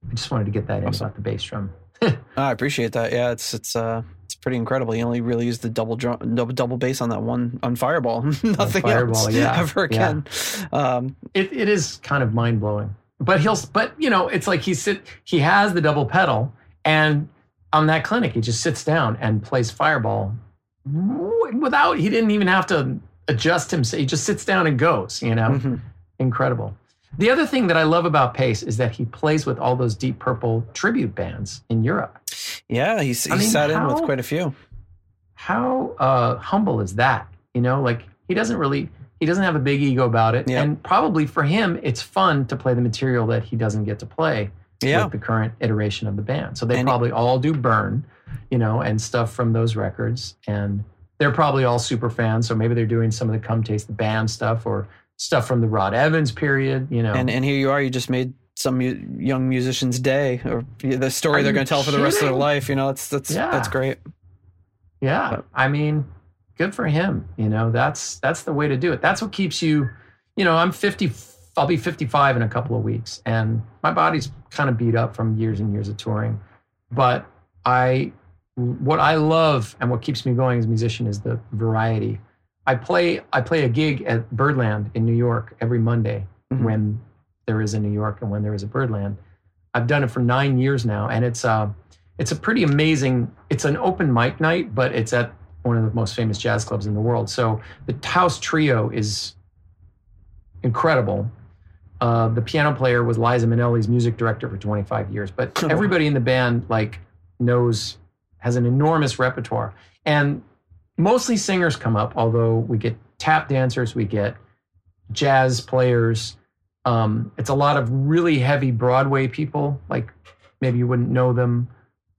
I just wanted to get that in Awesome. about the bass drum. I appreciate that. Yeah, it's it's uh pretty incredible. He only really used the double drum, double double bass on that one on Fireball. Nothing Fireball, else yeah, ever yeah. again. Um, It, it is kind of mind blowing. But he'll, but you know, it's like he sit, he has the double pedal, and on that clinic, he just sits down and plays Fireball without. He didn't even have to adjust himself. He just sits down and goes. You know, mhm. incredible. The other thing that I love about Paice is that he plays with all those Deep Purple tribute bands in Europe. Yeah, he's he I mean, sat in with quite a few. How uh, humble is that? You know, like he doesn't really, he doesn't have a big ego about it, Yeah. and probably for him, it's fun to play the material that he doesn't get to play Yeah, with the current iteration of the band. So they And- probably all do burn, you know, and stuff from those records, and they're probably all super fans. So maybe they're doing some of the Come Taste the Band stuff or stuff from the Rod Evans period, you know. and and here you are. You just made some mu- young musician's day, or the story Are they're going to tell for the rest of their life. You know, that's that's Yeah. that's great. Yeah, But- I mean, good for him. You know, that's that's the way to do it. That's what keeps you. You know, I'm 50. I'll be 55 in a couple of weeks, and my body's kind of beat up from years and years of touring. But I, what I love and what keeps me going as a musician is the variety. I play I play a gig at Birdland in New York every Monday Mhm. when there is a New York and when there is a Birdland. I've done it for nine years now, and it's uh, it's a pretty amazing. It's an open mic night, but it's at one of the most famous jazz clubs in the world. So the House Trio is incredible. Uh, the piano player was Liza Minnelli's music director for 25 years, but everybody in the band like knows has an enormous repertoire, and mostly singers come up. Although we get tap dancers, we get jazz players. Um, it's a lot of really heavy Broadway people. Like maybe you wouldn't know them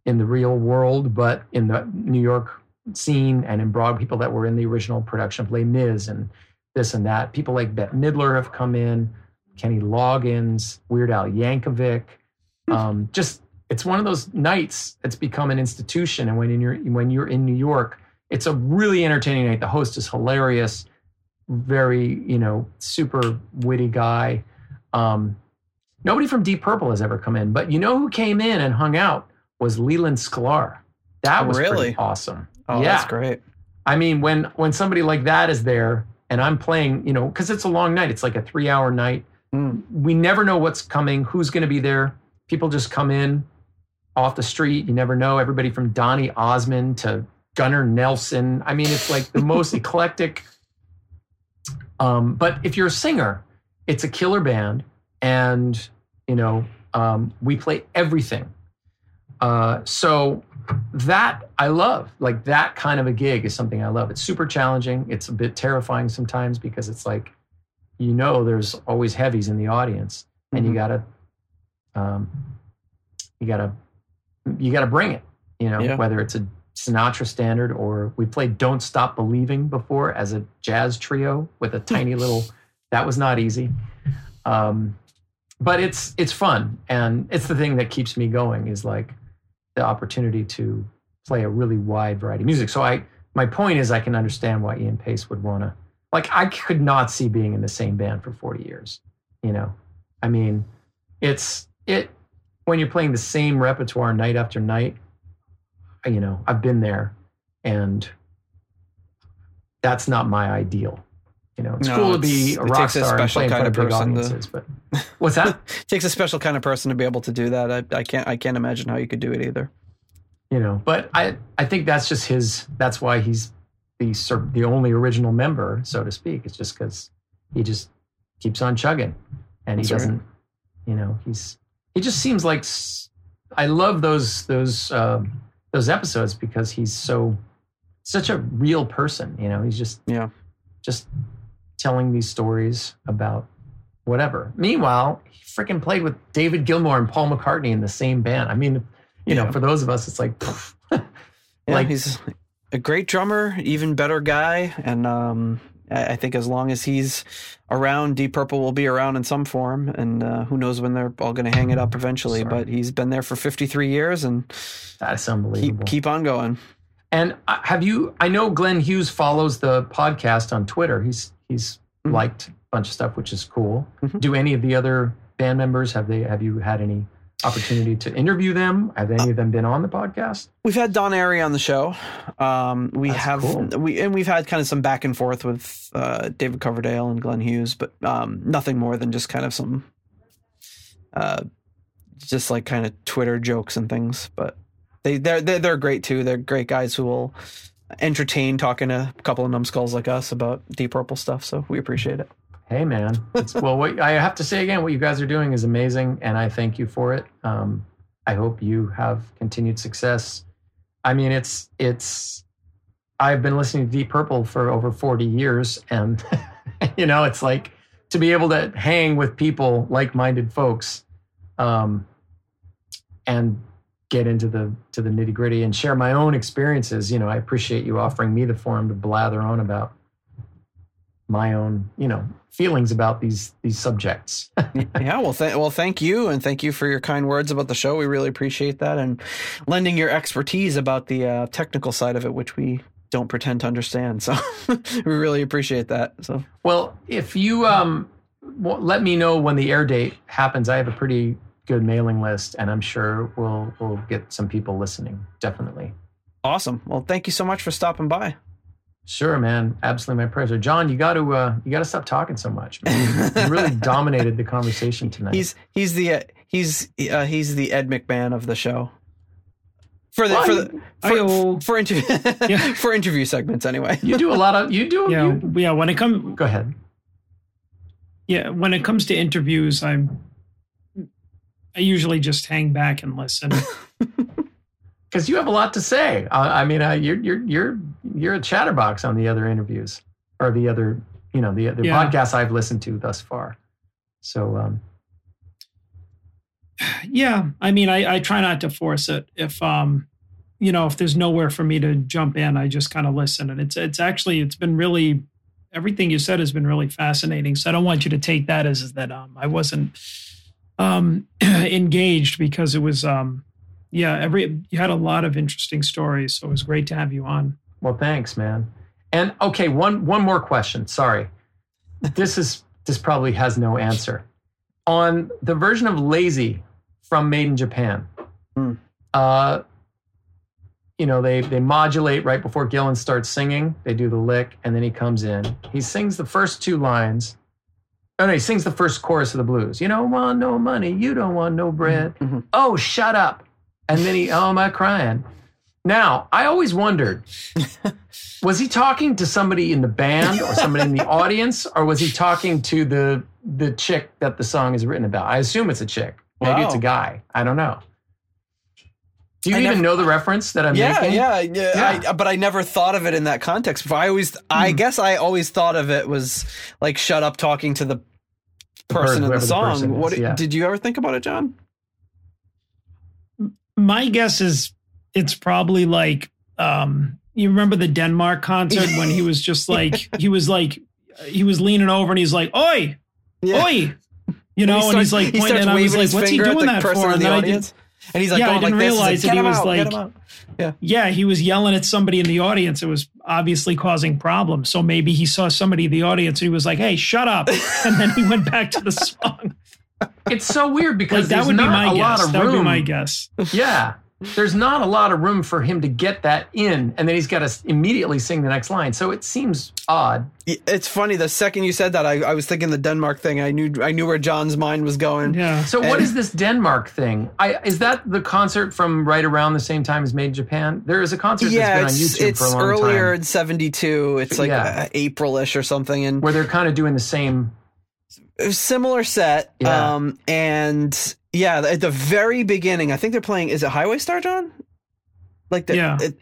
in the real world, but in the New York scene and in Broad people that were in the original production of Les Mis and this and that. People like Bette Midler have come in, Kenny Loggins, Weird Al Yankovic. Um, just it's one of those nights that's become an institution. And when you're when you're in New York, it's a really entertaining night. The host is hilarious, very you know super witty guy. Um, nobody from Deep Purple has ever come in. But you know who came in and hung out was Leland Sklar. That was Really? pretty awesome. Oh, yeah. that's great. I mean, when when somebody like that is there and I'm playing, you know, because it's a long night. It's like a three hour night. Mm. We never know what's coming, who's going to be there. People just come in off the street. You never know. Everybody from Donny Osmond to Gunnar Nelson. I mean, it's like the most eclectic. Um, but if you're a singer, it's a killer band, and you know um, we play everything. Uh, so that I love. Like that kind of a gig is something I love. It's super challenging. It's a bit terrifying sometimes because it's like, you know, there's always heavies in the audience, and you Mhm. gotta, um, you gotta, you gotta bring it. You know, Yeah. whether it's a Sinatra standard or we played "Don't Stop Believing" before as a jazz trio with a tiny little. That was not easy. Um, but it's it's fun and it's the thing that keeps me going is like the opportunity to play a really wide variety of music. So I my point is I can understand why Ian Paice would want to like I could not see being in the same band for 40 years, you know. I mean, it's it when you're playing the same repertoire night after night, you know, I've been there and that's not my ideal. You know, it's No, cool to be a it rock takes a star and special play in kind front of big person to- audiences, but what's that? takes a special kind of person to be able to do that. I, I can't I can't imagine how you could do it either. you know but i i think that's just his that's why he's the the only original member so to speak it's just because he just keeps on chugging and he That's doesn't you know he's he just seems like I love those those um those episodes because he's so such a real person you know? He's just Yeah. just telling these stories about whatever. Meanwhile he freaking played with david gilmour and paul mccartney in the same band. I mean you know for those of us it's like Yeah, Like- he's a great drummer, even better guy, and um, I, think as long as he's around, Deep Purple will be around in some form, and uh, who knows when they're all going to hang it up eventually. Sorry. But he's been there for 53 years, and That's keep unbelievable. keep on going. and uh, have you? I know Glenn Hughes follows the podcast on Twitter. He's he's Mhm. liked a bunch of stuff, which is cool. Mhm. Do any of the other band members have they? Have you had any opportunity to interview them? Have any of them been on the podcast? We've had Don Airey on the show. Um, we That's have cool. we and we've had kind of some back and forth with uh, David Coverdale and Glenn Hughes, but um, nothing more than just kind of some, uh, just like kind of Twitter jokes and things. But they they're they're, they're great too. They're great guys who will entertain talking to a couple of numbskulls like us about Deep Purple stuff. So we appreciate it. Hey man, well, what, I have to say again, what you guys are doing is amazing, and I thank you for it. Um, I hope you have continued success. I mean, it's it's. I've been listening to Deep Purple for over forty years, and you know, it's like to be able to hang with people, like-minded folks, um, and get into the to the nitty gritty and share my own experiences. You know, I appreciate you offering me the forum to blather on about my own, you know, feelings about these these subjects. yeah, well, th- well, thank you, and thank you for your kind words about the show. We really appreciate that, and lending your expertise about the uh, technical side of it, which we don't pretend to understand. So we really appreciate that. So well, if you um, let me know when the air date happens, I have a pretty good mailing list, and I'm sure we'll we'll get some people listening. Definitely. awesome. Well, thank you so much for stopping by. Sure, man. Absolutely my pleasure. John, you got to uh, you got to stop talking so much. Man. You really dominated the conversation tonight. He's he's the uh, he's uh, he's the Ed McMahon of the show. For the Well, for the Hi-yo. for, for interview Yeah. for interview segments anyway. you do a lot of you do Yeah, you, yeah. When it comes, go ahead. yeah, when it comes to interviews, I'm. I usually just hang back and listen. because you have a lot to say. I, I mean, uh, you're you're you're you're a chatterbox on the other interviews or the other, you know, the the Yeah. podcasts I've listened to thus far. So, um, yeah, I mean, I, I try not to force it. If um, you know, if there's nowhere for me to jump in, I just kind of listen, and it's it's actually it's been really everything you said has been really fascinating. So I don't want you to take that as that um I wasn't um engaged because it was um yeah every you had a lot of interesting stories, so it was great to have you on. well, thanks, man. And okay, one one more question. Sorry, this is this probably has no answer. on the version of Lazy from Made in Japan. Hmm. Uh, you know, they they modulate right before Gillan starts singing. They do the lick, and then he comes in. He sings the first two lines. Oh no, he sings the first chorus of the blues. You don't want no money, you don't want no bread. Mhm. Oh, shut up. And then he, oh, am I crying? Now, I always wondered, was he talking to somebody in the band or somebody in the audience, or was he talking to the the chick that the song is written about? I assume it's a chick. Maybe it's a guy. I don't know. Do you I even never- know the reference that I'm yeah, making? yeah, yeah, Yeah. I, but I never thought of it in that context before. I always, I Hmm. guess, I always thought of it was like shut up talking to the person in whoever the the song. is, what yeah. did you ever think about it, John? My guess is it's probably like um you remember the Denmark concert when he was just like he was like he was leaning over and he's like, Oi, oi. You know, and, he's like he pointing starts and I was like, what's he doing that for? And the then I did, audience, and he's like, Yeah, I didn't like realize that he was out, like- out." yeah, he was yelling at somebody in the audience. It was obviously causing problems. So maybe he saw somebody in the audience and he was like, Hey, shut up. And then he went back to the song. It's so weird because Like that there's would be not my a lot guess. of That would be room. my guess. Yeah. There's not a lot of room for him to get that in, and then he's got to immediately sing the next line. So it seems odd. It's funny. The second you said that, I, I was thinking the Denmark thing. I knew, I knew where John's mind was going. Yeah. So what And- is this Denmark thing? I, is that the concert from right around the same time as Made in Japan? There is a concert Yeah, that's it's, been on YouTube it's for a long earlier time in '72. It's like Yeah. uh, April-ish or something, and where they're kind of doing the same. Similar set. Yeah. Um, and yeah, at the very beginning, I think they're playing. Is it Highway Star, John? Like the, Yeah. it-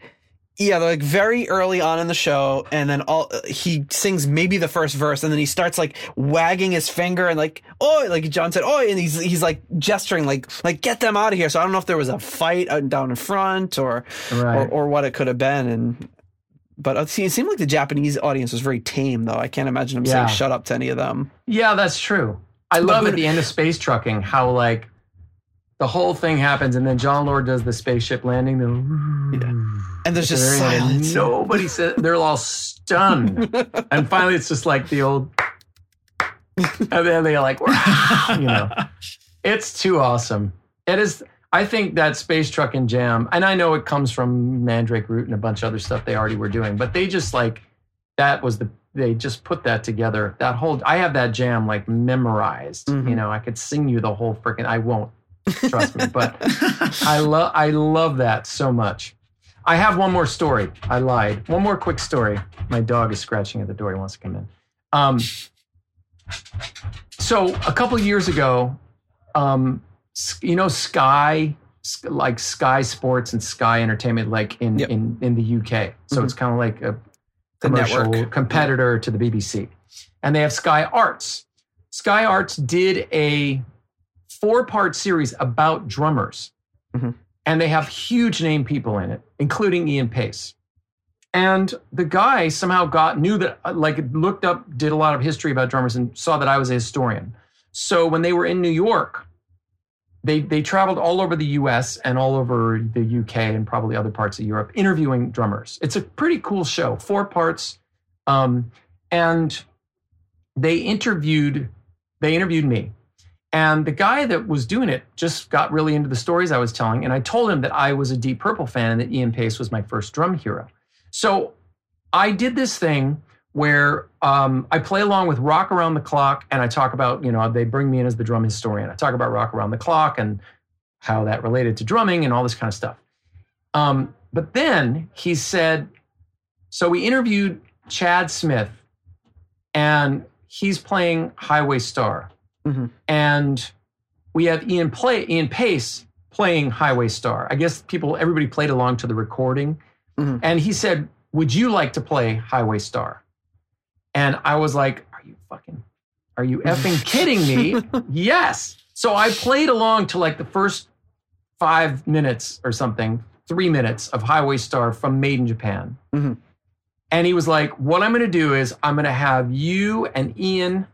yeah, they're like very early on in the show, and then all he sings maybe the first verse, and then he starts like wagging his finger and like oh, like John said, oh, and he's he's like gesturing like like get them out of here. So I don't know if there was a fight out- down in front or or, or what it could have been, and. But see, it seemed like the Japanese audience was very tame, though. I can't imagine him Yeah. saying "shut up" to any of them. Yeah, that's true. I But love who- at the end of Space Truckin' how like the whole thing happens, and then Jon Lord does the spaceship landing. Then And there's just At the very end, silence. Nobody said they're all stunned, and finally it's just like the old, and then they're like, you know, it's too awesome. It is. I think that space truck and jam, and I know it comes from Mandrake Root and a bunch of other stuff they already were doing, but they just like that was the they just put that together. That whole I have that jam like memorized. Mhm. You know, I could sing you the whole freaking. I won't trust me, but I love I love that so much. I have one more story. I lied. One more quick story. My dog is scratching at the door. He wants to come in. Um, so a couple years ago, um, you know, Sky, like Sky Sports and Sky Entertainment, like in Yep. in in the UK. So Mhm. it's kind of like a commercial competitor to the BBC. And they have Sky Arts. Sky Arts did a four part series about drummers. Mhm. And they have huge name people in it, including Ian Paice. And the guy somehow got, knew that, uh, like, looked up, did a lot of history about drummers and saw that I was a historian. So when they were in New York, they, they traveled all over the US and all over the UK and probably other parts of Europe interviewing drummers. It's a pretty cool show, four parts. Um, and they interviewed they interviewed me. And the guy that was doing it just got really into the stories I was telling. And I told him that I was a Deep Purple fan and that Ian Paice was my first drum hero. So I did this thing where um, I play along with Rock Around the Clock and I talk about, you know, they bring me in as the drum historian. I talk about Rock Around the Clock and how that related to drumming and all this kind of stuff. Um, but then he said, so we interviewed Chad Smith and he's playing Highway Star. Mhm. And we have Ian play Ian Paice playing Highway Star. I guess people everybody played along to the recording. Mhm. And he said, Would you like to play Highway Star? And I was like, Are you fucking are you effing kidding me? yes. So I played along to like the first five minutes or something, three minutes of Highway Star from Made in Japan. Mhm. And he was like, What I'm going to do is I'm going to have you and Ian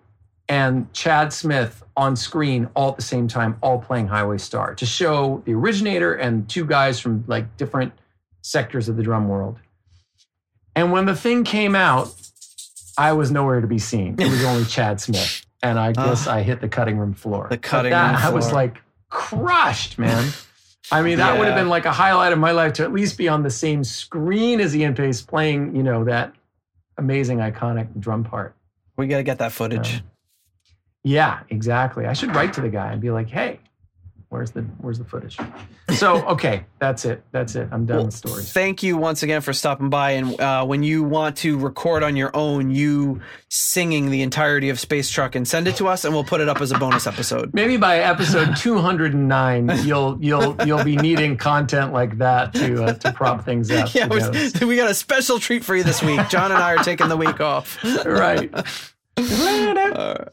and Chad Smith on screen all at the same time, all playing Highway Star to show the originator and two guys from like different sectors of the drum world. And when the thing came out, I was nowhere to be seen. It was only Chad Smith. and I guess ah. I hit the cutting room floor. The cutting that, room I was like crushed, man. I mean, that would have been like a highlight of my life to at least be on the same screen as Ian Paice playing, you know, that amazing, iconic drum part. We got to get that footage. Um, yeah, exactly. I should write to the guy and be like, "Hey, where's the where's the footage?" So, okay, that's it. That's it. I'm done Well, with stories. Thank you once again for stopping by. And uh, when you want to record on your own, you singing the entirety of Space Truck and send it to us, and we'll put it up as a bonus episode. Maybe by episode 209, you'll you'll you'll be needing content like that to uh, to prop things up. Yeah, we got a special treat for you this week. John and I are taking the week off. right. Uh,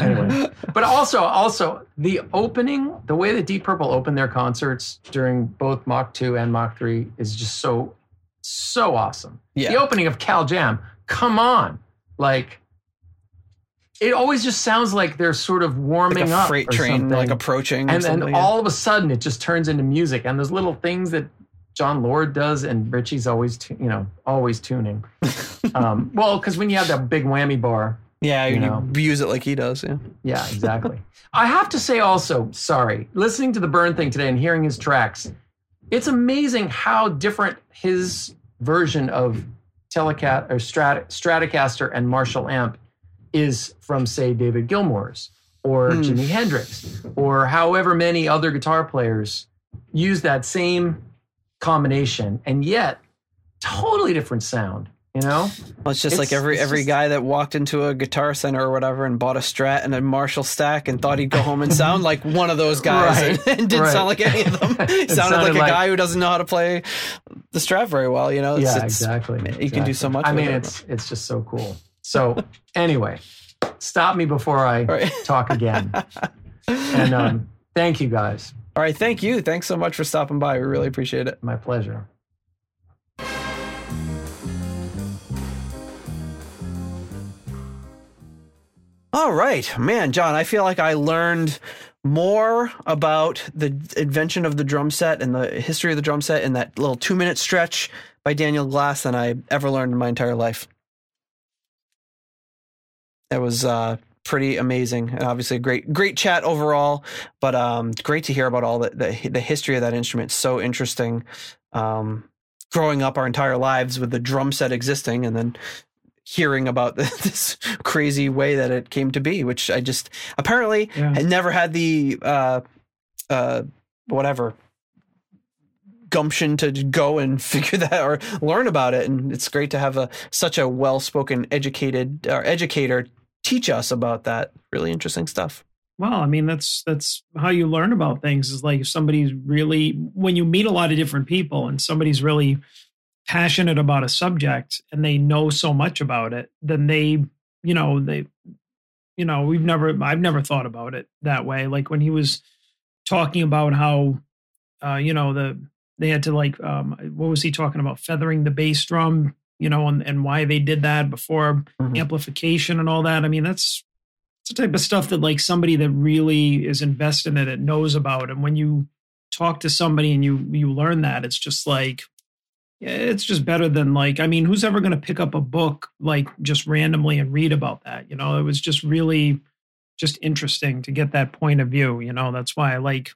anyway, but also also the opening, the way that Deep Purple opened their concerts during both Mark 2 and Mark 3 is just so so awesome. Yeah. The opening of Cal Jam, come on. Like it always just sounds like they're sort of warming like a up freight train, something. like approaching. and then all of a sudden it just turns into music and those little things that Jon Lord does and Ritchie's always tu- you know always tuning. um, well, because when you have that big whammy bar, yeah, you you, know. use it like he does. Yeah. yeah, exactly. I have to say also, sorry, listening to the Burn thing today and hearing his tracks, it's amazing how different his version of Telecat or Strat- Stratocaster and Marshall amp is from, say, David Gilmour's or Hmm. Jimi Hendrix or however many other guitar players use that same combination and yet totally different sound. You know, Well, it's just It's- like every every just- guy that walked into a guitar center or whatever and bought a Strat and a Marshall stack and thought he'd go home and sound like one of those guys Right, and, didn't right. sound like any of them. He It sounded, like sounded a like- guy who doesn't know how to play the Strat very well. You know, It's- yeah, it's- exactly. You can do so much. I mean, it. it's it's just so cool. So anyway, stop me before I Right. talk again. And um, thank you guys. All right, thank you. Thanks so much for stopping by. We really appreciate it. My pleasure. All right, man, John, I feel like I learned more about the invention of the drum set and the history of the drum set in that little two minute stretch by Daniel Glass than I ever learned in my entire life. It was uh, pretty amazing, and obviously a great, great chat overall. But um, great to hear about all the, the the history of that instrument. So interesting. Um, growing up our entire lives with the drum set existing, and then hearing about this crazy way that it came to be, which I just apparently Yeah. had never had the uh, uh, whatever gumption to go and figure that or learn about it. And it's great to have a such a well spoken, educated or educator teach us about that. Really interesting stuff. Well, I mean, that's that's how you learn about things. Is like if somebody's really when you meet a lot of different people and somebody's really passionate about a subject and they know so much about it, then they, you know, they, you know, we've never, I've never thought about it that way. Like when he was talking about how, uh, you know, the they had to like, um, what was he talking about? Feathering the bass drum, you know, and and why they did that before Mhm. amplification and all that. I mean, that's it's the type of stuff that like somebody that really is invested in it knows about. And when you talk to somebody and you you learn that, it's just like yeah, it's just better than like I mean, who's ever going to pick up a book like just randomly and read about that? You know, it was just really just interesting to get that point of view. You know, that's why I like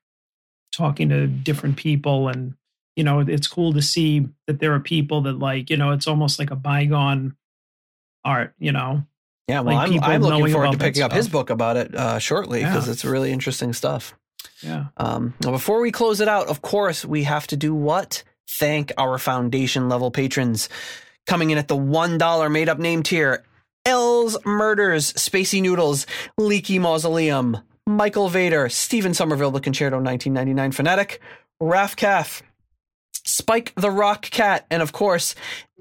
talking to different people and you know it's cool to see that there are people that like you know it's almost like a bygone art you know Yeah, well, Like I'm, people I'm looking forward to picking up his book about it uh, shortly because Yeah. it's really interesting stuff. yeah Um, now before we close it out, of course, we have to do what? Thank our foundation level patrons. Coming in at the $1 made up name tier L's Murders, Spacey Noodles, Leaky Mausoleum, Michael Vader, Stephen Somerville, The Concerto 1999 Fanatic, Raf Calf, Spike the Rock Cat, and of course,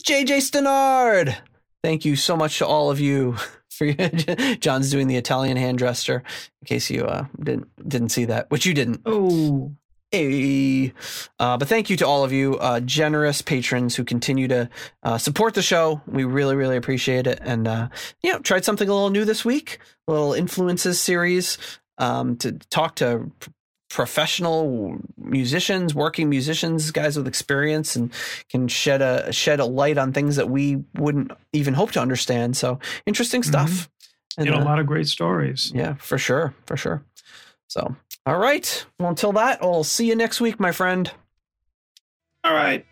JJ Stenard. Thank you so much to all of you for John's doing the Italian hand gesture. In case you uh, didn't didn't see that, which you didn't. oh Hey. Uh, but thank you to all of you, uh, generous patrons who continue to uh, support the show. We really, really appreciate it. And, uh, you know, tried something a little new this week, a little influences series um, to talk to professional musicians, working musicians, guys with experience, and can shed a shed a light on things that we wouldn't even hope to understand. So interesting stuff. And, you know, a uh, lot of great stories. yeah, for sure, for sure. So, all right. Well, until that, I'll see you next week, my friend. All right.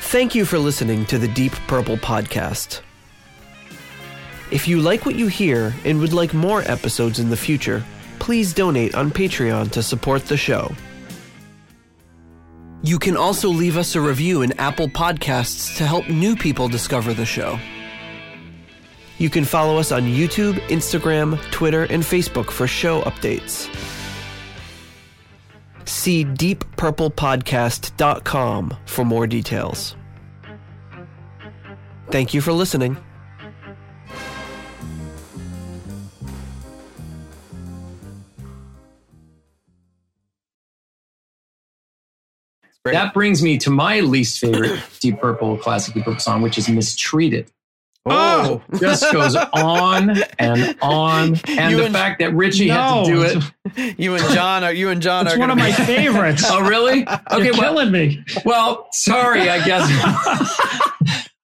Thank you for listening to the Deep Purple podcast. If you like what you hear and would like more episodes in the future, please donate on Patreon to support the show. You can also leave us a review in Apple Podcasts to help new people discover the show. You can follow us on YouTube, Instagram, Twitter, and Facebook for show updates. See deeppurplepodcast.com for more details. Thank you for listening. That brings me to my least favorite Deep Purple classic Deep Purple song, which is "Mistreated." Oh. oh, Just goes on and on, and You the and- fact that Ritchie had to do it. you and John are you and John It's are one of my favorites. Oh, really? Okay, You're well, killing me. well, sorry, I guess.